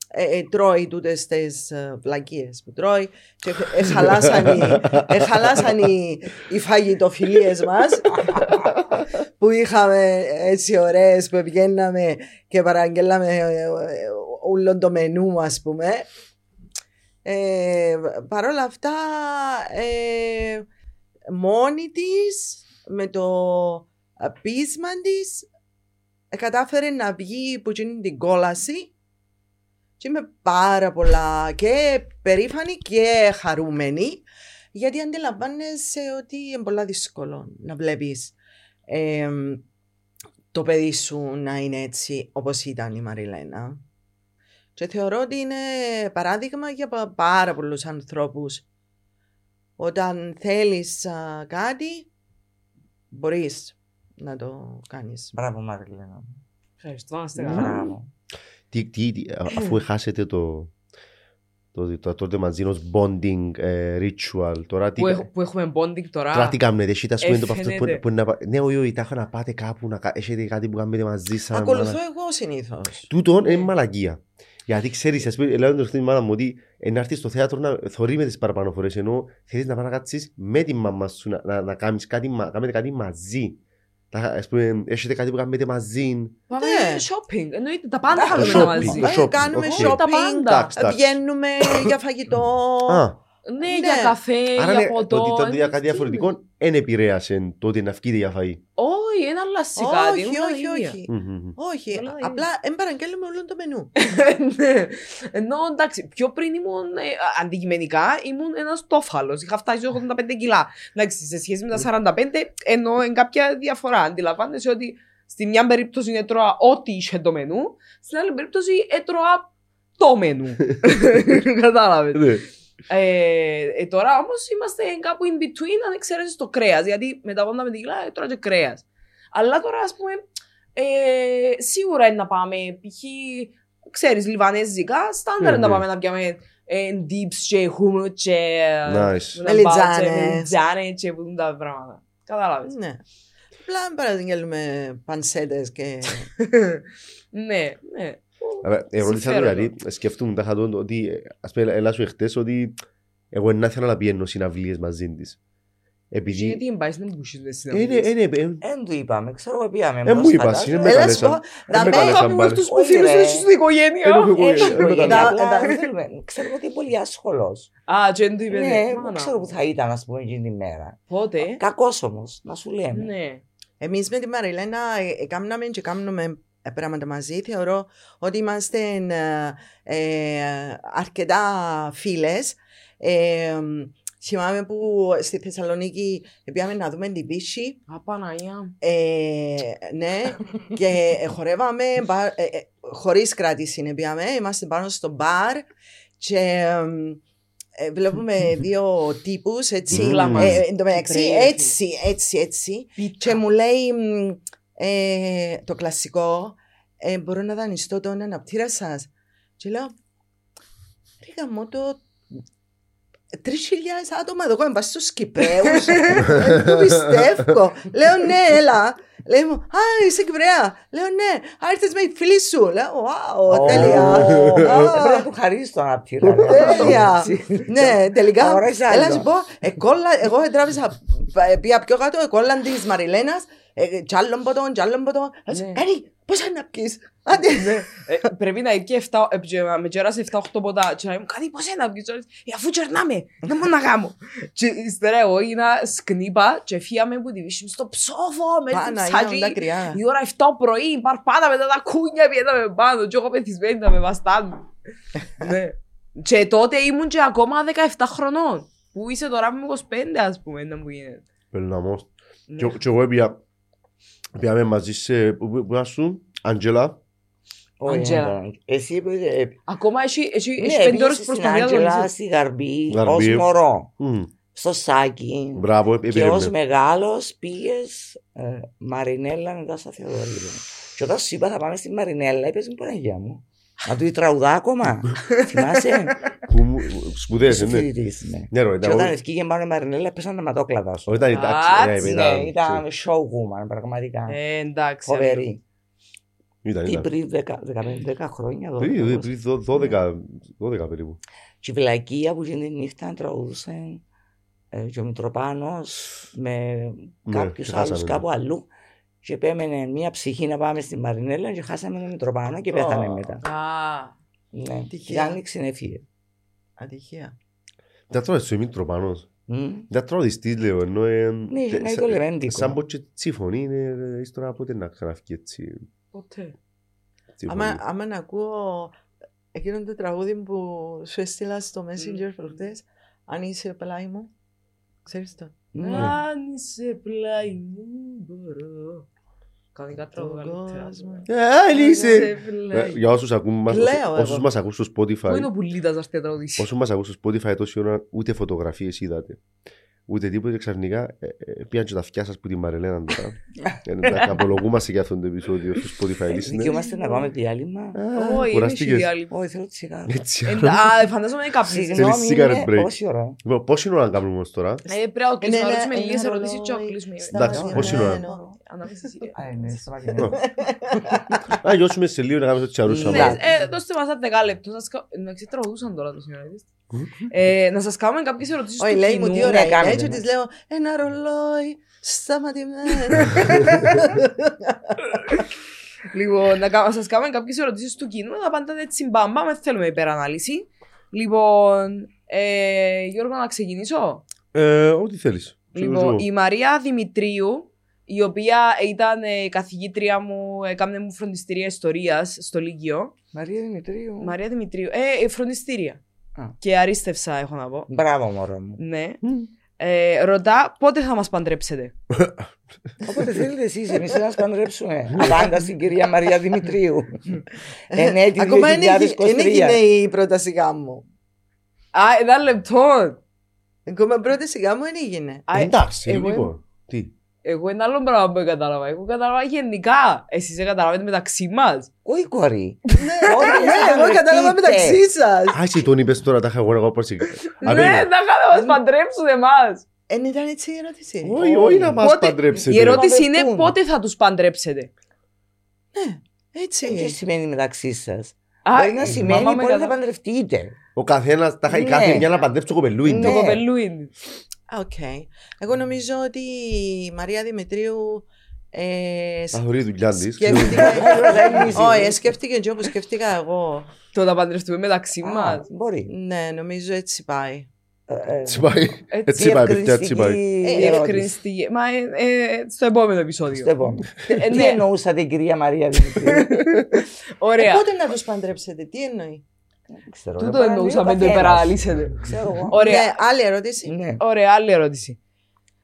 ε, ε, τρώει τούτες τις ε, βλακίες που τρώει και ε, χαλάσαν, οι, ε, χαλάσαν οι, οι φαγητοφιλίες μας που είχαμε έτσι ωραίες που βγαίναμε και παραγγέλαμε ε, ε, όλο το μενού ας πούμε. Ε, Παρ' όλα αυτά ε, μόνη της με το πείσμα της ε, κατάφερε να βγει από εκείνη την κόλαση και είμαι πάρα πολλά και περήφανη και χαρούμενη γιατί αντιλαμβάνεσαι ότι είναι πολλά δύσκολο να βλέπεις ε, το παιδί σου να είναι έτσι όπως ήταν η Μαριλένα. Και θεωρώ ότι είναι παράδειγμα για πα- πάρα πολλούς ανθρώπους. Όταν θέλεις α, κάτι, μπορείς να το κάνεις. Μπράβο, Μαριλένα. Ευχαριστώ, να είστε Ναι. καλά. Μπράβο. Τι, τι, τι, α- αφού χάσετε το, το, το, τότε μαζί ως bonding ε, ritual, τώρα τι, Που, έχ- που έχουμε bonding τώρα. τώρα τι κάνετε, έχετε ας πούμε Ε, το αυτό που, φαίνεται. που, να, πα- ναι, όχι, όχι, τάχα να πάτε κάπου, να, κα- έχετε κάτι που κάνετε μαζί σας. Ακολουθώ μάνα. εγώ συνήθως. Τούτον είναι μαλακία. Γιατί ξέρεις, ας πούμε, λέω το μάνα μου ότι ε, να έρθεις στο θέατρο να θωρεί με τις παραπάνω φορές, ενώ θέλεις να πας να κάτσεις με τη μαμά σου, να, να, να κάνεις κάτι, μα- κάνετε κάτι μαζί. Τα- Ας πούμε, έχετε κάτι που κάνετε μαζί. Πάμε Ναι. shopping. Εννοείται τα πάντα Το κάνουμε shopping, μαζί. το Ε, shopping, κάνουμε οκ. shopping, Τα πάντα. Εντάξει, εντάξει. βγαίνουμε για φαγητό. Α, Ναι, Ναι. για καφέ, άρα για ναι, ποτό. το ότι ήταν είναι για κάτι τι διαφορετικό δεν επηρέασε το ότι να βγείτε για φαΐ. Όχι, δεν αλλάζει κάτι. όχι, είναι όλα όχι, ίδια. όχι. Μμμ, μμμ. Όχι, Όλα ίδια. απλά δεν παραγγέλνουμε όλο το μενού. ναι. Ενώ εντάξει, πιο πριν ήμουν ε, αντικειμενικά ήμουν ένας τόφαλος. Είχα φτάσει στους 85 κιλά. Εντάξει, σε σχέση με τα 45 εννοώ εν κάποια διαφορά. Αντιλαμβάνεσαι ότι στη μια περίπτωση έτρωα ό,τι είχε το μενού, στην άλλη περίπτωση έτρωα το μενού. Κατάλαβες. Ναι. Ε, ε, τώρα όμως είμαστε κάπου in between αν εξαιρέσει το κρέας. Γιατί με τα 85 κιλά έτρωα και κρέας. Αλλά τώρα ας πούμε, ε, σίγουρα είναι να πάμε π.χ. ξέρεις λιβανέζικα, στάνταρ είναι Ναι, να ναι. πάμε να πιάμε ε, dips και χούμου και Nice. Μελιτζάνες. μελιτζάνε και που τα πράγματα. Κατάλαβες. Ναι. Απλά δεν παραγγέλνουμε πανσέτες και... ναι, ναι. Αλλά ερώτησα το Συμφέρον. γιατί σκεφτούμε τα χατών ότι ε, ας πούμε έλα σου εχθές ότι εγώ δεν ήθελα να πιένω συναυλίες μαζί της. Επειδή... Γιατί δεν πάει στην μπούση με Ε, συναυλίες. ναι, ε, ναι, ε, Δεν του είπαμε, ξέρω εγώ πήγαμε. Ε, μου πρόσφατα. είπας, είναι Ε, με Έλα καλέσαν. σου πω, Ε, να με με- καλέσαν Είχαμε πάλι. όλους τους Όχι, φίλους ρε. τους στην οικογένεια. Ε, ναι, Ε, Ε, στην με οικογένεια, καλέσαν. απλά δεν θέλουμε. Ξέρω ότι είναι πολύ άσχολος. Α, και δεν του είπες. Ναι, ναι, δεν μάνα. ξέρω που θα ήταν, ας πούμε, εκείνη τη μέρα. Πότε; Κακός όμως, να σου λέμε. Ναι. Εμείς με τη Μαριλένα ε, ε, κάναμε και κάνουμε ε, πράγματα μαζί. Θεωρώ ότι είμαστε ε, ε, αρκετά φίλες. Ε, θυμάμαι που στη Θεσσαλονίκη πήγαμε να δούμε την πίστη. Α, Παναγιά. Ε, ναι, και ε, χορεύαμε μπα- ε, ε, χωρίς κράτηση πήγαμε. Είμαστε πάνω στο μπαρ και ε, ε, βλέπουμε δύο τύπους έτσι. Μμμ. Ε, εν τω μεταξύ, Κυπρέοι, ρε, έτσι, έτσι, έτσι. Και μου λέει μ, ε, το κλασικό, ε, μπορώ να δανειστώ τον αναπτήρα σας. Και λέω, Τι γαμώ το... Τρεις χιλιάδες άτομα εδώ κόμμα στους Κυπρέους. Δεν το πιστεύω. Λέω ναι, έλα. Λέει μου, α, είσαι Κυπρέα. Λέω ναι, α, ήρθες με η φίλη σου. Λέω, wow, τέλεια. Α, Πρέπει να του χαρίσει τον άπτυρα. Τέλεια. Ναι, τελικά. Αγοράζει άλλο. Έλα να σου πω, εκόλα, εγώ τράβησα ε, πια πιο κάτω, εκόλαν της Μαριλένας, ε, κι άλλον ποτόν, κι άλλον ποτόν. Λέω, Ναι. Κάνει, πώς είναι να πιείς. Άντε. Ε, Πρέπει να και 7, ε, και με κέρασε 7-8 ποτά και να μου κάνει πώς είναι να πεις «Ε, αφού κερνάμε, δεν μπορώ να κάνω. Και ύστερα εγώ έγινα σκνίπα και φύγαμε που τη βίσχυ στο ψόφο με το Πάνα, ψάκι. είναι δάκρυα. Η ώρα 7 πρωί, παρπάτα μετά τα κούνια πιέταμε πάνω και εγώ πεθυσμένη να με βαστάνουν. Ναι. Και τότε ήμουν και ακόμα 17 χρονών. Που είσαι τώρα με 25 ας πούμε, να μου γίνεται. Περναμός. Ναι. Και- Και εγώ έπια, πήγαμε μαζί σε, πού πού- πού ήσουν, Αντζέλα, Όχι, Αντζέλα. ναι. Εσύ που είσαι. Ακόμα έχει, έχει, Ναι, έχει πέντε ώρες πήγες στην προσπαθία να το Άντζελα λύσεις. στη Γαρμπή Γαρμπή. ως μωρό. Μμ, Στο Σάκι. μπράβο, Και επήρεμε. ως μεγάλος πήγες ε, Μαρινέλα μετά στα Θεοδωρίδου. Και όταν σου είπα θα πάμε στη Μαρινέλα, είπες μου Παναγία μου. Να του τραγουδά ακόμα. Θυμάσαι; Που μου- Σπουδαίες, Είσαι ναι. φοιτητής, ναι. Ναι, ρε, Και ήταν- όταν ευκήγε πάνω η Μαρινέλα, πέσαν τα ματόκλαδα σου. Ήταν η τάξη, Άτσι, ναι, Ναι, ήταν showwoman, πραγματικά. Ε, εντάξει. Φοβερή. Ήταν, Τι ήταν. πριν 10 15 χρόνια, 12. Πριν, πώς. πριν δω- 12, 12 περίπου. Και η βλακεία που εκείνη τη νύχτα τραγουδούσε ε, και ο Μητροπάνος με Ναι, κάποιους και άλλους χάσαμε. κάπου αλλού και επέμενε μια ψυχή να πάμε στη Μαρινέλα και χάσαμε τον Μητροπάνο και πέθανε Ω. μετά. Α, Ναι, Τυχαία. η Άνοιξη έφυγε. Ατυχία. Δεν τρώει στο Μήτρο πάνω. Μμ. Δεν τραγουδιστής λέω, ενώ... ε, Ναι, είχε ένα σαν- είδο λεβέντικο. Σαν πως και τσίφωνη είναι, ε, εις τώρα πότε να ξαναφκεί έτσι. ποτέ. τσίφωνη. Άμα, άμα να ακούω εκείνο το τραγούδι που σου έστειλα στο Messenger προχτές, αν είσαι πλάι μου, ξέρεις το; Ναι. Αν είσαι πλάι μου μπορώ. Κανονικά Τον τραγούδια καλύτερα. κόσμο. Ε, αν είσαι... Είσαι πλάι. Ε, Για όσους ακούν μας, Λέω όσους εγώ. μας ακούν στο Πού είναι Spotify, ο Πουλίτας να έρθει να τραγουδήσει. όσους μας ακούν στο Spotify τόση ώρα ούτε φωτογραφίες είδατε. Ούτε τίποτε και ξαφνικά ε, ε, πήγαν και τα αυτιά σας που τη Μαρελένα τώρα. Ε, εντάξει, Απολογούμαστε για αυτό το επεισόδιο στο Spotify listener. Δικαιούμαστε να πάμε διάλειμμα. Α, Όχι, είναι κουραστήκες. διάλειμμα. Όχι, θέλω τσιγάρο. Έτσι. Ε, Α, φαντάζομαι είναι καπνίζεις. Συγγνώμη, cigarette break. είναι πόση ώρα; Λοιπόν, Πώς είναι ώρα να κάνουμε όμως τώρα; Ε, Πρέπει να κλείσουμε, Είναι να ρωτήσουμε ένα- λίγες ένα ερωτήσεις και να ρολόι κλείσουμε. Εντάξει, πώς είναι η ώρα; Σταματημένο. Ανάβεις εσύ. Α, είναι σταματημένο. Α, γιώσουμε σε λίγο να κάνουμε το τσαρούσα Ναι, μας. ε, δώστε μας ένα δεκάλεπτο. Σας κα- Εντάξει, τραγουδούσαν τώρα το σήμερα. είδες. Ε, Να σας κάνουμε κάποιες ερωτήσεις Όχι, του λέει μου κοινού. τι ώρα Ναι, κάνετε, είναι. Έτσι ναι. της λέω ένα ρολόι σταματημένο. Λοιπόν, να κα- να σας κάνουμε κάποιες ερωτήσεις του κοινού, να απαντάτε έτσι μπαμπά, δεν θέλουμε υπερανάλυση. Λοιπόν, ε, Γιώργο, να ξεκινήσω; Ε, Ό,τι θέλεις. Λοιπόν, η Μαρία Δημητρίου, η οποία ήταν ε, η καθηγήτρια μου, έκανε μου φροντιστηρία ιστορίας στο Λύκειο. Μαρία Δημητρίου. Μαρία Δημητρίου, ε, ε, φροντιστήρια. Α. Και αρίστευσα, έχω να πω. Μπράβο, μωρό μου. Ναι. Ε, ρωτά πότε θα μας παντρέψετε; Όποτε θέλετε εσείς, εμείς θα σας παντρέψουμε. Απάντα στην κυρία Μαρία Δημητρίου. Ενέτη Ακόμα δεν έγινε 2023. η πρόταση γάμου. Α, ένα λεπτό. Ακόμα πρώτη γάμου δεν έγινε. Α, Εντάξει, εγώ- λοιπόν. Τι; Εγώ ένα άλλο πράγμα που κατάλαβα. Εγώ κατάλαβα γενικά. Εσείς δεν καταλαβαίνετε μεταξύ μας. Όχι κορί. Ναι, εγώ κατάλαβα μεταξύ σας. Α, εσύ τον είπες τώρα, τα είχα εγώ εγώ πώς Ναι, να κάνετε μας παντρέψουν εμάς. Δεν ήταν έτσι η ερώτηση. Όχι, όχι να μας Πότε- παντρέψετε. Η ερώτηση είναι παντρευτούν. πότε θα τους παντρέψετε. Τι Έτσι. σημαίνει μεταξύ σας. Α, Μπορεί να η σημαίνει μαμά με μπορεί να κατα- παντρευτείτε. Ο καθένας, τα είχα η Ναι. κάθε για να παντρέψει το κοπελούι. Ναι. Το κοπελούι ναι. Οκ. Εγώ νομίζω ότι η Μαρία Δημητρίου ε, Θα θωρεί η δουλειά της. σκέφτηκε... Ρωτάει Όχι, σκέφτηκε και όπως σκέφτηκα εγώ. Το να παντρευτούμε μεταξύ Α, μας. Μπορεί. Ναι, νομίζω έτσι πάει. Ε, ε, Έτσι πάει. Έτσι. Έτσι πάει, παιδιά, έτσι πάει. διευκρινιστική Ε, ερώτηση. Διευκρινιστική. Μα ε, ε, στο επόμενο επεισόδιο. Στο επόμενο. Ε, Τι ναι, εννοούσατε κυρία Μαρία Δημητρίου; Ωραία. Ε, Πότε να τους παντρέψετε, τι εννοεί; Δεν ξέρω, Τούτο δεν εννοούσα, παραλύει μην ο το καθένας. υπεραναλύσετε. Ξέρω εγώ. Ωραία. Ναι, άλλη ερώτηση. Ναι. Ωραία, άλλη ερώτηση.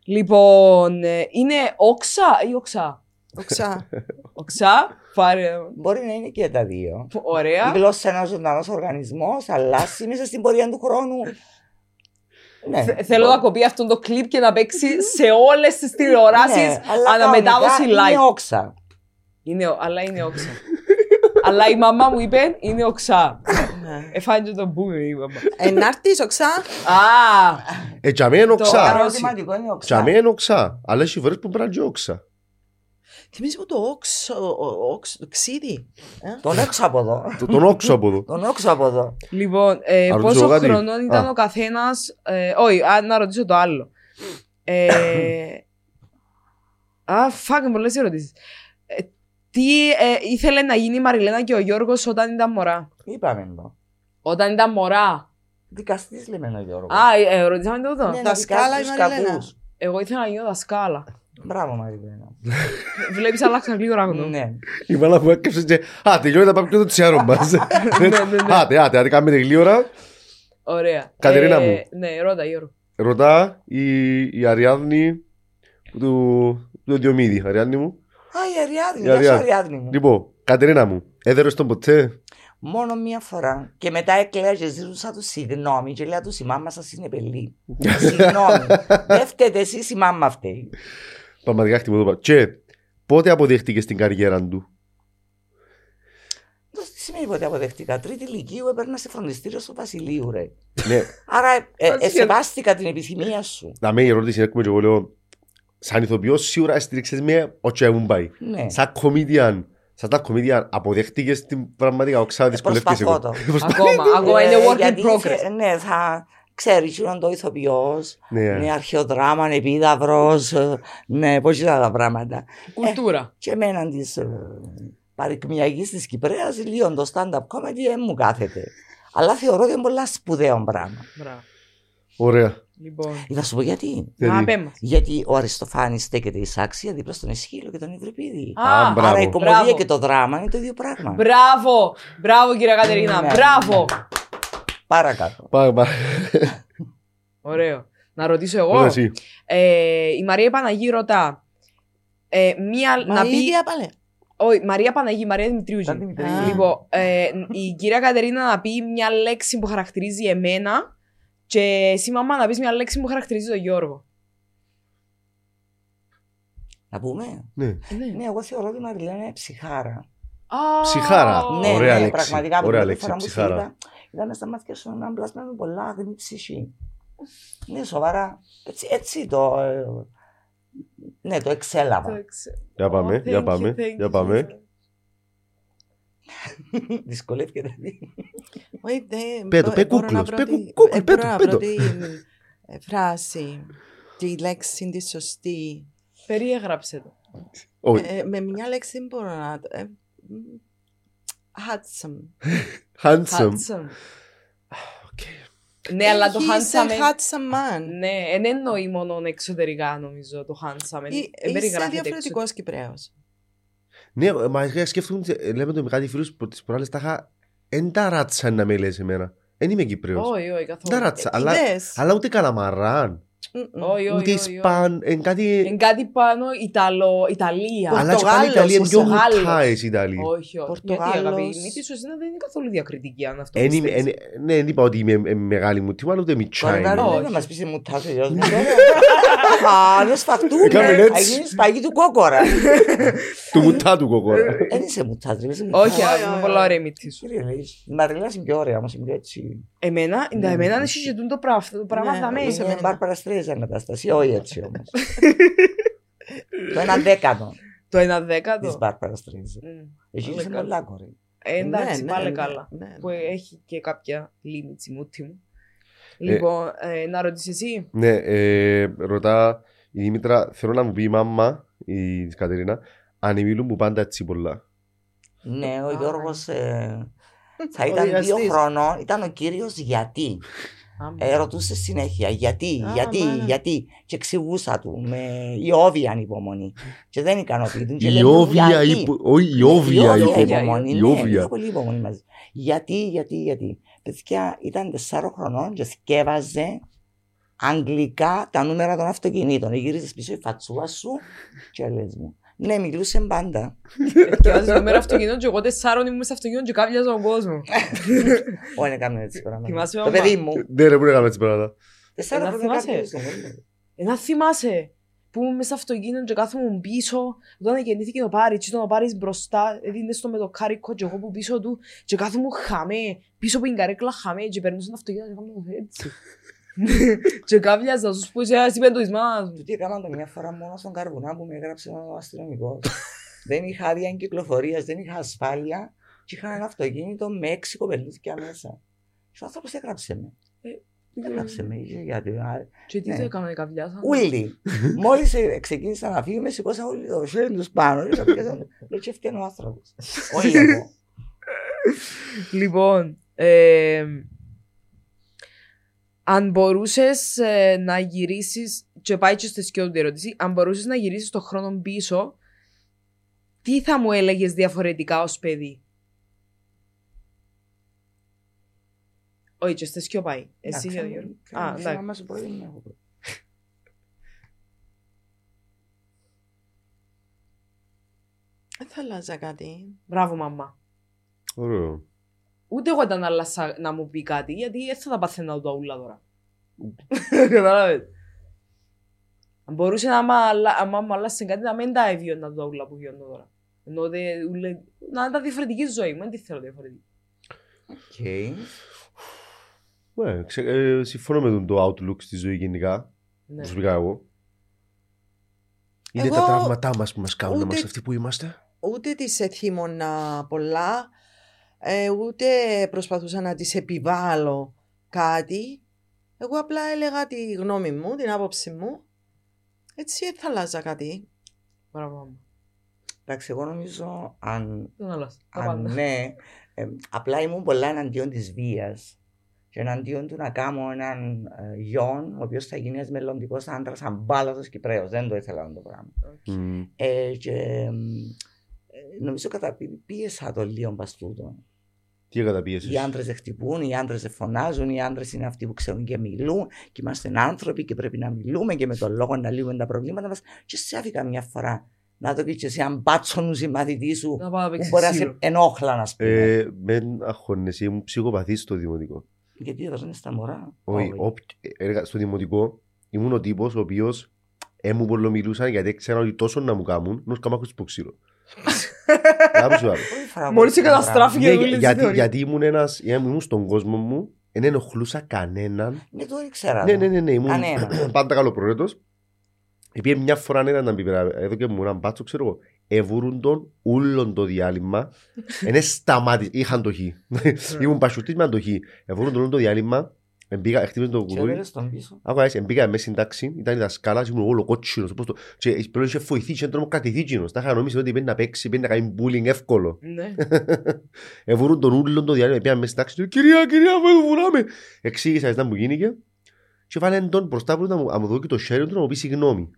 Λοιπόν, ε, είναι όξα ή οξά; Οξά. Οξά, πάρε. Μπορεί να είναι και τα δύο. Η Ωραία. γλώσσα ενό ζωντανός οργανισμός αλλάζει μέσα στην πορεία του χρόνου. Ναι. Θε- Θέλω να κοπεί αυτό το κλιπ και να παίξει σε όλες τις τηλεοράσεις Ναι, αλλά αναμετάδοση κανονικά live. Είναι όξα. Είναι, ο- αλλά είναι όξα. αλλά η μαμά μου είπε είναι οξά. Ναι. Εφάνηκε το μπούμερ η μαμά. Ε, να έρθεις οξά. Α, Ε, τζαμέ είναι Το οξά. άρα- Ερωτηματικό είναι οξά. Τζαμέ είναι οξά. Αλλά έχει φορές που πρέπει να είναι όξα. Θυμίζει μου το όξο, ο- όξο, το ξύδι. Ε; Τον έξω από εδώ. Το- Τον όξο από εδώ. Τον έξω από εδώ. λοιπόν, ε, Να ρωτήσω πόσο κάτι; χρονών ήταν Α. ο καθένας. Ε, όχι, α, να ρωτήσω το άλλο. Ε, α, φάκ, πολλές ερωτήσεις. Ε, τι ε, ήθελε να γίνει η Μαριλένα και ο Γιώργος όταν ήταν μωρά; Είπαμε το. Όταν ήταν μωρά; Δικαστής λέμε ο Γιώργος. Α, ε, ε, ρωτήσαμε τούτο. Ναι, Δασκάλα να η δικάσει τους Μαριλένα. κακούς. Εγώ ήθελα να γίνω δασκάλα. Μπράβο Μαριλένα. Βλέπεις αλλάξα γλύωρα γνώμη. Ναι. Η μάνα που έκαψε και... Α, τελειώνει να πάμε και το τσιάρο μας. ναι, ναι. Άτε, άτε, άτε, κάνουμε γλύωρα. Ωραία. Κατερίνα Ε, μου. Ναι, ρώτα Γιώργο. Ρωτά η, η Αριάδνη του, του Διομήδη. Αριάδνη μου. Α, η Αριάδνη. Η Γεια σου Αριάδνη. Αριάδνη μου. Λοιπόν, Κατερίνα μου, έδερες τον ποτέ; Μόνο μία φορά. Και μετά έκλαια και ζήτουσα τους συγγνώμη και λέω τους η μάμα σας είναι πελή. Συγγνώμη. Δεν φταίτε εσείς η μάμα φταίει. Πραγματικά χτυπώ το πάνω. Και πότε αποδέχτηκες την καριέρα του; Αυτό τι σημαίνει ότι αποδεχτήκα. Τρίτη ηλικίου έπαιρνα σε φροντιστήριο στο Βασιλείου, ρε. ναι, Άρα ε, ε, Βασιλείο. εσεβάστηκα την επιθυμία σου. να με η ερώτηση είναι και εγώ λέω σαν ηθοποιός σίγουρα στήριξες με ο Τσέμουν πάει. Ναι. Σαν κομίδιαν, σαν τα κομίδιαν αποδέχτηκες την πραγματικά οξά δυσκολεύτηκες Ε, προσπαθώ εγώ. το. Ακόμα, ακόμα είναι Ε, work in γιατί progress. θε- Ναι, θα ξέρει, είναι το ηθοποιός. Ναι, Ναι, αρχαιοδράμα, επίδαυρος. Ναι, πώς ήταν τα πράγματα. Κουλτούρα. Και εμένα της ε, παρικμιακής της Κυπρέας, λίγο το stand-up comedy δεν μου κάθεται. Αλλά θεωρώ ότι είναι πολύ σπουδαίο πράγμα. Μπράβο. ωραία. Λοιπόν. Θα σου πω γιατί. Να Γιατί- πέμπα. Γιατί ο Αριστοφάνης στέκεται εις άξια δίπλα στον Εσχύλο και τον Ευρυπίδη. Α, μπράβο. Άρα η κομμωδία Μπράβο. και το δράμα είναι το ίδιο πράγμα. Μπράβο! Μπράβο κυρία Κατερίνα, Ναι, μπράβο! Παρακάτω. Πάμε, πάμε. Ωραίο. Να ρωτήσω εγώ. Ρώτα εσύ. Ε, η Μαρία Παναγή ρωτά. Ε, μία, Μα να η πει. ίδια πάλι. Όχι, Μαρία Παναγή, Μαρία Δημητρίου. Ήταν ζει. Δημητρίου. Α. Λοιπόν, ε, η κυρία Κατερίνα να πει μια λέξη που χαρακτηρίζει εμένα και εσύ μαμά να πεις μια λέξη που χαρακτηρίζει τον Γιώργο. Να πούμε; Ναι. Ναι. Ναι, εγώ θεωρώ ότι η Μαριλένα είναι ψυχάρα. Α, Ψυχάρα. Ναι, Ωραία ναι, λέξη. πραγματικά από την Ωραία πρώτη λέξη, φορά που σε ψυχάρα. είδα, Είδα μες στα μάτια σου έναν πλάσμα με πολλά αγνή ψυχή. Ναι, σοβαρά. Έτσι, έτσι το. ε, ναι, το Το εξέλαβα. εξε- Για πάμε, Oh, για thank πάμε, you, thank για you, πάμε. Jesus. Δυσκολεύεται. Όχι, δεν Πέτω, μπο- πέ μπορώ κούκλος, να πέ βρω τη- κου- κούκλ, ε, πέτω, μπορώ να βρω πέτω. την, ε, φράση, τη λέξη τη σωστή. Περιέγραψε το. Όχι, Ε, με μια λέξη δεν μπορώ να... ε, μ, Handsome. handsome. Handsome. Οκ. Ναι, αλλά το He's a handsome. ε- handsome man. Ναι, δεν εννοεί μόνο εξωτερικά νομίζω το handsome. Ή- Δεν Είσαι περιγράφεται διαφορετικός Κυπρέος. Ναι, μα εγώ σκέφτομαι, ε, λέμε το με κάτι φίλους που τις προάλλες τα είχα εν τα ράτσα να με λες εμένα. Εν είμαι Κυπρέος. Όχι, όχι, Τα καθόλου. ράτσα, αλλά, Είδες. αλλά ούτε καλαμαράν, Όχι, όχι, ούτε όχι, όχι. Ισπαν, εν κάτι... Είναι κάτι πάνω Ιταλο, Ιταλία. Αλλά και πάλι Πορτογάλος, Ιταλία είναι πιο Πορτογάλος. μουτάες η Ιταλία. Όχι, όχι. Πορτογάλος. Γιατί αγαπητή μύτη σου δεν είναι καθόλου διακριτική αν αυτό Εν είμαι- πιστεύεις. εν- Ναι, δεν είπα ότι είμαι ε, μεγάλη μου τίμα, αλλά ούτε μητσά Κορινάρι, είμαι. Όχι. δεν μας πεις σε μουτάζω, γιος μου. Α, δεν σφαχτούμε. Έκαμε έτσι. Θα γίνει σπαγή του κόκορα. Του μουτά του κοκόρα. Δεν είσαι μουτάζ, είσαι μουτάζ. Όχι, Όχι, είναι όχι, πολλά όχι. ωραία η μύτη σου. Κύριε Λέης, η Μαριλένα είναι πιο ωραία, όμως είναι πιο έτσι. Εμένα, Ναι. εμένα δεν συζητούν το πράγμα, το πράγμα Ναι, θα με. είσαι Είναι με- Μπάρπαρα Στρέιζαν κατάσταση, όχι έτσι όμως. Το ένα δέκατο Το ένα της δέκατο. Μπάρπαρα Στρέιζαν. Μμ. Εκεί Πολύ είσαι καλά. πολλά κορή. Ε, Εντάξει, Ναι, ναι, πάλι ναι, καλά. ναι, Που ναι. έχει και κάποια limits η μούτη μου. Λοιπόν, ε, να ρωτήσεις εσύ. Ναι, ε, ρωτά η Δήμητρα, θέλω να μου πει η μάμα, η της Κατερίνα, αν μιλούν που πάντα έτσι πολλά. Ναι, ο Α, Γιώργος ε, θα Ο ήταν δύο διαστής. χρονών, ήταν ο κύριος γιατί. Άμα. Ε, ρωτούσε συνέχεια γιατί, Α, γιατί, μάνα. γιατί. Και εξηγούσα του με ιόβια ανυπομονή. Και δεν ικανοποιητούν. Και Η λέει μου, όβια, γιατί; υπο- όχι η Ναι, όβια ιόβια υπο- υπομονή. η Ναι, όβια. είχα πολύ υπομονή μαζί. Γιατί, γιατί, γιατί. Παιδιά ήταν τεσσάρων χρονών και σκεύαζε αγγλικά τα νούμερα των αυτοκινήτων. Γύριζες πίσω η φατσούα σου και λες μου. Ναι, μιλούσε πάντα. Και βάζεις το μέρα αυτοκινήτων και εγώ τεσσάρων ήμουν σε αυτοκίνητο και κάπιαζα τον κόσμο. Όχι, δεν έκαμε έτσι πράγματα. Θυμάσαι, Το μαμά; παιδί μου. Ναι ρε, πού έκαμε έτσι πράγματα; Τεσσάρων Ε, να χρόνια θυμάσαι. κάποιος, ναι. Ε, να θυμάσαι. που ήμουν μέσα στο αυτοκίνητο και κάθομαι πίσω, όταν γεννήθηκε ο Πάρης, ήταν ο Πάρης μπροστά, έδινε στο με το κάρικο και εγώ που πίσω του και κάθομαι χαμέ, πίσω από την καρέκλα χαμέ και περνούσα το αυτοκίνητο και κάθομαι έτσι. και κάβλιαζα στους που είσαι εσύ πέντω της μάμας μου. Τι έκανα το μια φορά μόνο στον καρβουνά που με έγραψε ο αστυνομικός. δεν είχα άδεια κυκλοφορία, δεν είχα ασφάλεια και είχα ένα αυτοκίνητο με έξι κοπελούθια μέσα. Και ο άνθρωπος έγραψε με. Έγραψε με, είχε γιατί. α, Και τι Ναι. το έκανα, καβλιάζα. Ούλοι. Μόλις ξεκίνησα να φύγουμε, σηκώσα όλοι το χέρι τους πάνω. Και πιάσανε. Λέω και φταίνει ο άνθρωπος. Όχι εγώ. Λοιπόν, ε, αν μπορούσες να γυρίσεις. Και πάει και στη σκιώδη ερώτηση. Αν μπορούσες να γυρίσεις το χρόνο πίσω, τι θα μου έλεγες διαφορετικά ως παιδί; Όχι, και στη σκιό πάει. Εσύ Εντάξει, Γιώργο. θέλω- Α, θέλω εντάξει. να μας πω, δεν έχω πρόβλημα. Δεν θα αλλάζα κάτι. Μπράβο, μαμά. Ωραίο. Ούτε εγώ ήταν άλλασσα να μου πει κάτι, γιατί έτσι θα τα παθαίνα τα ούλα τώρα. Κατάλαβες. Αν μπορούσε να μ' αλλα- άμα μου άλλασσε κάτι, να μην τα έβιωνα τα ούλα που βιώνω τώρα. Ενώ δε, ούλε, να ήταν διαφορετική ζωή μου, δεν τη θέλω διαφορετική. Οκ. Ναι, ξε- ε, συμφωνώ με τον το outlook στη ζωή γενικά. Ναι. Προσωπικά εγώ. Είναι Εγώ τα τραύματά μας που μας κάνουν να ούτε- είμαστε αυτοί που είμαστε. Ούτε τις εθίμωνα πολλά, ε, ούτε προσπαθούσα να τις επιβάλλω κάτι. Εγώ απλά έλεγα τη γνώμη μου, την άποψη μου. Έτσι δεν θα αλλάζα κάτι. Μπράβο, μαμά. Εντάξει, εγώ νομίζω αν Δεν άλλασα. Τα Αν πάντα. ναι, ε, απλά ήμουν πολλά εναντίον της βίας. Και εναντίον του να κάνω έναν ε, γιον, ο οποίος θα γίνει ένας μελλοντικός άντρας, αμπάλατο Κυπρέος. Δεν το ήθελα αυτό το πράγμα. Μμ. Ε, και ε, νομίζω καταπίεσα το λίγο παστούτο. Τι καταπίεσες; Οι άντρες δεν χτυπούν, οι άντρες δεν φωνάζουν, οι άντρες είναι αυτοί που ξέρουν και μιλούν. Και είμαστε άνθρωποι και πρέπει να μιλούμε και με τον λόγο να λύγουμε τα προβλήματα μας. Και σε άφηκα μια φορά να το πεις και εσύ, αν μπάτσονου οι μαθητή σου, Να πάω να που παίξεις μπορεί να ξύλο. σε ενόχλα, να πούμε. Ε, μεν αγχώνεσαι, ήμουν ψυχοπαθής στο δημοτικό. Γιατί έδωσαν στα μωρά. Όχι, όποι- έργα- στο δημοτικό ήμουν ο τύπος ο οποίος έμου πολλομιλούσαν γιατί ήξερα ότι τόσο να μου κάνουν, νους κάμα έχω στο ξύλο. Να σου άλλο. Μόλις καταστράφηκε Ναι, όλη η γιατί, θεωρία. γιατί ήμουν ένας, ήμουν στον κόσμο μου, δεν ενοχλούσα κανέναν. Ναι, το ήξερα. Ναι, ναι, ναι, ναι, ήμουν Κανένα. πάντα καλοπροαίρετος. Επειδή μια φορά έναν να πει πέρα, εδώ και μου έναν μπάτσο, ξέρω εγώ, εβούρουν τον ούλον το διάλειμμα, είναι σταμάτη, είχαν το χ. Ήμουν πασχουτής με το χ. Εβούρουν τον ούλον το διάλειμμα, εμπήκα, χτύπησε το Και κουδούρι, έβαλες τον πίσω. Άκουα έτσι, μπήκα μέσα στην τάξη, ήταν η δασκάλα, ήμουν όλο κότσινος, πώς το... και πλέον είχε φοηθεί, είχε τρομοκρατηθεί κοινος. Τα είχα νομίσει ότι πρέπει να παίξει, πρέπει να κάνει bullying εύκολο. Ναι. Εβούρουν τον ούλον το διάλειμμα, πήγαν μέσα στην τάξη, του, κυρία, κυρία, μου βουράμε. Εξήγησα έτσι να μου γίνηκε και βάλε τον μπροστά που να μου, να μου δώσει το χέρι του να μου πει συγγνώμη.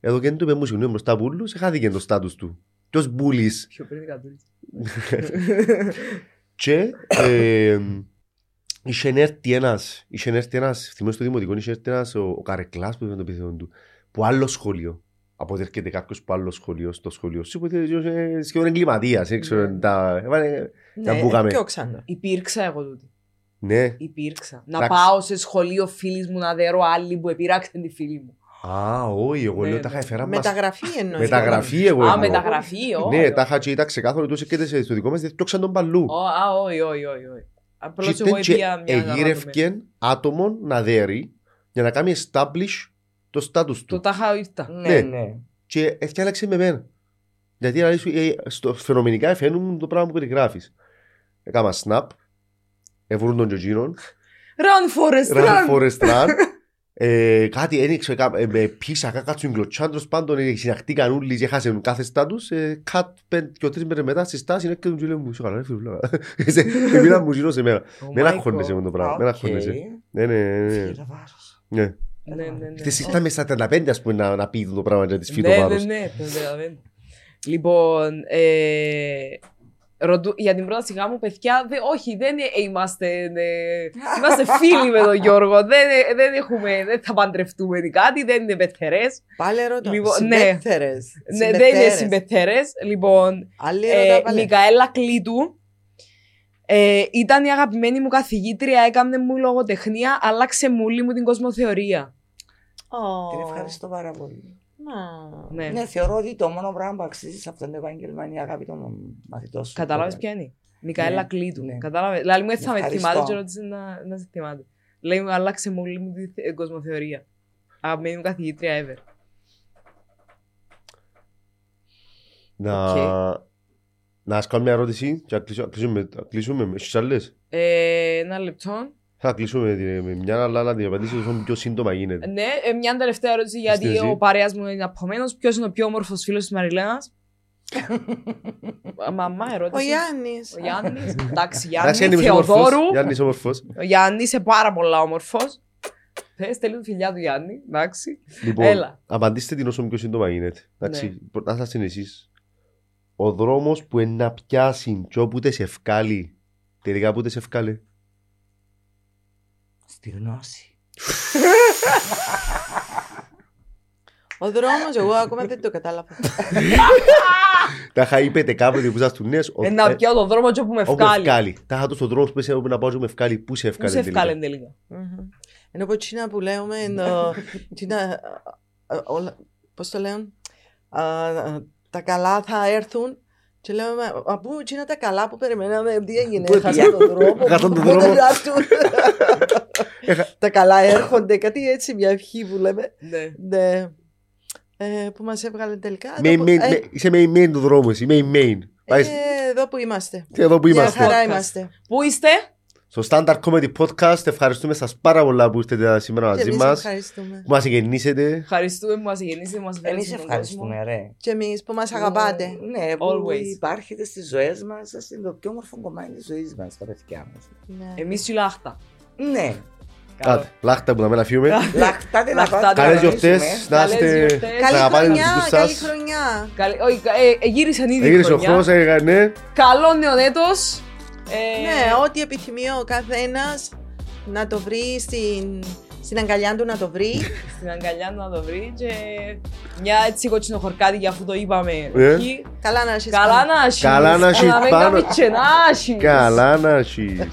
Εδώ και δεν του είπε μου συγγνώμη μπροστά από όλους, χάθηκε το στάτους του. Ποιος μπούλης. Πιο πριν κατούλης. Και ε, είχε έρθει ένας, είχε έρθει ένας, θυμάμαι στο δημοτικό, είχε έρθει ένας ο, ο Καρεκλάς που ήταν το επιθέτον του, που άλλο σχολείο. Από ότι έρχεται κάποιος που άλλο σχολείο στο σχολείο. Σου είπε ότι είναι σχεδόν εγκληματίας, δεν ξέρω, Ναι. τα... έβαλε- Να Ναι, μπούγαμε. πιο ξανά. Υπήρξα εγώ τούτη. Ναι. Υπήρξα. Να Εντάξει. πάω σε σχολείο φίλης μου να δέρω άλλη που επειράξαν τη φίλη μου. Α, όχι, εγώ Ναι, λέω τα ναι. είχα έφερα μας. Μεταγραφή εννοείς. Μεταγραφή εγώ Α, εννοώ. μεταγραφή, όχι. Ναι, τα είχα και ήταν ξεκάθαρο τους και στο δικό μας, δεν πιώξαν τον παλού. Ω, Α, όχι, όχι, όχι. Όχι. Απλώς Και εγώ ήταν και έπια μια αναπάτωμη. εγείρευκε άτομο να δέρει για να κάνει establish το στάτους Το του. τάχα ήρθα. Ναι, Ναι. ναι. Και έφτιαξε με μένα. Γιατί δηλαδή, σου, ε, στο, φαινομενικά φαίνουν το πράγμα που περιγράφεις. Έκανα snap, εβρούν τον Τζοτζίνον, Run, Forest, run run! forest run, ε, κάτι ένιξε, ε, με πίσα, κάτσουν κλωτσάντρος πάντων, ε, συναχτήκαν όλοι και έχασαν κάθε στάτους, ε, κατ πέντε και τρεις μέρες μετά στη στάση, είναι και τον Τζίλε μου, σου καλά, ρε φίλε, Εμείνα μου γύρω σε μένα. Oh Μην my αγχώνεσαι με God. το πράγμα, μην Οκ. αγχώνεσαι. Ναι, ναι, ναι, ναι. Φύγε βάρος. ναι. Ναι, ναι, ναι. Χτες ήταν στα 35 ας πούμε να, να πει το πράγμα για της φύτω Ναι, ναι, βάρος. ναι, το καταλαβαίνω. Λοιπόν, ε, ρωτού- για την πρόταση γάμου, παιδιά, δε, όχι, δεν ε, είμαστε, ε, είμαστε φίλοι με τον Γιώργο. Δεν, ε, δεν, έχουμε, δεν θα παντρευτούμε ή κάτι, δεν είναι πεθερές. Πάλι ρωτώ. Λοιπόν, ναι. Συμπέθερες. Ναι, δεν είναι συμπεθερές. Λοιπόν, Άλλη ε, ρωτά πάλι. Μικαέλα Κλήτου. Ε, ήταν η αγαπημένη μου καθηγήτρια, έκανε μου λογοτεχνία, άλλαξε μου όλη μου την κοσμοθεωρία. Ω. Την ευχαριστώ πάρα πολύ. Α, Ναι. Ναι, θεωρώ ότι το μόνο πράγμα που αξίζει σε αυτό το επάγγελμα είναι η αγάπη των μαθητών σου. Κατάλαβες ποια είναι; Μικαέλα Ναι. Κλήτου. Ναι. Κατάλαβες; Δηλαδή μου έτσι θα με Ευχαριστώ. θυμάται και ρώτησε να, να σε θυμάται. Λέει μου, άλλαξε μου όλη μου τη θε- κοσμοθεωρία. Αγαπημένη μου καθηγήτρια ever. Να... Οκ. Να σας κάνω μια ερώτηση και να κλείσουμε- να κλείσουμε. να κλείσουμε. Έχεις άλλες; Ε, ένα λεπτό. Θα κλείσουμε την- με μια αλλά να την απαντήσω όσο πιο σύντομα γίνεται. Ναι, ε, μια τελευταία ερώτηση γιατί Είστε εσύ. ο παρέας μου είναι απομένο. Ποιος είναι ο πιο όμορφος φίλος της Μαριλένας; Μαμά, Ο ερώτηση. Γιάννης. Ο Γιάννης. Εντάξει, Εντάξει, Γιάννη είναι όμορφος. Θεοδόρου. Γιάννης όμορφος. Ο Γιάννης είναι πάρα πολλά όμορφος. Θες, στέλνει τη φιλιά του Γιάννη. Εντάξει. Λοιπόν, Έλα. απαντήστε την όσο πιο σύντομα γίνεται. Εντάξει, Ναι. να σας είναι εσείς. Ο δρόμος που είναι να πιάσει και όπου τε σε ευκάλει, τελικά που τε σε ευκάλει. Στη γνώση. Ο δρόμος, εγώ ακόμα δεν το κατάλαβα. Τα είχα είπετε κάποτε που σας του νέες. ο- Ε, να ε, πιάω τον δρόμο και όπου με Όπου ευκάλει. ευκάλει. Τα είχα το στον δρόμος που είσαι όπου να πάω και με ευκάλει. Πού σε Πού ευκάλει σε τελικά. ευκάλει τελικά. Μμμ. Ενώ από Τσίνα που λέμε, πώς το λέουν, α, α, τα καλά θα έρθουν. Και λέμε, μα πού Τσίνα τα καλά που περιμέναμε, τι έγινε, Πού χάσαν τον δρόμο. Χάσαν τον πού δρόμο. Δεν έρθουν. Τα καλά έρχονται, κάτι έτσι, μια ευχή που λέμε. Ναι. Ναι. Ε, που μας έβγαλε τελικά. Με- Εδώ που- με- ε, με- Είσαι με main του δρόμου εσύ. Με main. Πάει ε, Εδώ που είμαστε. και εδώ που Μια είμαστε. χαρά Podcast. είμαστε. Πού είστε; Στο Standard Comedy Podcast ευχαριστούμε σας πάρα πολλά που είστε σήμερα Και μαζί εμείς μας. ευχαριστούμε. Που μας γεννήσετε. Ευχαριστούμε που μας γεννήσετε, μας φέρετε Εμείς στον κόσμο. ευχαριστούμε, ρε. Και εμείς που μας αγαπάτε. Ναι, που Always. υπάρχετε στις ζωές μας, σας είναι το πιο όμορφο κομμάτι της ζωής μας, τα παιδιά μας. Ναι. Εμείς τσιλάχτα. Ναι, Άντε, Λάχτα που να μην αφιούμε. λαχτάτε να Λαχτάτε. πάτε Καλές να γιορτές. γνωρίσουμε. Να Καλές είστε. γιορτές. να Καλή αγαπάτε τους χρονιά, δικούς καλή σας. χρονιά. Καλή- όχι, ε, ε, γύρισαν ήδη Έγιρισε ο χρονιά. χρόνος, έκανε. Καλό νέο έτος. Ε, Ναι, ό,τι επιθυμεί ο καθένας να το βρει στην, στην αγκαλιά του να το βρει. Στην αγκαλιά του να το βρει και μια έτσι κοτσινοχορκάτη για αφού το είπαμε. Ε. Εκεί. Καλά να έχεις Καλά πάνω. να έχεις. Καλά να έχεις Να μην πάνω. κάνεις και να έχεις. Καλά να έχεις.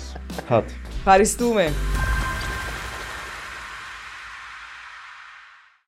Paris tu me.